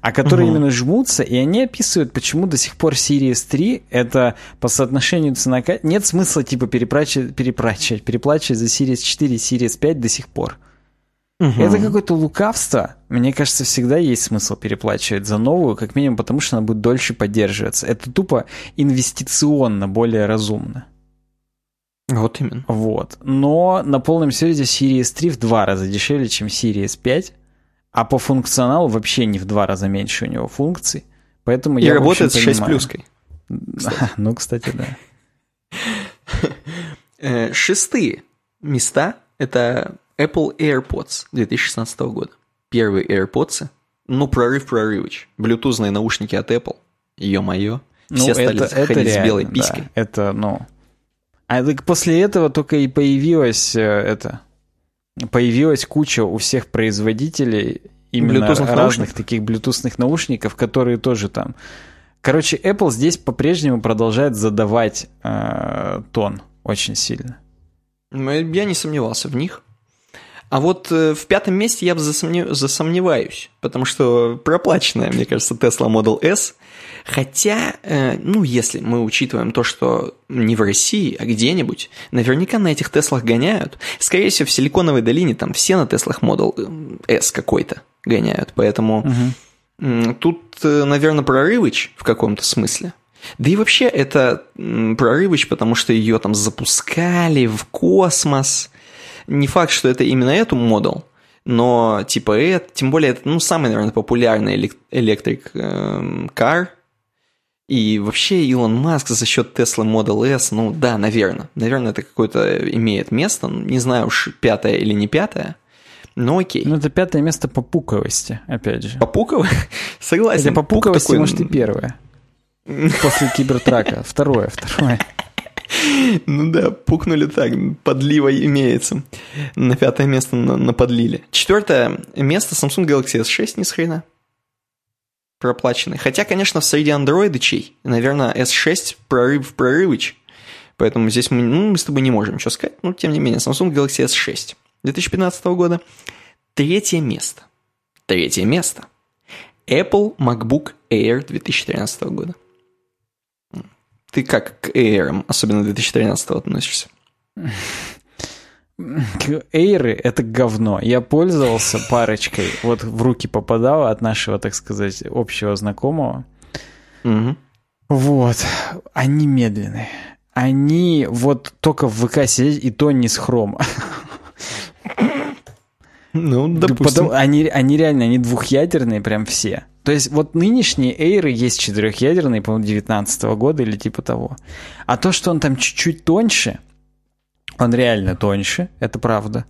а которые угу. именно жмутся, и они описывают, почему до сих пор Series 3 это по соотношению цена Нет смысла типа переплачивать, переплачивать, переплачивать за Series 4 Series 5 до сих пор. Угу. Это какое-то лукавство. Мне кажется, всегда есть смысл переплачивать за новую, как минимум потому, что она будет дольше поддерживаться. Это тупо инвестиционно более разумно. Вот именно. Вот. Но на полном серьезе Series 3 в два раза дешевле, чем Series 5, а по функционалу вообще не в два раза меньше у него функций. Поэтому И я работает с 6 плюской. *laughs* Ну, кстати, да. *laughs* Э, шестые места — это Apple AirPods 2016 года. Первые AirPods, ну, прорыв прорывыч. Блютузные наушники от Apple, ё-моё. Все ну, стали это, ходить это реально, с белой писькой. Да, это, ну... А так после этого только и появилась э, это... Появилась куча у всех производителей именно разных наушников. таких блютусных наушников, которые тоже там... Короче, Apple здесь по-прежнему продолжает задавать э, тон очень сильно. Я не сомневался в них. А вот э, в пятом месте я бы засомнев... засомневаюсь, потому что проплаченная, мне кажется, Tesla Model S. Хотя, э, ну, если мы учитываем то, что не в России, а где-нибудь, наверняка на этих Теслах гоняют. Скорее всего, в Силиконовой долине там все на Теслах Model S какой-то гоняют, поэтому угу. тут, э, наверное, прорывыч в каком-то смысле. Да и вообще это прорывыч, потому что ее там запускали в космос, не факт, что это именно эту модел, но типа это, тем более это, ну, самый, наверное, популярный электрик эм, кар. И вообще Илон Маск за счет Tesla Model S, ну да, наверное. Наверное, это какое-то имеет место. Не знаю уж, пятое или не пятое. Но окей. Ну, это пятое место по пуковости, опять же. По пуковости? *laughs* Согласен. Хотя по пуковости, такой... может, и первое. *laughs* После кибертрака. Второе, второе. Ну да, пукнули так, подлива имеется. На пятое место на, подлили. Четвертое место Samsung Galaxy S6 ни с хрена. Проплаченный. Хотя, конечно, в среди андроидычей, наверное, S6 прорыв прорывыч. Поэтому здесь мы, ну, мы с тобой не можем ничего сказать. Но, тем не менее, Samsung Galaxy S6 2015 года. Третье место. Третье место. Apple MacBook Air 2013 года. Ты как к Air, особенно 2013 относишься? *laughs* Эйры — это говно. Я пользовался парочкой, вот в руки попадало от нашего, так сказать, общего знакомого. Угу. Вот. Они медленные. Они вот только в ВК сидеть, и то не с хрома. Ну, допустим. Потом, они, они реально, они двухъядерные прям все. То есть вот нынешние эйры есть четырехъядерные, по-моему, 19 года или типа того. А то, что он там чуть-чуть тоньше, он реально тоньше, это правда.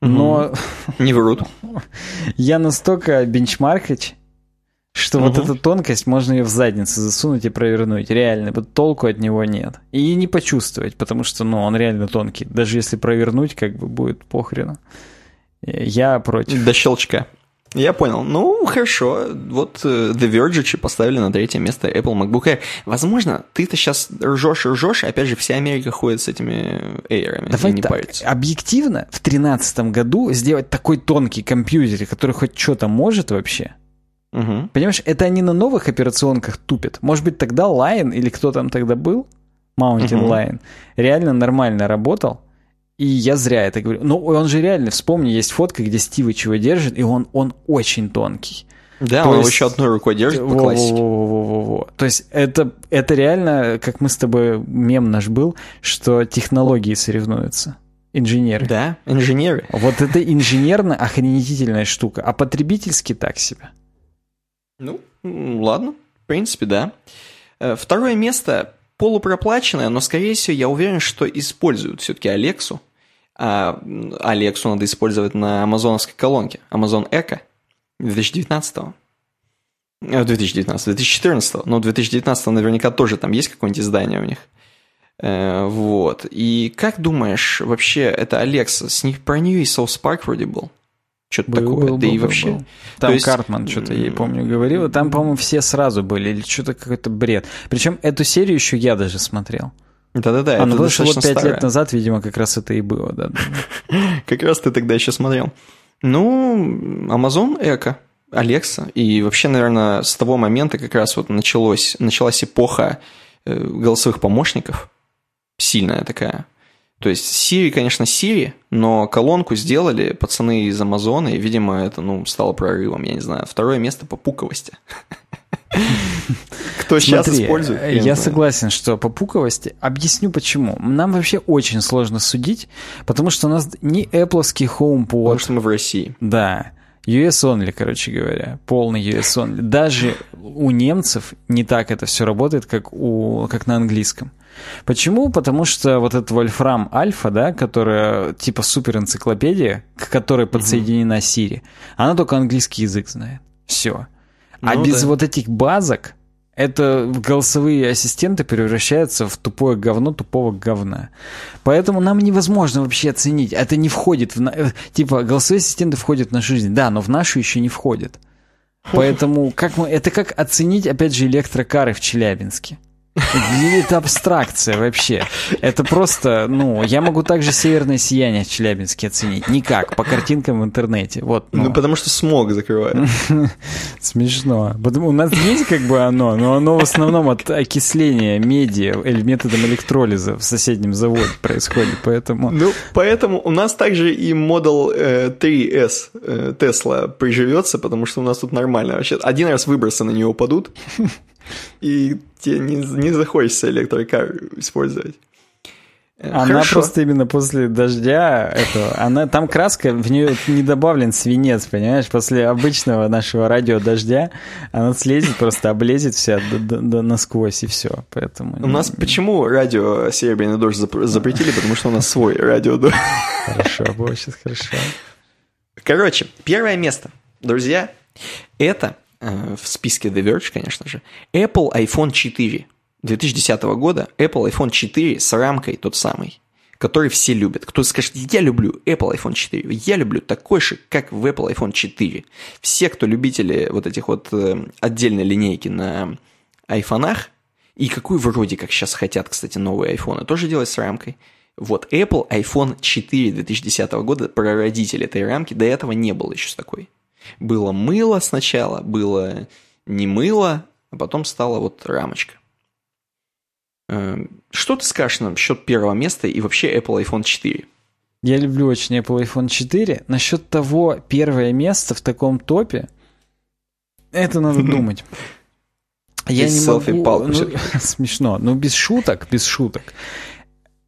Но... Не врут. *laughs* Я настолько бенчмаркач, что угу. вот эта тонкость, можно ее в задницу засунуть и провернуть. Реально, вот толку от него нет. И не почувствовать, потому что, ну, он реально тонкий. Даже если провернуть, как бы будет похрену. Я против. До щелчка. Я понял. Ну, хорошо. Вот э, The Verge поставили на третье место Apple MacBook Air. Возможно, ты-то сейчас ржешь и ржешь, и опять же, вся Америка ходит с этими Air. Давай не так, парится. объективно, в 2013 году сделать такой тонкий компьютер, который хоть что-то может вообще, Угу. Понимаешь, это они на новых операционках тупят. Может быть, тогда Lion или кто там тогда был, Mountain угу. Lion, реально нормально работал, и я зря это говорю. Но ну, он же реально, вспомни, есть фотка, где Стивыч его держит, и он, он очень тонкий. Да, То он есть... его еще одной рукой держит во, по классике. Во, во, во, во. То есть это, это реально, как мы с тобой, мем наш был, что технологии соревнуются. Инженеры. Да, инженеры. Вот это инженерно охренительная штука, а потребительски так себе. Ну, ладно, в принципе, да. Э, второе место полупроплаченная, но, скорее всего, я уверен, что используют все-таки Алексу. А Алексу надо использовать на амазоновской колонке. Amazon Echo 2019 -го. 2019, 2014, но 2019 наверняка тоже там есть какое-нибудь издание у них. Э, вот. И как думаешь, вообще, это Алекса, с них про нее и South Park вроде был? Что-то такое. Был, да был, и вообще. Был. Там есть... Картман что-то, я помню, говорил. Там, по-моему, все сразу были, или что-то какой-то бред. Причем эту серию еще я даже смотрел. Да-да-да. А, ну потому что вот пять лет назад, видимо, как раз это и было, да. *laughs* Как раз ты тогда еще смотрел. Ну, Amazon Echo, Alexa, и вообще, наверное, с того момента как раз вот началось, началась эпоха э, голосовых помощников, сильная такая. То есть Siri, конечно, Siri, но колонку сделали пацаны из Амазона, и, видимо, это, ну, стало прорывом, я не знаю. Второе место по пуковости. *laughs* Кто сейчас использует? Я согласен, что по пуковости. Объясню почему. Нам вообще очень сложно судить, потому что у нас не Apple HomePod. Потому что мы в России. Да. US only, короче говоря, полный US only. Даже у немцев не так это все работает, как, у, как на английском. Почему? Потому что вот этот Вольфрам Альфа, да, которая типа супер энциклопедия, к которой подсоединена Siri, она только английский язык знает. Все. А ну, без да. вот этих базок это голосовые ассистенты превращаются в тупое говно тупого говна. Поэтому нам невозможно вообще оценить. Это не входит в... Э, типа, голосовые ассистенты входят в нашу жизнь. Да, но в нашу еще не входят. *laughs* Поэтому как мы... Это как оценить, опять же, электрокары в Челябинске. Это абстракция вообще. Это просто, ну, я могу также северное сияние в Челябинске оценить. Никак, по картинкам в интернете. Вот, ну. ну, потому что смог закрывает. *laughs* Смешно. Потому, у нас есть как бы оно, но оно в основном от окисления меди или методом электролиза в соседнем заводе происходит, поэтому... Ну, поэтому у нас также и Model э, 3S э, Tesla приживется, потому что у нас тут нормально. Вообще, один раз выбросы на нее упадут, и тебе не, не захочется электрокар использовать. Э, она Хорошо. просто именно после дождя, это, она, там краска, в нее не добавлен свинец, понимаешь? После обычного нашего радио дождя она слезет, просто облезет вся до, до, до насквозь и все. Поэтому... У нас почему радио «Серебряный дождь» запретили? Потому что у нас свой радио дождь. Хорошо, было сейчас хорошо. Короче, первое место, друзья, это в списке The Verge, конечно же, Apple iPhone 4 2010 года, Apple iPhone 4 с рамкой тот самый, который все любят. Кто скажет, я люблю Apple iPhone 4, я люблю такой же, как в Apple iPhone 4. Все, кто любители вот этих вот э, отдельной линейки на айфонах, и какую вроде как сейчас хотят, кстати, новые айфоны, тоже делать с рамкой. Вот Apple iPhone 4 2010 года, прародитель этой рамки, до этого не было еще с такой. Было мыло сначала, было не мыло, а потом стала вот рамочка. Эм, что ты скажешь нам насчет первого места и вообще Apple iPhone 4? Я люблю очень Apple iPhone 4. Насчет того, первое место в таком топе, это надо *laughs* думать. Я не могу... Ну, *laughs* смешно. Но без шуток, без шуток.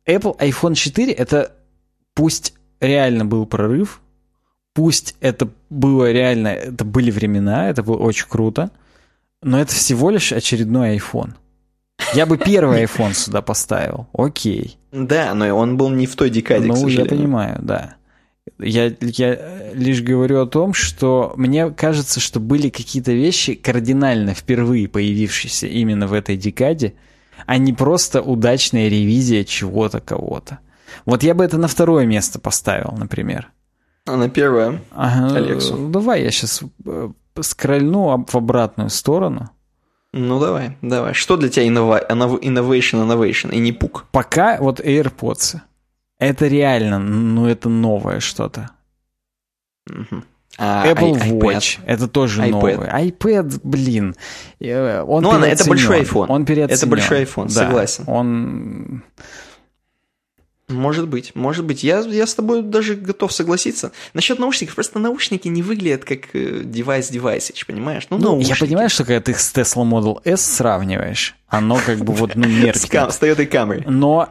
Apple iPhone 4 это пусть реально был прорыв, пусть это было реально, это были времена, это было очень круто, но это всего лишь очередной iPhone. Я бы первый iPhone сюда поставил, окей. Да, но он был не в той декаде, Ну, я понимаю, да. Я, я лишь говорю о том, что мне кажется, что были какие-то вещи кардинально впервые появившиеся именно в этой декаде, а не просто удачная ревизия чего-то кого-то. Вот я бы это на второе место поставил, например. А на первое? Ага, Алексу. Давай я сейчас э, скрольну в обратную сторону. Ну давай, давай. Что для тебя иннова... innovation, innovation и не пук? Пока вот AirPods. Это реально, ну это новое что-то. Угу. А, Apple I, Watch, это тоже iPad. новое. iPad, блин, э, он Ну, это большой iPhone. Он Это большой iPhone, да, согласен. Он может быть, может быть. Я, я с тобой даже готов согласиться. Насчет наушников, просто наушники не выглядят как девайс-девайсич, э, понимаешь? Ну, ну я понимаю, что когда ты с Tesla Model S сравниваешь, оно как бы вот, ну, *laughs* меркнет. С Toyota Camry. Но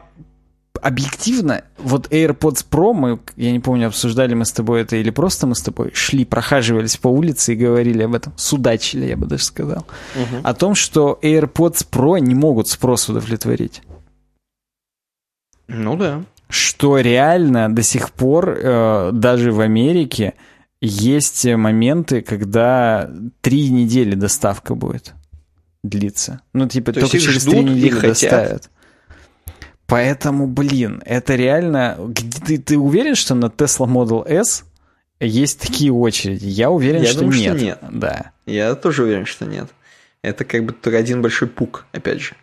объективно, вот AirPods Pro, мы, я не помню, обсуждали мы с тобой это или просто мы с тобой шли, прохаживались по улице и говорили об этом, судачили, я бы даже сказал, угу. о том, что AirPods Pro не могут спрос удовлетворить. Ну да. что реально до сих пор э, даже в Америке есть моменты, когда три недели доставка будет длиться. Ну, типа, То только через три недели доставят. Поэтому, блин, это реально... Ты, ты уверен, что на Tesla Model S есть такие очереди? Я уверен, Я что, думаю, нет. что нет. Да. Я тоже уверен, что нет. Это как бы только один большой пук, опять же.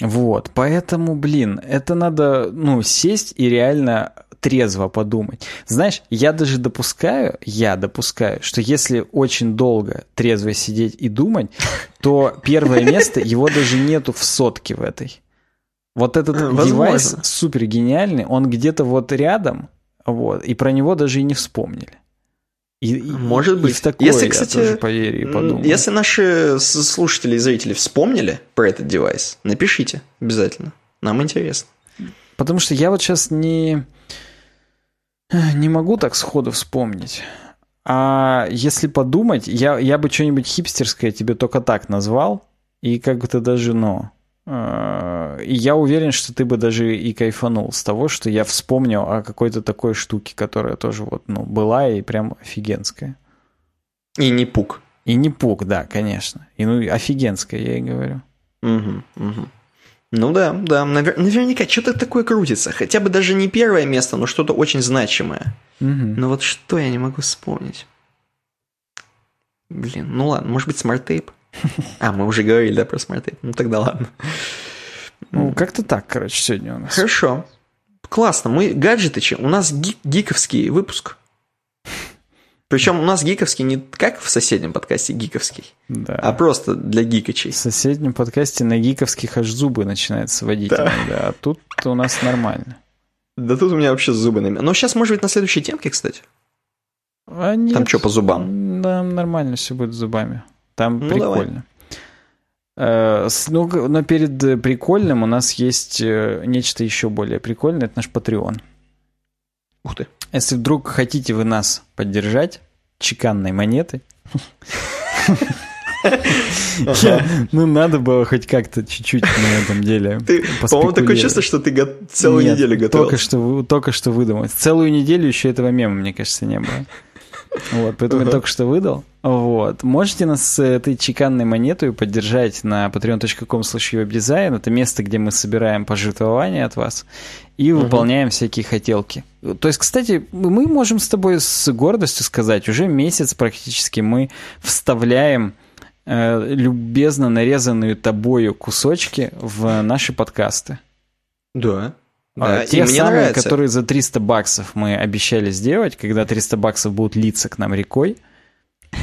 Вот, поэтому, блин, это надо, ну, сесть и реально трезво подумать. Знаешь, я даже допускаю, я допускаю, что если очень долго трезво сидеть и думать, то первое место, *laughs* его даже нету в сотке в этой. Вот этот Возможно. девайс супер гениальный, он где-то вот рядом, вот, и про него даже и не вспомнили. И, Может быть. И в такое если, кстати, я тоже поверю и подумаю. Если наши слушатели и зрители вспомнили про этот девайс, напишите обязательно. Нам интересно. Потому что я вот сейчас не, не могу так сходу вспомнить. А если подумать, я, я бы что-нибудь хипстерское тебе только так назвал, и как-то даже, ну, и я уверен, что ты бы даже и кайфанул с того, что я вспомнил о какой-то такой штуке, которая тоже вот, ну, была и прям офигенская. И не пук. И не пук, да, конечно. И ну, офигенская, я и говорю. Угу, угу. Ну да, да, навер- наверняка что-то такое крутится. Хотя бы даже не первое место, но что-то очень значимое. Угу. Но вот что я не могу вспомнить. Блин, ну ладно, может быть, SmartApe? *laughs* А, мы уже говорили, да, про Smart. Ну тогда ладно. Ну, как-то так, короче, сегодня у нас. Хорошо. Классно. Мы гаджетычи. У нас гик гиковский выпуск. Причем у нас гиковский не как в соседнем подкасте гиковский, да. а просто для гикачей. В соседнем подкасте на гиковских аж зубы начинают сводить. Да. да. А тут у нас нормально. Да тут у меня вообще зубы на Но сейчас, может быть, на следующей темке, кстати. А нет, Там что по зубам? Да, нормально все будет с зубами. Там ну, прикольно. Давай. Э, ну, но перед прикольным у нас есть э, нечто еще более прикольное. Это наш Patreon. Ух ты. Если вдруг хотите вы нас поддержать чеканной монетой, ну, надо было хоть как-то чуть-чуть на этом деле По-моему, такое чувство, что ты целую неделю готовил. Только что, только что выдумал. Целую неделю еще этого мема, мне кажется, не было. Вот, поэтому я только что выдал. Вот. Можете нас с этой чеканной монетой поддержать на patreon.com webdesign. Это место, где мы собираем пожертвования от вас и выполняем всякие хотелки. То есть, кстати, мы можем с тобой с гордостью сказать, уже месяц практически мы вставляем э, любезно нарезанные тобою кусочки в наши подкасты. Да. Да, а, те и самые, нравится. которые за 300 баксов мы обещали сделать, когда 300 баксов будут литься к нам рекой.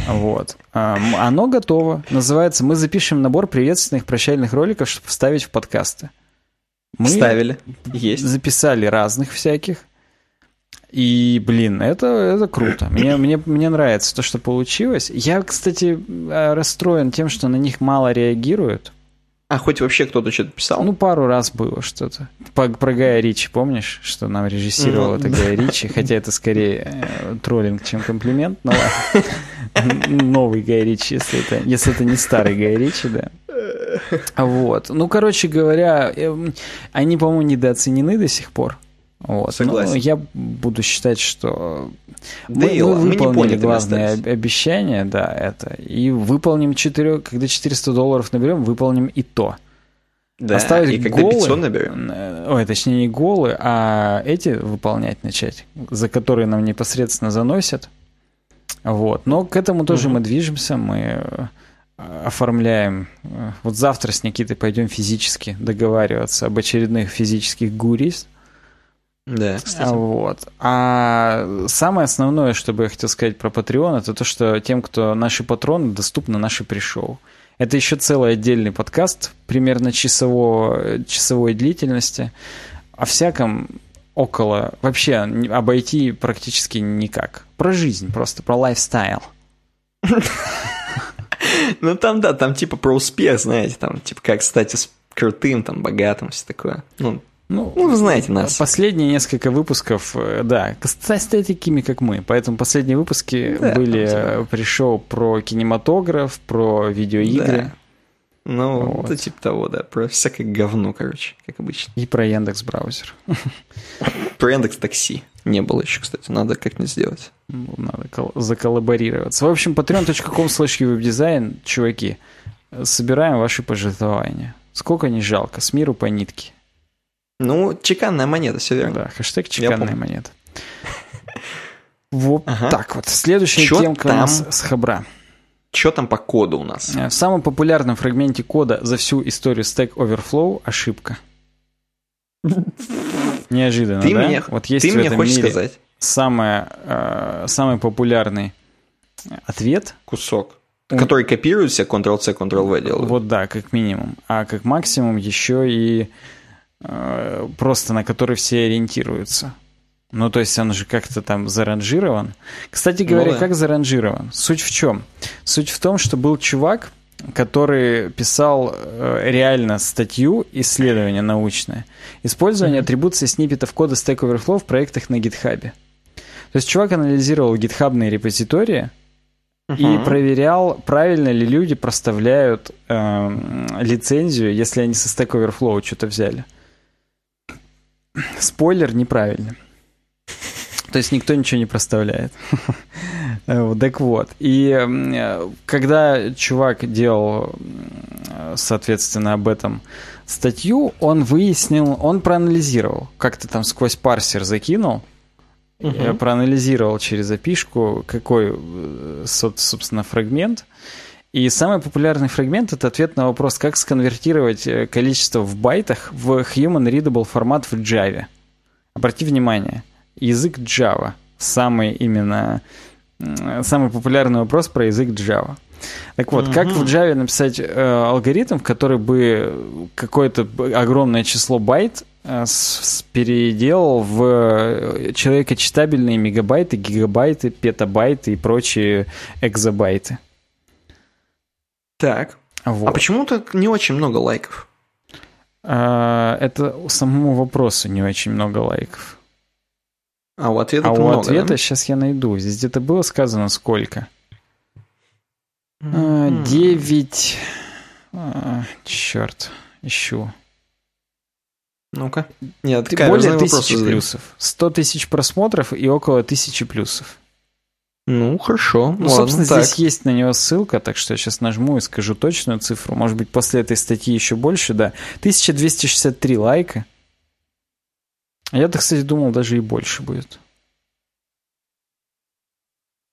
Вот. А, оно готово. Называется «Мы запишем набор приветственных прощальных роликов, чтобы вставить в подкасты». Мы Вставили. Есть. записали разных всяких. И, блин, это, это круто. Мне, мне, мне нравится то, что получилось. Я, кстати, э, расстроен тем, что на них мало реагируют. А хоть вообще кто-то что-то писал? Ну, пару раз было что-то. Про Гая Ричи, помнишь, что нам режиссировал ну, это да. Гая Ричи? Хотя это скорее э, троллинг, чем комплимент. Но. *laughs* Новый Гай Ричи, если это, если это не старый Гай Ричи, да. Вот. Ну, короче говоря, э, они, по-моему, недооценены до сих пор. Вот. Согласен. Но я буду считать, что да мы, мы выполнили мы главное обещание, да, это. И выполним 4, когда 400 долларов наберем, выполним и то. Да, Оставить и когда голы, 500 наберем. Э, ой, точнее не голы, а эти выполнять начать, за которые нам непосредственно заносят. Вот. Но к этому тоже угу. мы движемся, мы э, оформляем. Э, вот завтра с Никитой пойдем физически договариваться об очередных физических гурис. Да, кстати. Вот. А самое основное, что бы я хотел сказать про Patreon, это то, что тем, кто наши патроны, доступно наши пришел. Это еще целый отдельный подкаст, примерно часового, часовой длительности. О всяком около... Вообще обойти практически никак. Про жизнь просто, про лайфстайл. Ну там, да, там типа про успех, знаете, там типа как стать крутым, там, богатым, все такое. Ну, ну, ну, вы знаете нас. Последние несколько выпусков, э, да, стать такими, как мы. Поэтому последние выпуски да, были абсолютно. при шоу про кинематограф, про видеоигры. Ну, вот. это типа того, да. Про всякое говно, короче, как обычно. И про Яндекс браузер. *laughs* Про Яндекс Такси не было еще, кстати. Надо как-нибудь сделать. Ну, надо заколлаборироваться. В общем, patreon.com slash веб-дизайн, чуваки, собираем ваши пожертвования. Сколько не жалко, с миру по нитке. Ну, чеканная монета, все верно. Да, хэштег чеканная монета. *laughs* Вот ага. так вот. Следующая Чё темка там? у нас с Хабра. Что там по коду у нас? Э, в самом популярном фрагменте кода за всю историю Stack Overflow ошибка. Неожиданно, ты да? Мне, вот есть ты в мне этом хочешь мире сказать? Самое, э, самый популярный ответ. Кусок. Который копируется, Ctrl-C, Ctrl-V делают. Вот да, как минимум. А как максимум еще и просто на который все ориентируются. Ну, то есть он же как-то там заранжирован. Кстати говоря, ну, да. как заранжирован? Суть в чем? Суть в том, что был чувак, который писал э, реально статью, исследование научное, использование mm-hmm. атрибуции сниппетов кода Stack Overflow в проектах на GitHub. То есть чувак анализировал гитхабные репозитории uh-huh. и проверял, правильно ли люди проставляют э, лицензию, если они со Stack Overflow что-то взяли. Спойлер, неправильно. То есть никто ничего не проставляет. Так вот. И когда чувак делал, соответственно, об этом статью, он выяснил, он проанализировал, как-то там сквозь парсер закинул, проанализировал через опишку, какой, э, собственно, фрагмент. И самый популярный фрагмент — это ответ на вопрос, как сконвертировать э, количество в байтах в human readable формат в Java. Обрати внимание — язык Java. Самый именно самый популярный вопрос про язык Java. Так вот, угу. как в Java написать э, алгоритм, который бы какое-то огромное число байт э, с, переделал в э, человекочитабельные мегабайты, гигабайты, петабайты и прочие экзобайты? Так. Вот. А почему так не очень много лайков? А, это самому вопросу не очень много лайков. А у ответа А у много, ответа да? сейчас я найду. Здесь где-то было сказано сколько? Mm-hmm. 9... А, черт, ищу. Ну-ка. Нет, более тысячи плюсов. 100 тысяч просмотров и около тысячи плюсов. Ну, хорошо. Ну, ладно, собственно, так. здесь есть на него ссылка, так что я сейчас нажму и скажу точную цифру. Может быть, после этой статьи еще больше, да. 1263 лайка. Я-то, кстати, думал, даже и больше будет.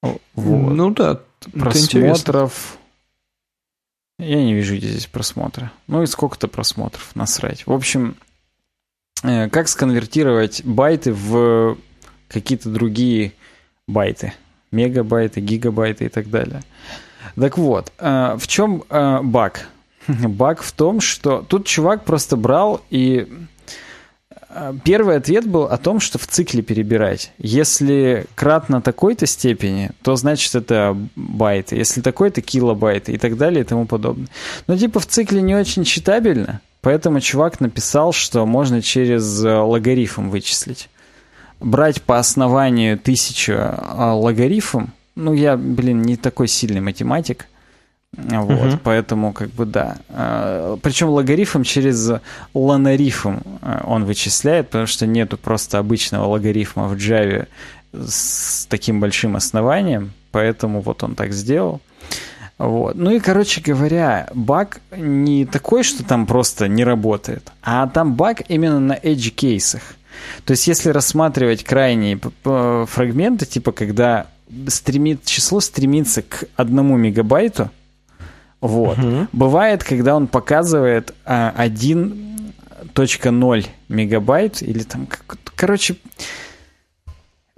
Вот. Ну да, просмотров. Я не вижу здесь просмотра. Ну и сколько-то просмотров, насрать. В общем, э, как сконвертировать байты в какие-то другие байты? Мегабайты, гигабайты и так далее. Так вот, э, в чем э, баг? *laughs* Баг в том, что тут чувак просто брал и а, первый ответ был о том, что в цикле перебирать. Если кратно такой-то степени, то значит это байты. Если такой-то килобайты и так далее и тому подобное. Но типа в цикле не очень читабельно, поэтому чувак написал, что можно через э, логарифм вычислить. Брать по основанию тысячу а, логарифм, ну я, блин, не такой сильный математик, вот, угу. поэтому как бы да. А, Причем логарифм через ланарифм а, он вычисляет, потому что нету просто обычного логарифма в Java с таким большим основанием, поэтому вот он так сделал. Вот. Ну и, короче говоря, баг не такой, что там просто не работает, а там баг именно на edge кейсах. То есть, если рассматривать крайние фрагменты, типа когда стремит, число стремится к одному мегабайту, вот. Угу. Бывает, когда он показывает а, 1.0 мегабайт или там... Короче,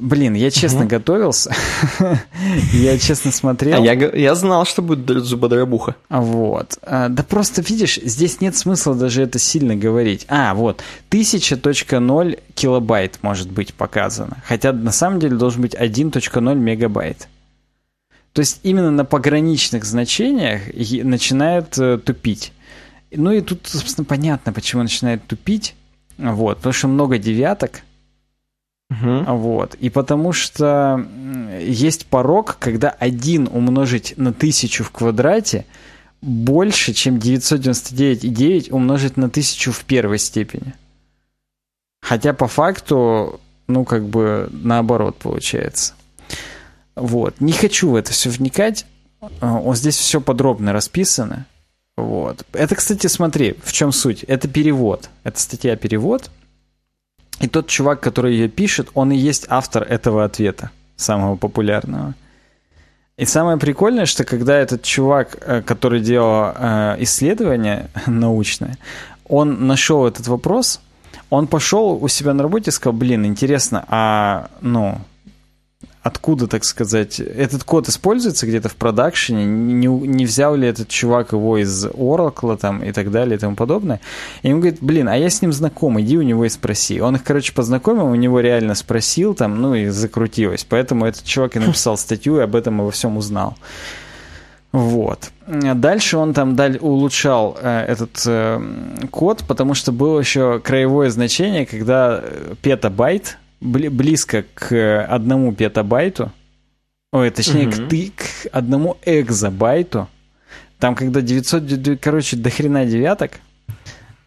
Блин, я честно готовился. *laughs* я честно смотрел. А я, я знал, что будет зубодробуха. Вот. А, да просто, видишь, здесь нет смысла даже это сильно говорить. А, вот. 1000.0 килобайт может быть показано. Хотя на самом деле должен быть 1.0 мегабайт. То есть именно на пограничных значениях начинает э, тупить. Ну и тут, собственно, понятно, почему начинает тупить. Вот, потому что много девяток. Угу. Вот. И потому что есть порог, когда один умножить на тысячу в квадрате больше, чем 999,9 умножить на 1000 в первой степени. Хотя по факту, ну, как бы наоборот получается. Вот. Не хочу в это все вникать. А, вот здесь все подробно расписано. Вот. Это, кстати, смотри, в чем суть. Это перевод. Это статья перевод. И тот чувак, который ее пишет, он и есть автор этого ответа, самого популярного. И самое прикольное, что когда этот чувак, э, который делал э, исследование *laughs* научное, он нашел этот вопрос, он пошел у себя на работе и сказал, блин, интересно, а ну, откуда, так сказать, этот код используется где-то в продакшене, не, не взял ли этот чувак его из Oracle там и так далее и тому подобное. И он говорит, блин, а я с ним знаком, иди у него и спроси. Он их, короче, познакомил, у него реально спросил там, ну и закрутилось. Поэтому этот чувак и написал статью и об этом и во всем узнал. Вот. Дальше он там даль, улучшал э, этот э, код, потому что было еще краевое значение, когда э, петабайт близко к одному петабайту, ой, точнее, угу. к, ты, к одному экзобайту. Там, когда 900, короче, до хрена девяток,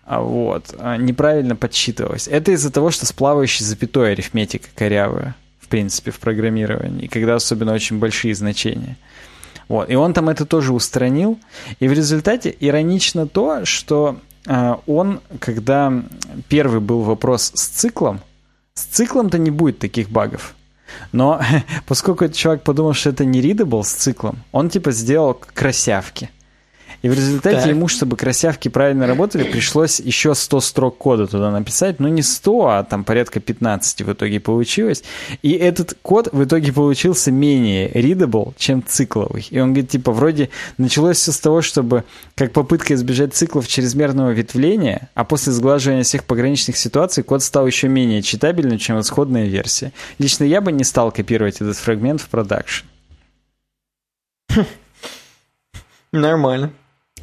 а вот, а, неправильно подсчитывалось. Это из-за того, что с плавающей запятой арифметика корявая, в принципе, в программировании, когда особенно очень большие значения. Вот. И он там это тоже устранил. И в результате иронично то, что э, он, когда первый был вопрос с циклом, с циклом-то не будет таких багов. Но *laughs* поскольку этот чувак подумал, что это не readable с циклом, он типа сделал красявки. И в результате так. ему, чтобы красявки правильно работали, пришлось еще 100 строк кода туда написать. Ну, не 100, а там порядка 15 в итоге получилось. И этот код в итоге получился менее readable, чем цикловый. И он говорит, типа, вроде началось все с того, чтобы как попытка избежать циклов чрезмерного ветвления, а после сглаживания всех пограничных ситуаций код стал еще менее читабельным, чем исходная версия. Лично я бы не стал копировать этот фрагмент в продакшн. Нормально.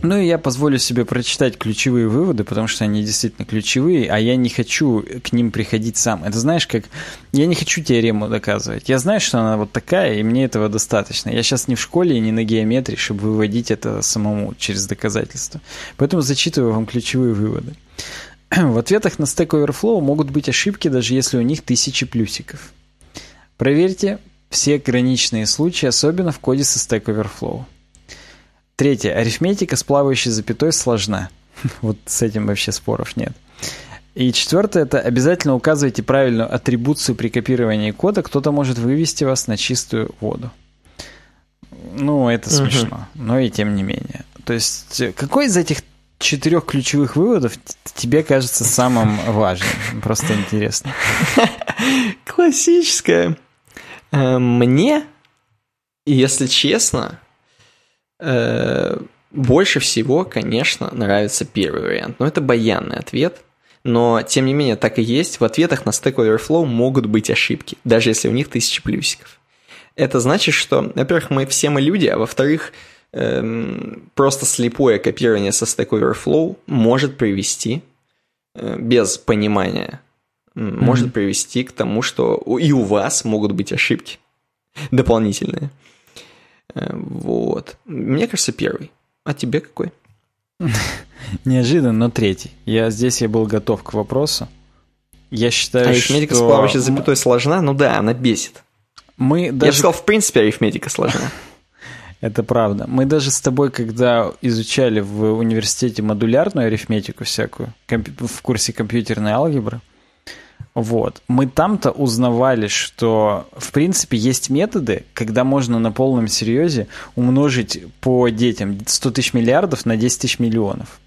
Ну и я позволю себе прочитать ключевые выводы, потому что они действительно ключевые, а я не хочу к ним приходить сам. Это знаешь, как... Я не хочу теорему доказывать. Я знаю, что она вот такая, и мне этого достаточно. Я сейчас не в школе и не на геометрии, чтобы выводить это самому через доказательства. Поэтому зачитываю вам ключевые выводы. *clears throat* В ответах на Stack Overflow могут быть ошибки, даже если у них тысячи плюсиков. Проверьте все граничные случаи, особенно в коде со Stack Overflow. Третье. Арифметика с плавающей запятой сложна. *laughs* вот с этим вообще споров нет. И четвертое, это обязательно указывайте правильную атрибуцию при копировании кода, кто-то может вывести вас на чистую воду. Ну, это смешно, но и тем не менее. То есть, какой из этих четырех ключевых выводов тебе кажется самым *laughs* важным? Просто интересно. Классическое. Э, мне, если честно, больше всего, конечно, нравится первый вариант. Но это баянный ответ. Но, тем не менее, так и есть. В ответах на Stack Overflow могут быть ошибки, даже если у них тысячи плюсиков. Это значит, что, во-первых, мы все мы люди, а во-вторых, эм, просто слепое копирование со Stack Overflow может привести, э, без понимания, mm-hmm. может привести к тому, что и у вас могут быть ошибки дополнительные. Вот. Мне кажется, первый. А тебе какой? *laughs* Неожиданно, но третий. Я здесь я был готов к вопросу. Я считаю, а арифметика что... с плавающей запятой сложна? Ну да, она бесит. Мы даже... Я сказал, в принципе, арифметика сложна. *laughs* Это правда. Мы даже с тобой, когда изучали в университете модулярную арифметику всякую, в курсе компьютерной алгебры, вот. Мы там-то узнавали, что, в принципе, есть методы, когда можно на полном серьезе умножить по детям 100 тысяч миллиардов на 10 тысяч миллионов.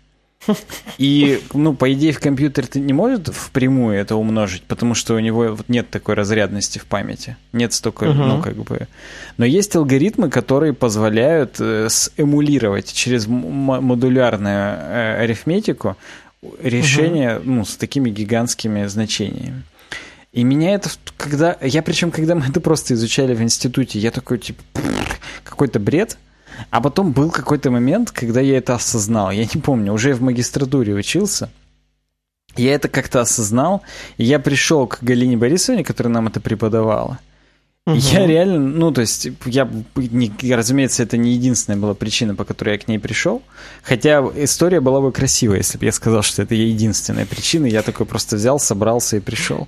И, ну, по идее, в компьютер ты не может впрямую это умножить, потому что у него вот нет такой разрядности в памяти. Нет столько, uh-huh. ну, как бы... Но есть алгоритмы, которые позволяют э, сэмулировать через модулярную э, арифметику решение, угу. ну, с такими гигантскими значениями. И меня это, когда, я причем, когда мы это просто изучали в институте, я такой, типа, какой-то бред, а потом был какой-то момент, когда я это осознал, я не помню, уже в магистратуре учился, я это как-то осознал, и я пришел к Галине Борисовне, которая нам это преподавала, Угу. Я реально, ну, то есть, я, не, разумеется, это не единственная была причина, по которой я к ней пришел. Хотя история была бы красивая, если бы я сказал, что это единственная причина. Я такой просто взял, собрался и пришел.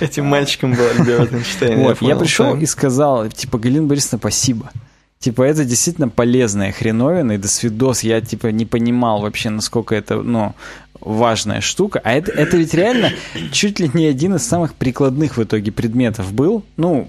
Этим мальчиком был Альберт Эйнштейн. Вот, я пришел и сказал, типа, Галина Борисовна, спасибо. Типа, это действительно полезная хреновина, и до свидос я, типа, не понимал вообще, насколько это, ну, важная штука. А это, это ведь реально чуть ли не один из самых прикладных в итоге предметов был. Ну,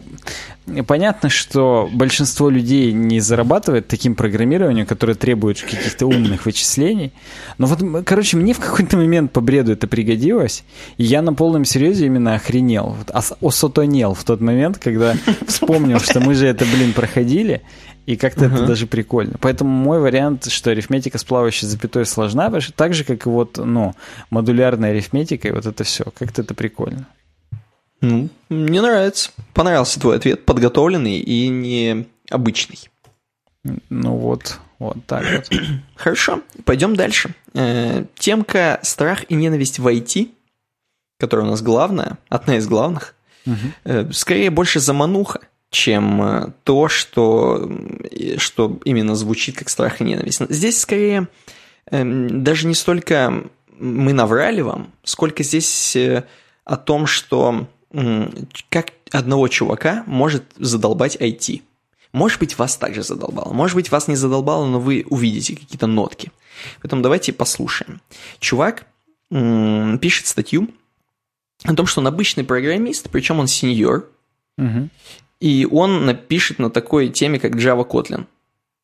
понятно, что большинство людей не зарабатывает таким программированием, которое требует каких-то умных вычислений. Но вот, короче, мне в какой-то момент по бреду это пригодилось, и я на полном серьезе именно охренел, осотонел в тот момент, когда вспомнил, что мы же это, блин, проходили, и как-то uh-huh. это даже прикольно. Поэтому мой вариант, что арифметика с плавающей запятой сложна, так же, как и вот, ну, модулярная арифметика, и вот это все. Как-то это прикольно. Ну, мне нравится. Понравился твой ответ, подготовленный и необычный. Ну вот, вот так вот. *clears throat* Хорошо, пойдем дальше. Э, темка «Страх и ненависть в IT», которая у нас главная, одна из главных, угу. скорее больше замануха чем э, то, что, что именно звучит как страх и ненависть. Здесь скорее эм, даже не столько мы наврали вам, сколько здесь э, о том, что как одного чувака может задолбать IT. Может быть, вас также задолбало. Может быть, вас не задолбало, но вы увидите какие-то нотки. Поэтому давайте послушаем. Чувак пишет статью о том, что он обычный программист, причем он сеньор, угу и он напишет на такой теме, как Java Kotlin.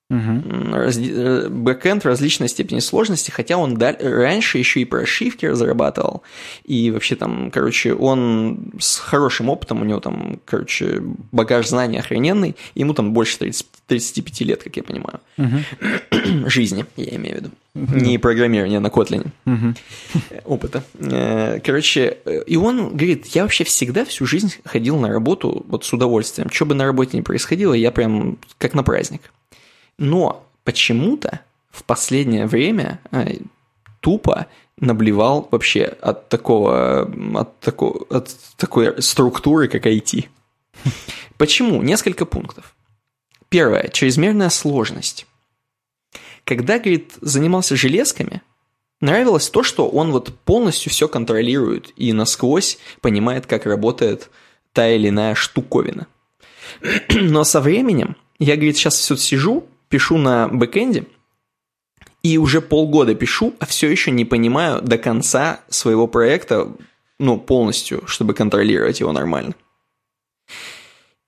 Угу. Раз, бэкэнд различной степени сложности, хотя он даль, раньше еще и прошивки разрабатывал, и вообще там, короче, он с хорошим опытом, у него там, короче, багаж знаний охрененный, ему там больше 30, 35 лет, как я понимаю, угу. *clears throat* жизни, я имею в виду, угу. не программирование на Kotlin, угу. *laughs* опыта. Э, короче, э, и он говорит, я вообще всегда всю жизнь ходил на работу вот с удовольствием, что бы на работе ни происходило, я прям как на праздник. Но почему-то в последнее время э, тупо наблевал вообще от такого, от, такого, от такой структуры, как IT. *laughs* Почему? Несколько пунктов. Первое. Чрезмерная сложность. Когда, говорит, занимался железками, нравилось то, что он вот полностью все контролирует и насквозь понимает, как работает та или иная штуковина. *clears throat* Но со временем, я, говорит, сейчас все сижу, пишу на бэкэнде, и уже полгода пишу, а все еще не понимаю до конца своего проекта, ну, полностью, чтобы контролировать его нормально.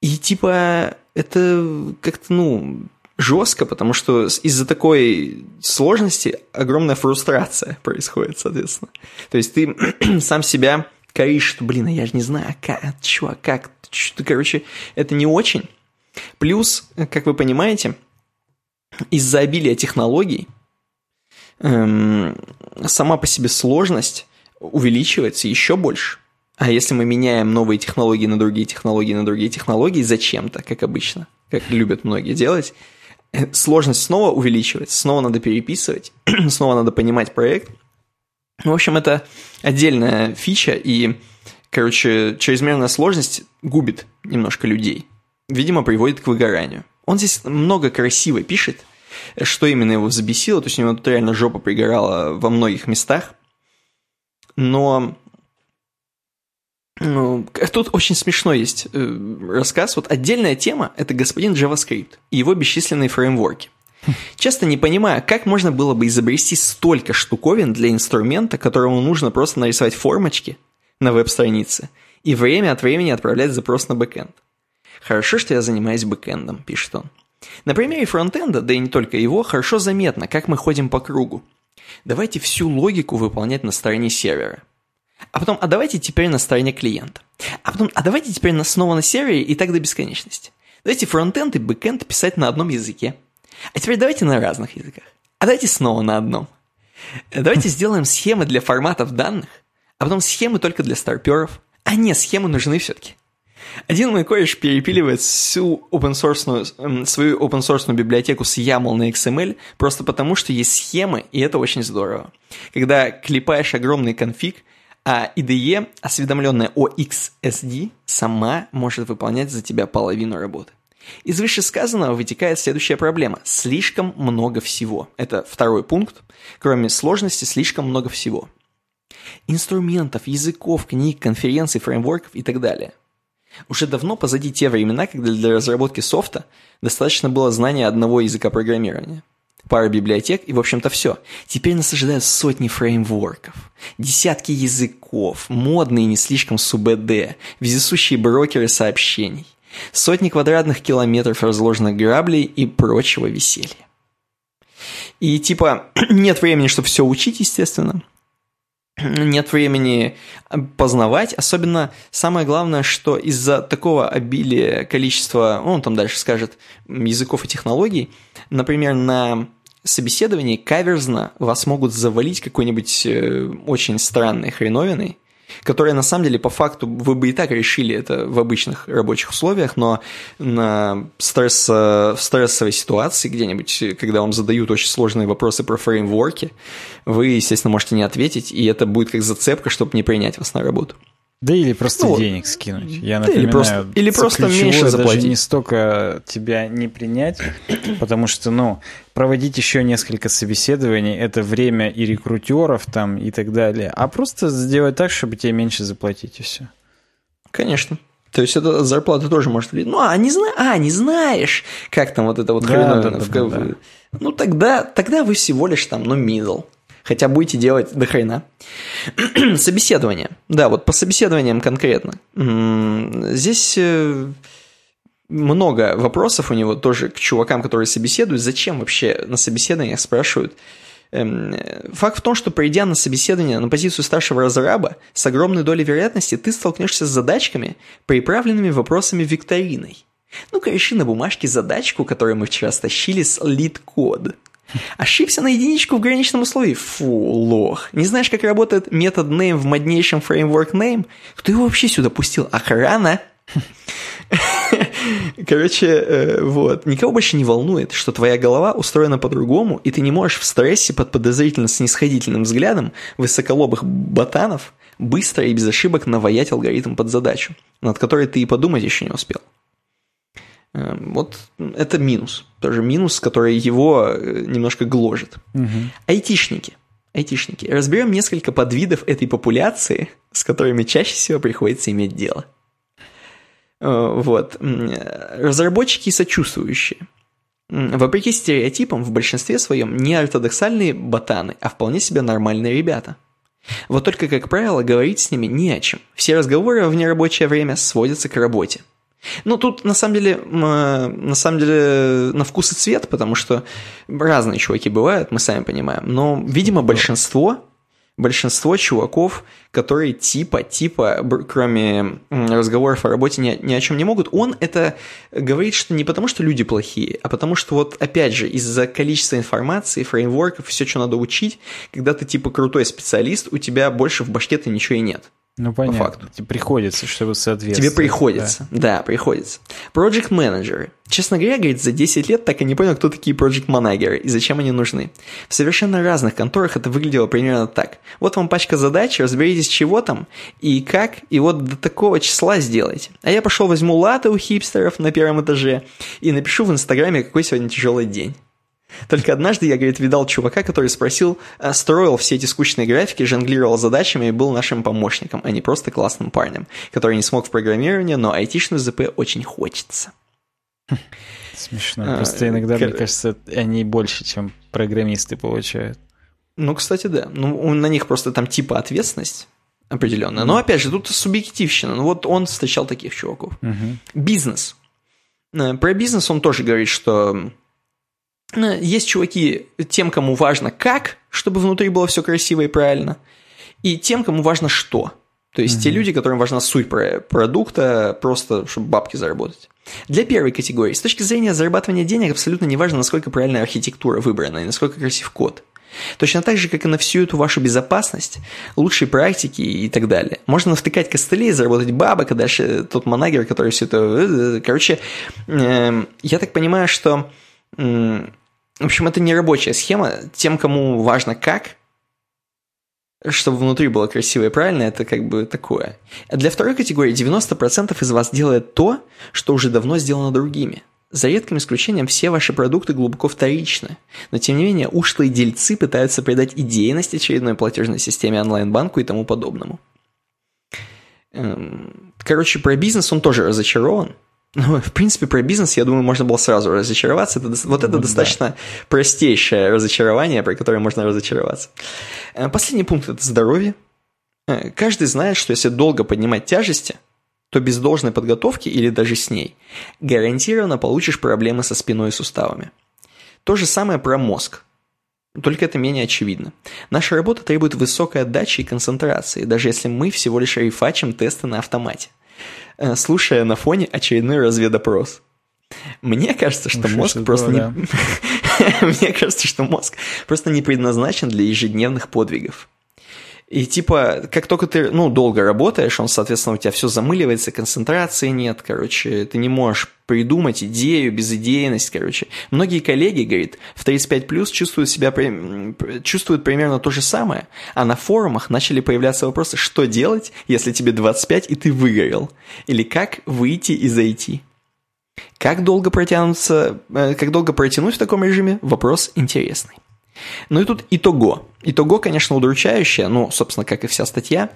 И типа это как-то, ну, жестко, потому что из-за такой сложности огромная фрустрация *laughs* происходит, соответственно. То есть ты *clears throat* сам себя коришь, что, блин, а я же не знаю, как, чувак, как, что, короче, это не очень. Плюс, как вы понимаете, из-за обилия технологий эм, сама по себе сложность увеличивается еще больше. А если мы меняем новые технологии на другие технологии на другие технологии зачем-то, как обычно, как любят многие делать, э, сложность снова увеличивается, снова надо переписывать, *clears throat* снова надо понимать проект. В общем, это отдельная фича, и, короче, чрезмерная сложность губит немножко людей. Видимо, приводит к выгоранию. Он здесь много красиво пишет, что именно его забесило, то есть у него тут реально жопа пригорала во многих местах. Но ну, тут очень смешно есть э, рассказ. Вот отдельная тема – это господин JavaScript и его бесчисленные фреймворки. Часто не понимаю, как можно было бы изобрести столько штуковин для инструмента, которому нужно просто нарисовать формочки на веб-странице и время от времени отправлять запрос на бэкэнд. Хорошо, что я занимаюсь бэкэндом, пишет он. На примере фронтенда, да и не только его, хорошо заметно, как мы ходим по кругу. Давайте всю логику выполнять на стороне сервера. А потом, а давайте теперь на стороне клиента. А потом, а давайте теперь снова на сервере и так до бесконечности. Давайте фронтенд и бэкенд писать на одном языке. А теперь давайте на разных языках. А давайте снова на одном. Давайте сделаем схемы для форматов данных, а потом схемы только для старперов. А нет, схемы нужны все-таки. Один мой кореш перепиливает всю open source, свою open source библиотеку с YAML на XML просто потому, что есть схемы, и это очень здорово. Когда клепаешь огромный конфиг, А IDE, осведомленная о XSD, сама может выполнять за тебя половину работы. Из вышесказанного вытекает следующая проблема. Слишком много всего. Это второй пункт. Кроме сложности, слишком много всего. Инструментов, языков, книг, конференций, фреймворков и так далее. Уже давно позади те времена, когда для разработки софта достаточно было знания одного языка программирования. Пара библиотек и, в общем-то, все. Теперь нас ожидают сотни фреймворков, десятки языков, модные не слишком СУБД, вездесущие брокеры сообщений. Сотни квадратных километров разложенных граблей и прочего веселья. И типа *clears throat* нет времени, чтобы все учить, естественно. Нет времени познавать. Особенно самое главное, что из-за такого обилия количества, ну, он там дальше скажет, языков и технологий, например, на собеседовании каверзно вас могут завалить какой-нибудь э, очень странной хреновиной, которое на самом деле по факту вы бы и так решили это в обычных рабочих условиях, но на стресс, в стрессовой ситуации где-нибудь, когда вам задают очень сложные вопросы про фреймворки, вы, естественно, можете не ответить, и это будет как зацепка, чтобы не принять вас на работу. Да или просто ну, денег скинуть. Я напоминаю, или просто, или просто меньше заплатить. даже не столько тебя не принять, потому что, ну, проводить еще несколько собеседований, это время и рекрутеров там и так далее, а просто сделать так, чтобы тебе меньше заплатить и все. Конечно. То есть это зарплата тоже может влиять. Ну, а не, зна... а, не знаешь, как там вот это вот да, да, да, да, да. Ну, тогда, тогда вы всего лишь там, ну, middle хотя будете делать до хрена. *clears throat* Собеседование. Да, вот по собеседованиям конкретно. Здесь э, много вопросов у него тоже к чувакам, которые собеседуют. Зачем вообще на собеседованиях спрашивают? Эм, факт в том, что придя на собеседование на позицию старшего разраба, с огромной долей вероятности ты столкнешься с задачками, приправленными вопросами викториной. Ну-ка, реши на бумажке задачку, которую мы вчера стащили с LeetCode. Ошибся на единичку в граничном условии? Фу, лох. Не знаешь, как работает метод name в моднейшем фреймворк name? Кто его вообще сюда пустил? Охрана? Короче, э, вот. Никого больше не волнует, что твоя голова устроена по-другому, и ты не можешь в стрессе под подозрительно снисходительным взглядом высоколобых ботанов быстро и без ошибок наваять алгоритм под задачу, над которой ты и подумать еще не успел. Эм, вот это минус. Тоже минус, который его э, немножко гложет. Угу. Айтишники. Айтишники. Разберем несколько подвидов этой популяции, с которыми чаще всего приходится иметь дело. Э, вот. Разработчики сочувствующие. Вопреки стереотипам, в большинстве своем не ортодоксальные ботаны, а вполне себе нормальные ребята. Вот только, как правило, говорить с ними не о чем. Все разговоры в нерабочее время сводятся к работе – ну, тут на самом деле, на самом деле на вкус и цвет, потому что разные чуваки бывают, мы сами понимаем. Но, видимо, большинство, большинство чуваков, которые типа, типа, кроме разговоров о работе ни, ни о чем не могут, он это говорит, что не потому, что люди плохие, а потому что вот, опять же, из-за количества информации, фреймворков, все, что надо учить, когда ты типа крутой специалист, у тебя больше в башке-то ничего и нет. Ну, понятно. По факту. Тебе приходится, чтобы соответствовать. Тебе приходится, да, да приходится. Project менеджеры. Честно говоря, говорит, за 10 лет так и не понял, кто такие project манагеры и зачем они нужны. В совершенно разных конторах это выглядело примерно так. Вот вам пачка задач, разберитесь, чего там и как, и вот до такого числа сделайте. А я пошел возьму латы у хипстеров на первом этаже и напишу в Инстаграме, какой сегодня тяжелый день. Только однажды я, говорит, видал чувака, который спросил, а, строил все эти скучные графики, жонглировал задачами и был нашим помощником, а не просто классным парнем, который не смог в программировании, но айтишную ЗП очень хочется. Смешно. А, просто иногда, мне кажется, они больше, чем программисты получают. Ну, кстати, да. Ну, на них просто там типа ответственность определенная. Но опять же, тут субъективщина. Ну, вот он встречал таких чуваков. Бизнес. Э, про бизнес он тоже говорит, что Э, есть чуваки, тем, кому важно как, чтобы внутри было все красиво и правильно, и тем, кому важно что. То есть mm-hmm. те люди, которым важна суть продукта, просто чтобы бабки заработать. Для первой категории, с точки зрения зарабатывания денег, абсолютно не важно, насколько правильная архитектура выбрана и насколько красив код. Точно так же, как и на всю эту вашу безопасность, лучшие практики и так далее. Можно навтыкать костылей, заработать бабок, а дальше тот манагер, который все это... Э, короче, эм, я так понимаю, что в общем, это не рабочая схема. Тем, кому важно как, чтобы внутри было красиво и правильно, это как бы такое. Для второй категории 90% из вас делает то, что уже давно сделано другими. За редким исключением все ваши продукты глубоко вторичны, но тем не менее ушлые дельцы пытаются придать идейность очередной платежной системе онлайн-банку и тому подобному. Эм, короче, про бизнес он тоже разочарован, ну, в принципе, про бизнес, я думаю, можно было сразу разочароваться. Это, вот это ну, достаточно да. простейшее разочарование, про которое можно разочароваться. Э, последний пункт – это здоровье. Э, каждый знает, что если долго поднимать тяжести, то без должной подготовки или даже с ней гарантированно получишь проблемы со спиной и суставами. То же самое про мозг. Только это менее очевидно. Наша работа требует высокой отдачи и концентрации, даже если мы всего лишь рефачим тесты на автомате. Э, слушая на фоне очередной разведопрос. Мне кажется, что ну, мозг просто не... *laughs* Мне кажется, что мозг просто не предназначен для ежедневных подвигов. И типа, как только ты, ну, долго работаешь, он, соответственно, у тебя все замыливается, концентрации нет, короче, ты не можешь придумать идею, безидейность, короче. Многие коллеги, говорит, в 35 плюс чувствуют себя, чувствуют примерно то же самое, а на форумах начали появляться вопросы, что делать, если тебе 25 и ты выгорел, или как выйти из IT. Как долго протянуться, э, как долго протянуть в таком режиме? Вопрос интересный. Ну и тут итого. Итого, конечно, удручающее, ну, собственно, как и вся статья.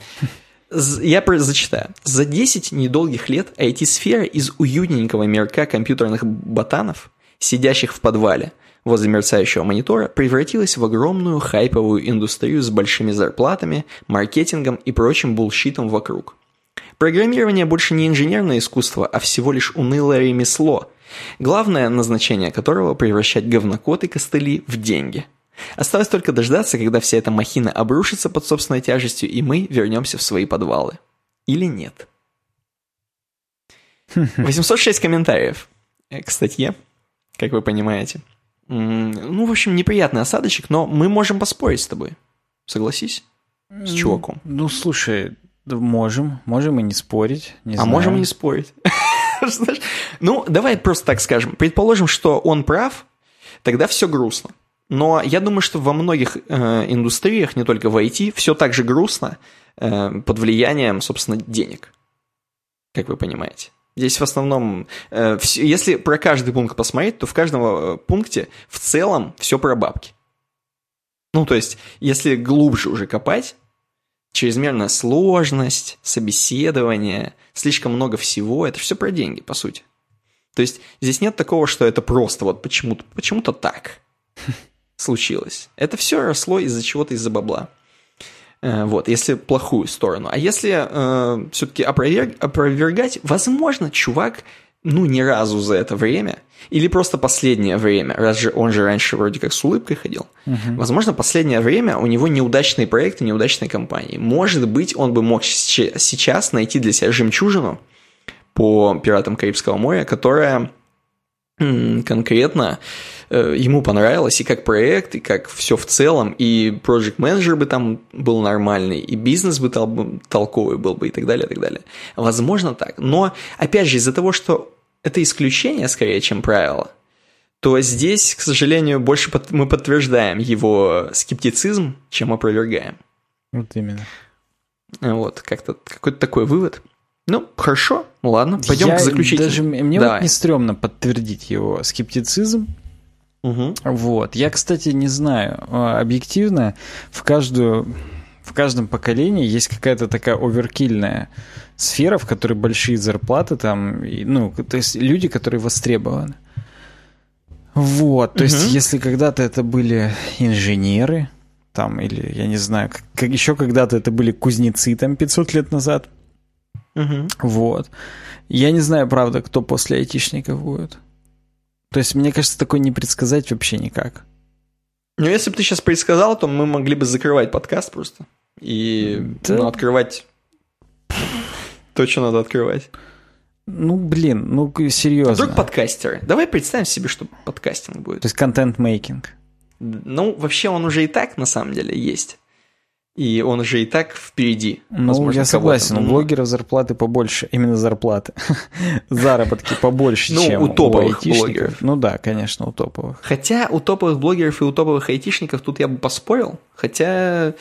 Я зачитаю. За 10 недолгих лет IT-сфера из уютненького мирка компьютерных ботанов, сидящих в подвале возле мерцающего монитора, превратилась в огромную хайповую индустрию с большими зарплатами, маркетингом и прочим булщитом вокруг. Программирование больше не инженерное искусство, а всего лишь унылое ремесло, главное назначение которого – превращать говнокод и костыли в деньги – Осталось только дождаться, когда вся эта махина обрушится под собственной тяжестью, и мы вернемся в свои подвалы. Или нет. *laughs* 806 комментариев к статье, как вы понимаете. Ну, в общем, неприятный осадочек, но мы можем поспорить с тобой. Согласись? С чуваком. Ну, слушай, можем. Можем и не спорить. Не а знаю. можем и не спорить. *laughs* Ну, давай просто так скажем. Предположим, что он прав, тогда все грустно. Но я думаю, что во многих э, индустриях, не только в IT, все так же грустно э, под влиянием, собственно, денег. Как вы понимаете. Здесь в основном, э, все, если про каждый пункт посмотреть, то в каждом э, пункте в целом все про бабки. Ну, то есть, если глубже уже копать, чрезмерная сложность, собеседование, слишком много всего, это все про деньги, по сути. То есть, здесь нет такого, что это просто вот почему-то почему так случилось. Это все росло из-за чего-то, из-за бабла. Э, вот, если плохую сторону. А если э, все-таки опроверг, опровергать, возможно, чувак, ну, ни разу за это время, или просто последнее время, раз же он же раньше вроде как с улыбкой ходил, угу. возможно, последнее время у него неудачные проекты, неудачные компании. Может быть, он бы мог сейчас найти для себя жемчужину по пиратам Карибского моря, которая конкретно Э, ему понравилось и как проект, и как все в целом, и project менеджер бы там был нормальный, и бизнес бы тол- толковый был бы, и так далее, и так далее. Возможно так. Но, опять же, из-за того, что это исключение скорее, чем правило, то здесь, к сожалению, больше под, мы подтверждаем его скептицизм, чем опровергаем. Вот именно. Вот, как-то какой-то такой вывод. Ну, хорошо, ладно, пойдем Я к заключительному. Даже мне Давай. вот не стрёмно подтвердить его скептицизм, Угу. Вот. Я, кстати, не знаю, а, объективно в каждую в каждом поколении есть какая-то такая оверкильная сфера, в которой большие зарплаты там, и, ну, то есть люди, которые востребованы. Вот, то угу. есть если когда-то это были инженеры, там, или, я не знаю, как еще когда-то это были кузнецы, там, 500 лет назад. Угу. Вот. Я не знаю, правда, кто после айтишников будет. То есть, мне кажется, такое не предсказать вообще никак. Ну, если бы ты сейчас предсказал, то мы могли бы закрывать подкаст просто. И да. ну, открывать то, что надо открывать. Ну, блин, ну, серьезно. Вдруг подкастеры. Давай представим себе, что подкастинг будет. То есть контент-мейкинг. Ну, вообще он уже и так, на самом деле, есть. И он же и так впереди. Ну, Возможно, я согласен, у блогеров зарплаты побольше. Именно зарплаты. *laughs* Заработки побольше, ну, чем у топовых у блогеров. Ну да, конечно, у топовых. Хотя у топовых блогеров и у топовых айтишников тут я бы поспорил. Хотя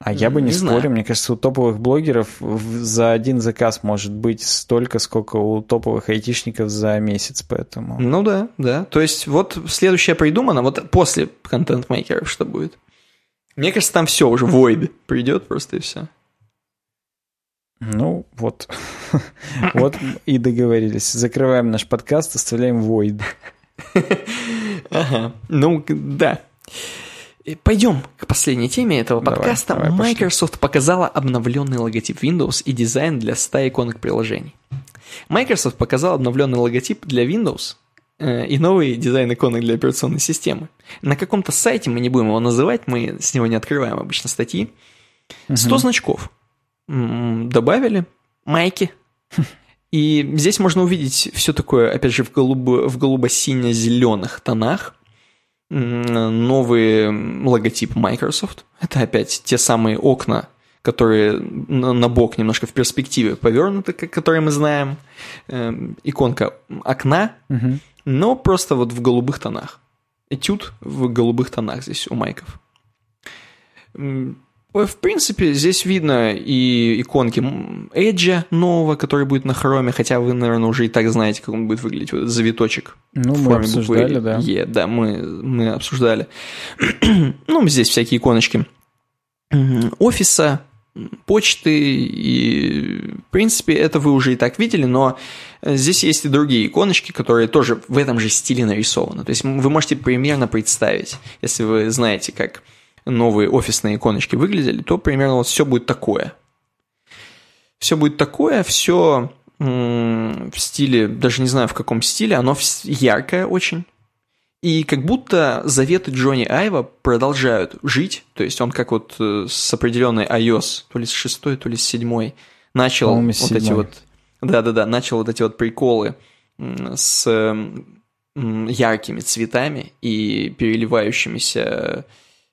А я бы не, не спорил, знаю. мне кажется, у топовых блогеров за один заказ может быть столько, сколько у топовых айтишников за месяц, поэтому... Ну да, да. То есть вот следующее придумано, вот после контент-мейкеров что будет? Мне кажется, там все уже, Void придет просто и все. Ну, вот. *laughs* вот и договорились. Закрываем наш подкаст, оставляем Void. *laughs* ага. Ну, да. Пойдем к последней теме этого подкаста. Давай, давай, Microsoft пошли. показала обновленный логотип Windows и дизайн для 100 иконок приложений. Microsoft показал обновленный логотип для Windows э, и новый дизайн иконок для операционной системы. На каком-то сайте, мы не будем его называть, мы с него не открываем обычно статьи, 100 угу. значков добавили, майки. *laughs* И здесь можно увидеть все такое, опять же, в, голубо, в голубо-сине-зеленых тонах новый логотип Microsoft. Это опять те самые окна, которые на бок немножко в перспективе повернуты, которые мы знаем. Эм, иконка окна, угу. Но просто вот в голубых тонах. Этюд в голубых тонах здесь у майков. В принципе, здесь видно и иконки Edge нового, который будет на хроме, хотя вы, наверное, уже и так знаете, как он будет выглядеть, вот этот завиточек. Ну, мы обсуждали, да. Е, да, мы, мы обсуждали. *clears throat* ну, здесь всякие иконочки офиса, почты, и, в принципе, это вы уже и так видели, но здесь есть и другие иконочки, которые тоже в этом же стиле нарисованы. То есть вы можете примерно представить, если вы знаете, как новые офисные иконочки выглядели, то примерно вот все будет такое. Все будет такое, все в стиле, даже не знаю в каком стиле, оно яркое очень. И как будто заветы Джонни Айва продолжают жить, то есть он как вот э, с определенной iOS, то ли с шестой, то ли с седьмой, начал вот 7. эти вот, да-да-да, начал вот эти вот приколы с яркими цветами и переливающимися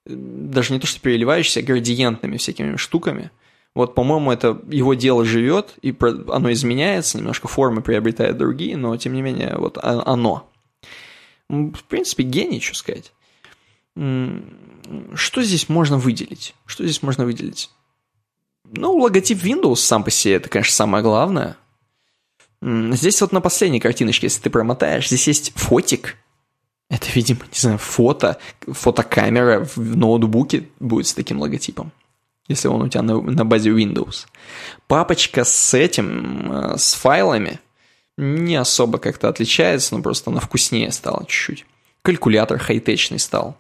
даже не то, что переливающийся, а градиентными всякими штуками. Вот, по-моему, это его дело живет, и оно изменяется, немножко формы приобретает другие, но, тем не менее, вот оно. В принципе, гений, что сказать. Что здесь можно выделить? Что здесь можно выделить? Ну, логотип Windows сам по себе, это, конечно, самое главное. Здесь вот на последней картиночке, если ты промотаешь, здесь есть фотик, это, видимо, не знаю, фото, фотокамера в ноутбуке будет с таким логотипом, если он у тебя на, на базе Windows. Папочка с этим, э, с файлами, не особо как-то отличается, но просто она вкуснее стала чуть-чуть. Калькулятор хай-течный стал.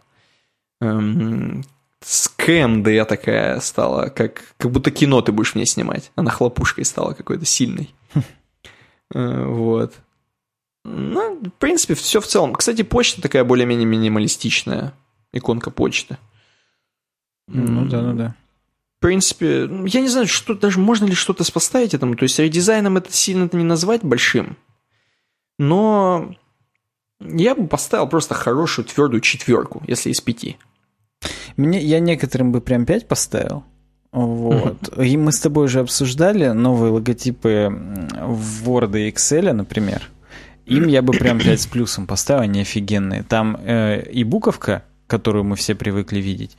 Эм, с КМД такая стала, как, как будто кино ты будешь в ней снимать. Она хлопушкой стала какой-то сильной. *laughs* Э, вот. Ну, в принципе, все в целом. Кстати, почта такая более-менее минималистичная. Иконка почты. Ну да, ну да. В принципе, я не знаю, что даже можно ли что-то поставить этому. То есть редизайном это сильно не назвать большим. Но я бы поставил просто хорошую твердую четверку, если из пяти. Мне, я некоторым бы прям пять поставил. Вот. И мы с тобой уже обсуждали новые логотипы в Word и Excel, например. Им я бы прям 5 с плюсом поставил, они офигенные. Там э, и буковка, которую мы все привыкли видеть,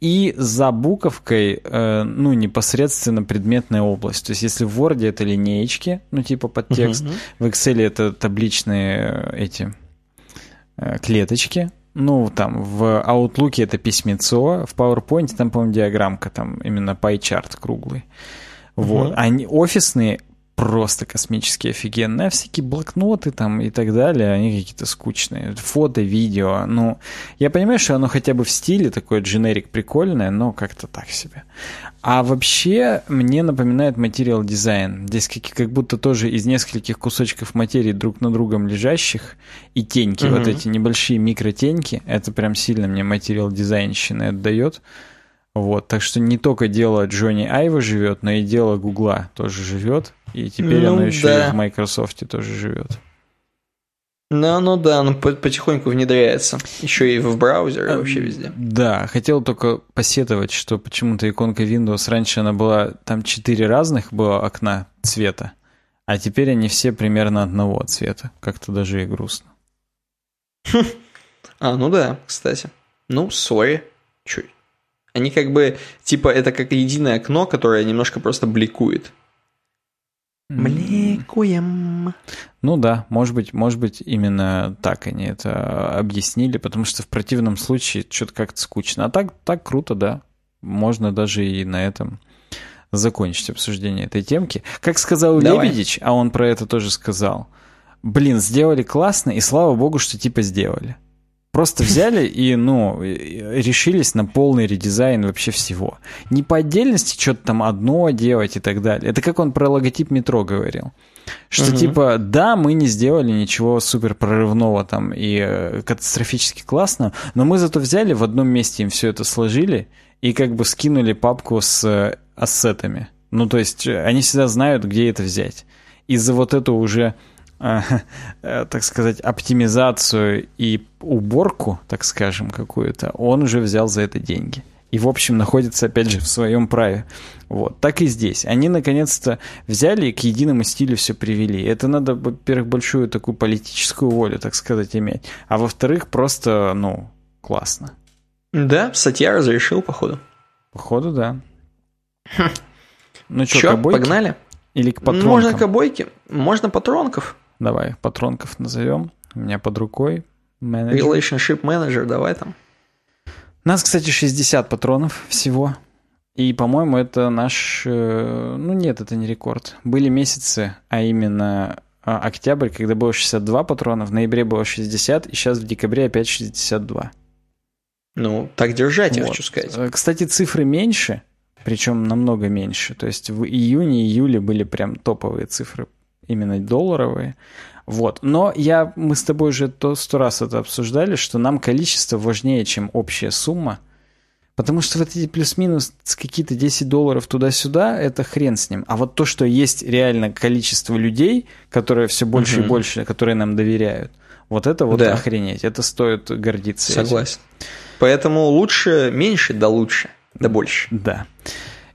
и за буковкой, э, ну, непосредственно предметная область. То есть, если в Word это линеечки, ну, типа под текст, uh-huh. в Excel это табличные э, эти э, клеточки, ну, там, в Outlook это письмецо, в PowerPoint там, по-моему, диаграммка, там, именно pie-чарт круглый. Вот. Uh-huh. Они офисные просто космически офигенные. А всякие блокноты там и так далее, они какие-то скучные. Фото, видео. Ну, я понимаю, что оно хотя бы в стиле такое дженерик прикольное, но как-то так себе. А вообще мне напоминает материал дизайн. Здесь как, как будто тоже из нескольких кусочков материи друг на другом лежащих и теньки, mm-hmm. вот эти небольшие микротеньки, это прям сильно мне материал дизайнщины отдает. Вот, так что не только дело Джонни Айва живет, но и дело Гугла тоже живет. И теперь ну, оно еще да. и в Microsoft тоже живет. Ну, ну да, оно потихоньку внедряется. Еще и в браузере, и вообще везде. Да, хотел только посетовать, что почему-то иконка Windows раньше она была, там четыре разных было окна цвета, а теперь они все примерно одного цвета. Как-то даже и грустно. А, ну да, кстати. Ну, сори. Чуть. Они как бы, типа, это как единое окно, которое немножко просто бликует. Бликуем. Ну да, может быть, может быть, именно так они это объяснили, потому что в противном случае что-то как-то скучно. А так, так круто, да. Можно даже и на этом закончить обсуждение этой темки. Как сказал Давай. Лебедич, а он про это тоже сказал, блин, сделали классно, и слава богу, что типа сделали. Просто взяли и, ну, решились на полный редизайн вообще всего. Не по отдельности что-то там одно делать и так далее. Это как он про логотип метро говорил. Что угу. типа, да, мы не сделали ничего супер прорывного там и э, катастрофически классного, но мы зато взяли в одном месте им все это сложили и как бы скинули папку с э, ассетами. Ну, то есть э, они всегда знают, где это взять. И за вот эту уже так сказать, оптимизацию и уборку, так скажем, какую-то, он уже взял за это деньги. И, в общем, находится, опять же, в своем праве. Вот. Так и здесь. Они, наконец-то, взяли и к единому стилю все привели. Это надо, во-первых, большую такую политическую волю, так сказать, иметь. А во-вторых, просто, ну, классно. Да, статья разрешил, походу. Походу, да. Хм. Ну что, погнали? Или к патронкам? Можно к обойке, можно патронков. Давай, патронков назовем. У меня под рукой. Менеджер. Relationship Manager, давай там. Нас, кстати, 60 патронов всего. И, по-моему, это наш... Э, ну, нет, это не рекорд. Были месяцы, а именно а, октябрь, когда было 62 патрона, в ноябре было 60, и сейчас в декабре опять 62. Ну, так держать, вот. я хочу сказать. Э, кстати, цифры меньше, причем намного меньше. То есть в июне-июле были прям топовые цифры именно долларовые. Вот. Но я, мы с тобой уже то сто раз это обсуждали, что нам количество важнее, чем общая сумма. Потому что вот эти плюс-минус какие-то 10 долларов туда-сюда, это хрен с ним. А вот то, что есть реально количество людей, которые все больше угу. и больше, которые нам доверяют, вот это вот да. охренеть. Это стоит гордиться. Согласен. Этим. Поэтому лучше меньше, да лучше, да больше. Да.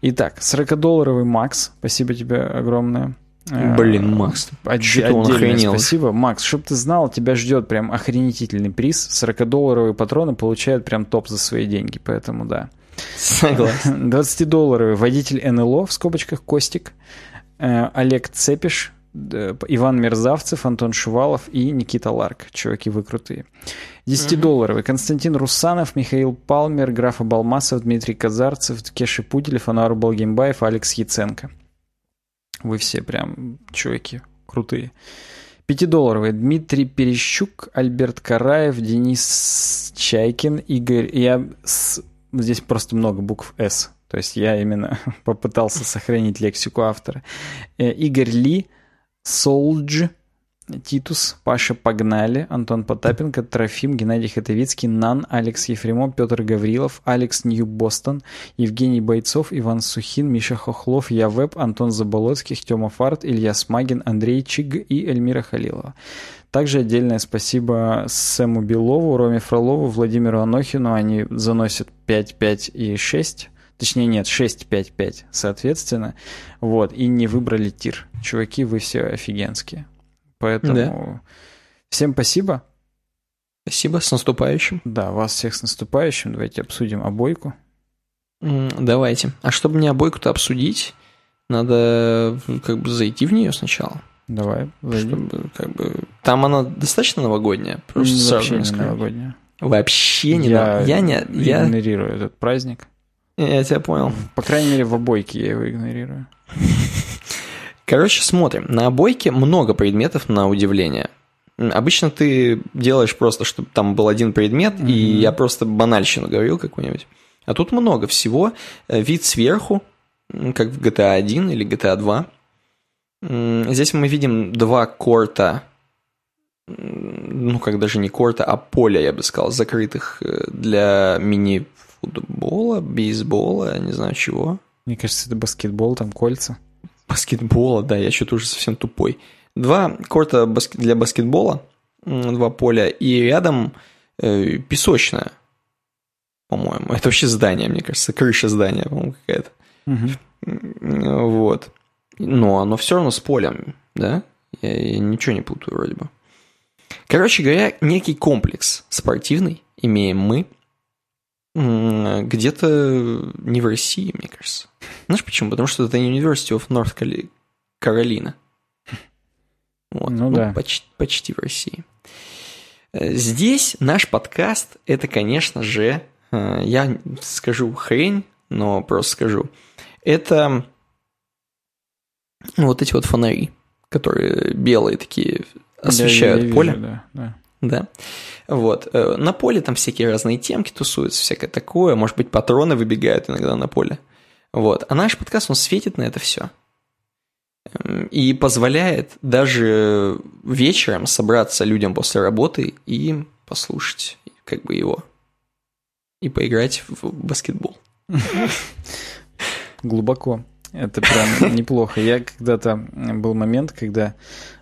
Итак, 40-долларовый Макс, спасибо тебе огромное. Блин, э, Макс, что он охренел. Спасибо. Макс, чтобы ты знал, тебя ждет прям охренительный приз. 40-долларовые патроны получают прям топ за свои деньги, поэтому да. Согласен. *laughs* 20-долларовый водитель НЛО, в скобочках Костик, э, Олег Цепиш, Иван Мерзавцев, Антон Шувалов и Никита Ларк. Чуваки, вы крутые. 10-долларовый. Константин Русанов, Михаил Палмер, Графа Балмасов, Дмитрий Казарцев, Кеша Пуделев, Ануар Балгимбаев, Алекс Яценко. Вы все прям чуваки крутые. Пятидолларовый. Дмитрий Перещук, Альберт Караев, Денис Чайкин, Игорь... Я с... Здесь просто много букв «С». То есть я именно *laughs* попытался сохранить лексику автора. Э, Игорь Ли, Солдж, Титус, Паша Погнали, Антон Потапенко, Трофим, Геннадий Хатовицкий, Нан, Алекс Ефремов, Петр Гаврилов, Алекс Нью-Бостон, Евгений Бойцов, Иван Сухин, Миша Хохлов, Я Веб, Антон Заболоцких, Тёма Фарт, Илья Смагин, Андрей Чиг и Эльмира Халилова. Также отдельное спасибо Сэму Белову, Роме Фролову, Владимиру Анохину. Они заносят 5, 5 и 6. Точнее, нет, 6, 5, 5, соответственно. Вот, и не выбрали тир. Чуваки, вы все офигенские. Поэтому да. всем спасибо. Спасибо, с наступающим. Да, вас всех с наступающим. Давайте обсудим обойку. Давайте. А чтобы мне обойку-то обсудить, надо как бы зайти в нее сначала. Давай. Чтобы, как бы, там она достаточно новогодняя. Просто Вообще не новогодняя. Вообще не я, я не я игнорирую этот праздник. Я тебя понял. По крайней мере, в обойке я его игнорирую. *laughs* Короче, смотрим. На обойке много предметов на удивление. Обычно ты делаешь просто, чтобы там был один предмет, mm-hmm. и я просто банальщину говорил какую-нибудь. А тут много всего. Э, вид сверху, как в GTA 1 или GTA 2. Здесь мы видим два корта, ну, как даже не корта, а поля, я бы сказал, закрытых э, для мини-футбола, бейсбола, не знаю чего. Мне кажется, это баскетбол, там кольца баскетбола, да, я что-то уже совсем тупой. Два корта для баскетбола, два поля, и рядом э, песочная, по-моему. Это вообще здание, мне кажется, крыша здания, по-моему, какая-то. Угу. Вот. Но оно все равно с полем, да? Я, я ничего не путаю вроде бы. Короче говоря, некий комплекс спортивный имеем мы. Где-то не в России, мне кажется. Знаешь почему? Потому что это University of North Carolina. Вот. Ну, ну да. Почти, почти в России. Э, здесь наш подкаст, это, конечно же, э, я скажу хрень, но просто скажу. Это вот эти вот фонари, которые белые такие, освещают я, я поле. Вижу, да, да. Да. Вот. Э, на поле там всякие разные темки тусуются, всякое такое. Может быть, патроны выбегают иногда на поле. Вот. А наш подкаст, он светит на это все. Эм, и позволяет даже вечером собраться людям после работы и послушать как бы его. И поиграть в баскетбол. Глубоко. Это прям неплохо. Я когда-то был момент, когда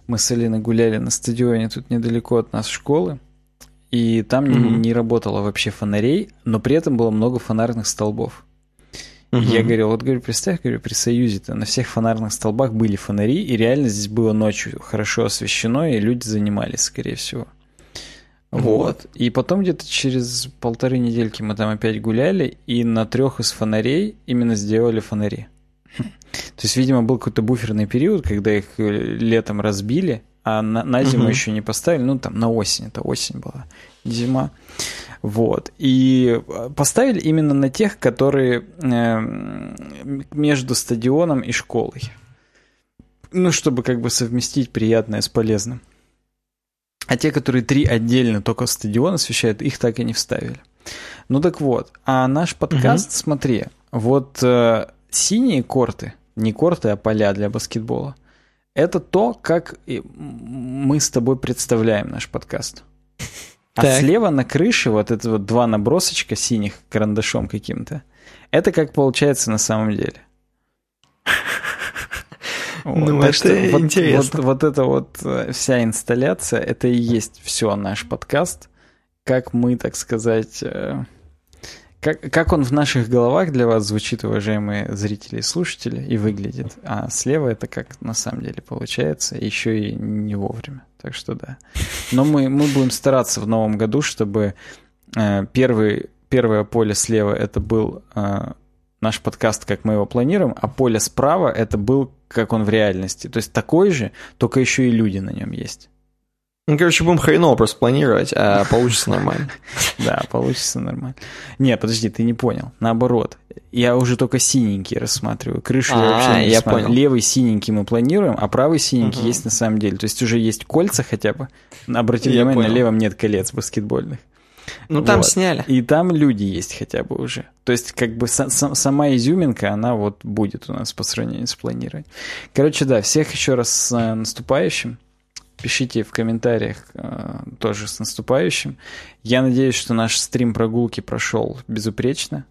мы с Алиной гуляли на стадионе тут недалеко от нас школы, и там mm-hmm. не, не работало вообще фонарей, но при этом было много фонарных столбов. Угу. Я говорю, вот говорю, представь, говорю, при Союзе-то на всех фонарных столбах были фонари, и реально здесь было ночью хорошо освещено, и люди занимались, скорее всего. Вот. вот. И потом где-то через полторы недельки мы там опять гуляли, и на трех из фонарей именно сделали фонари. То есть, видимо, был какой-то буферный период, когда их э, летом разбили, а на, на зиму угу. еще не поставили, ну там на осень, это осень была, зима. Вот. И э, поставили именно на тех, которые э, между стадионом и школой. Ну, чтобы как бы совместить приятное с полезным. А те, которые три отдельно только стадион освещают, их так и не вставили. Ну так вот, а наш подкаст, угу. смотри, вот э, синие корты, не корты, а поля для баскетбола, это то, как мы с тобой представляем наш подкаст. А так. слева на крыше вот это вот два набросочка синих карандашом каким-то. Это как получается на самом деле. *laughs* Ну, это что, интересно. Вот, вот, вот эта вот э, вся инсталляция, это и есть все наш подкаст. Как мы, так сказать, э, как, как он в наших головах для вас звучит, уважаемые зрители и слушатели, и выглядит. А слева это как на самом деле получается, еще и не вовремя. Так что да. Но мы, мы будем стараться в новом году, чтобы э, первый, первое поле слева это был э, наш подкаст, как мы его планируем, а поле справа это был, как он в реальности. То есть такой же, только еще и люди на нем есть. Ну, короче, будем хреново просто планировать, а *laughs* получится нормально. Да, получится нормально. Не, подожди, ты не понял. Наоборот. Я уже только синенький рассматриваю. Крышу я вообще не понял. Левый синенький мы планируем, а правый синенький есть на самом деле. То есть уже есть кольца хотя бы. Обрати внимание, на левом нет колец баскетбольных. Ну, там сняли. И там люди есть хотя бы уже. То есть, как бы сама изюминка, она вот будет у нас по сравнению с планированием. Короче, да, всех еще раз с э, наступающим. Пишите в комментариях э, тоже с наступающим. Я надеюсь, что наш стрим прогулки прошел безупречно.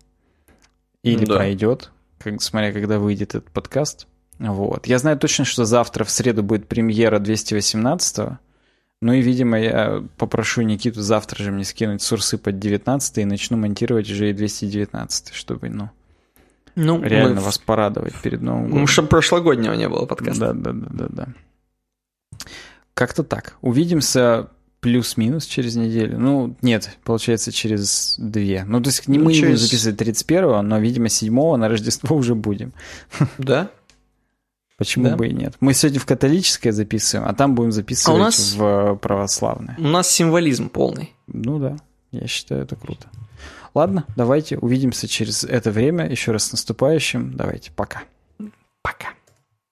Или да. пройдет, как, смотря когда выйдет этот подкаст. Вот. Я знаю точно, что завтра в среду будет премьера 218-го. Ну и, видимо, я попрошу Никиту завтра же мне скинуть сурсы под 19 и начну монтировать уже и 219 чтобы, ну, ну реально мы... вас порадовать перед Новым годом. Ну, чтобы прошлогоднего не было подкаста. Да, да, да, да, да. Как-то так. Увидимся плюс-минус через неделю. Ну, нет, получается, через две. Ну, то есть не ну, мы через... будем записывать 31-го, но, видимо, 7-го на Рождество уже будем. Да? Почему да. бы и нет? Мы сегодня в католическое записываем, а там будем записывать а у нас... в православное. У нас символизм полный. Ну да, я считаю, это круто. Ладно, давайте увидимся через это время. Еще раз с наступающим. Давайте, пока. Пока.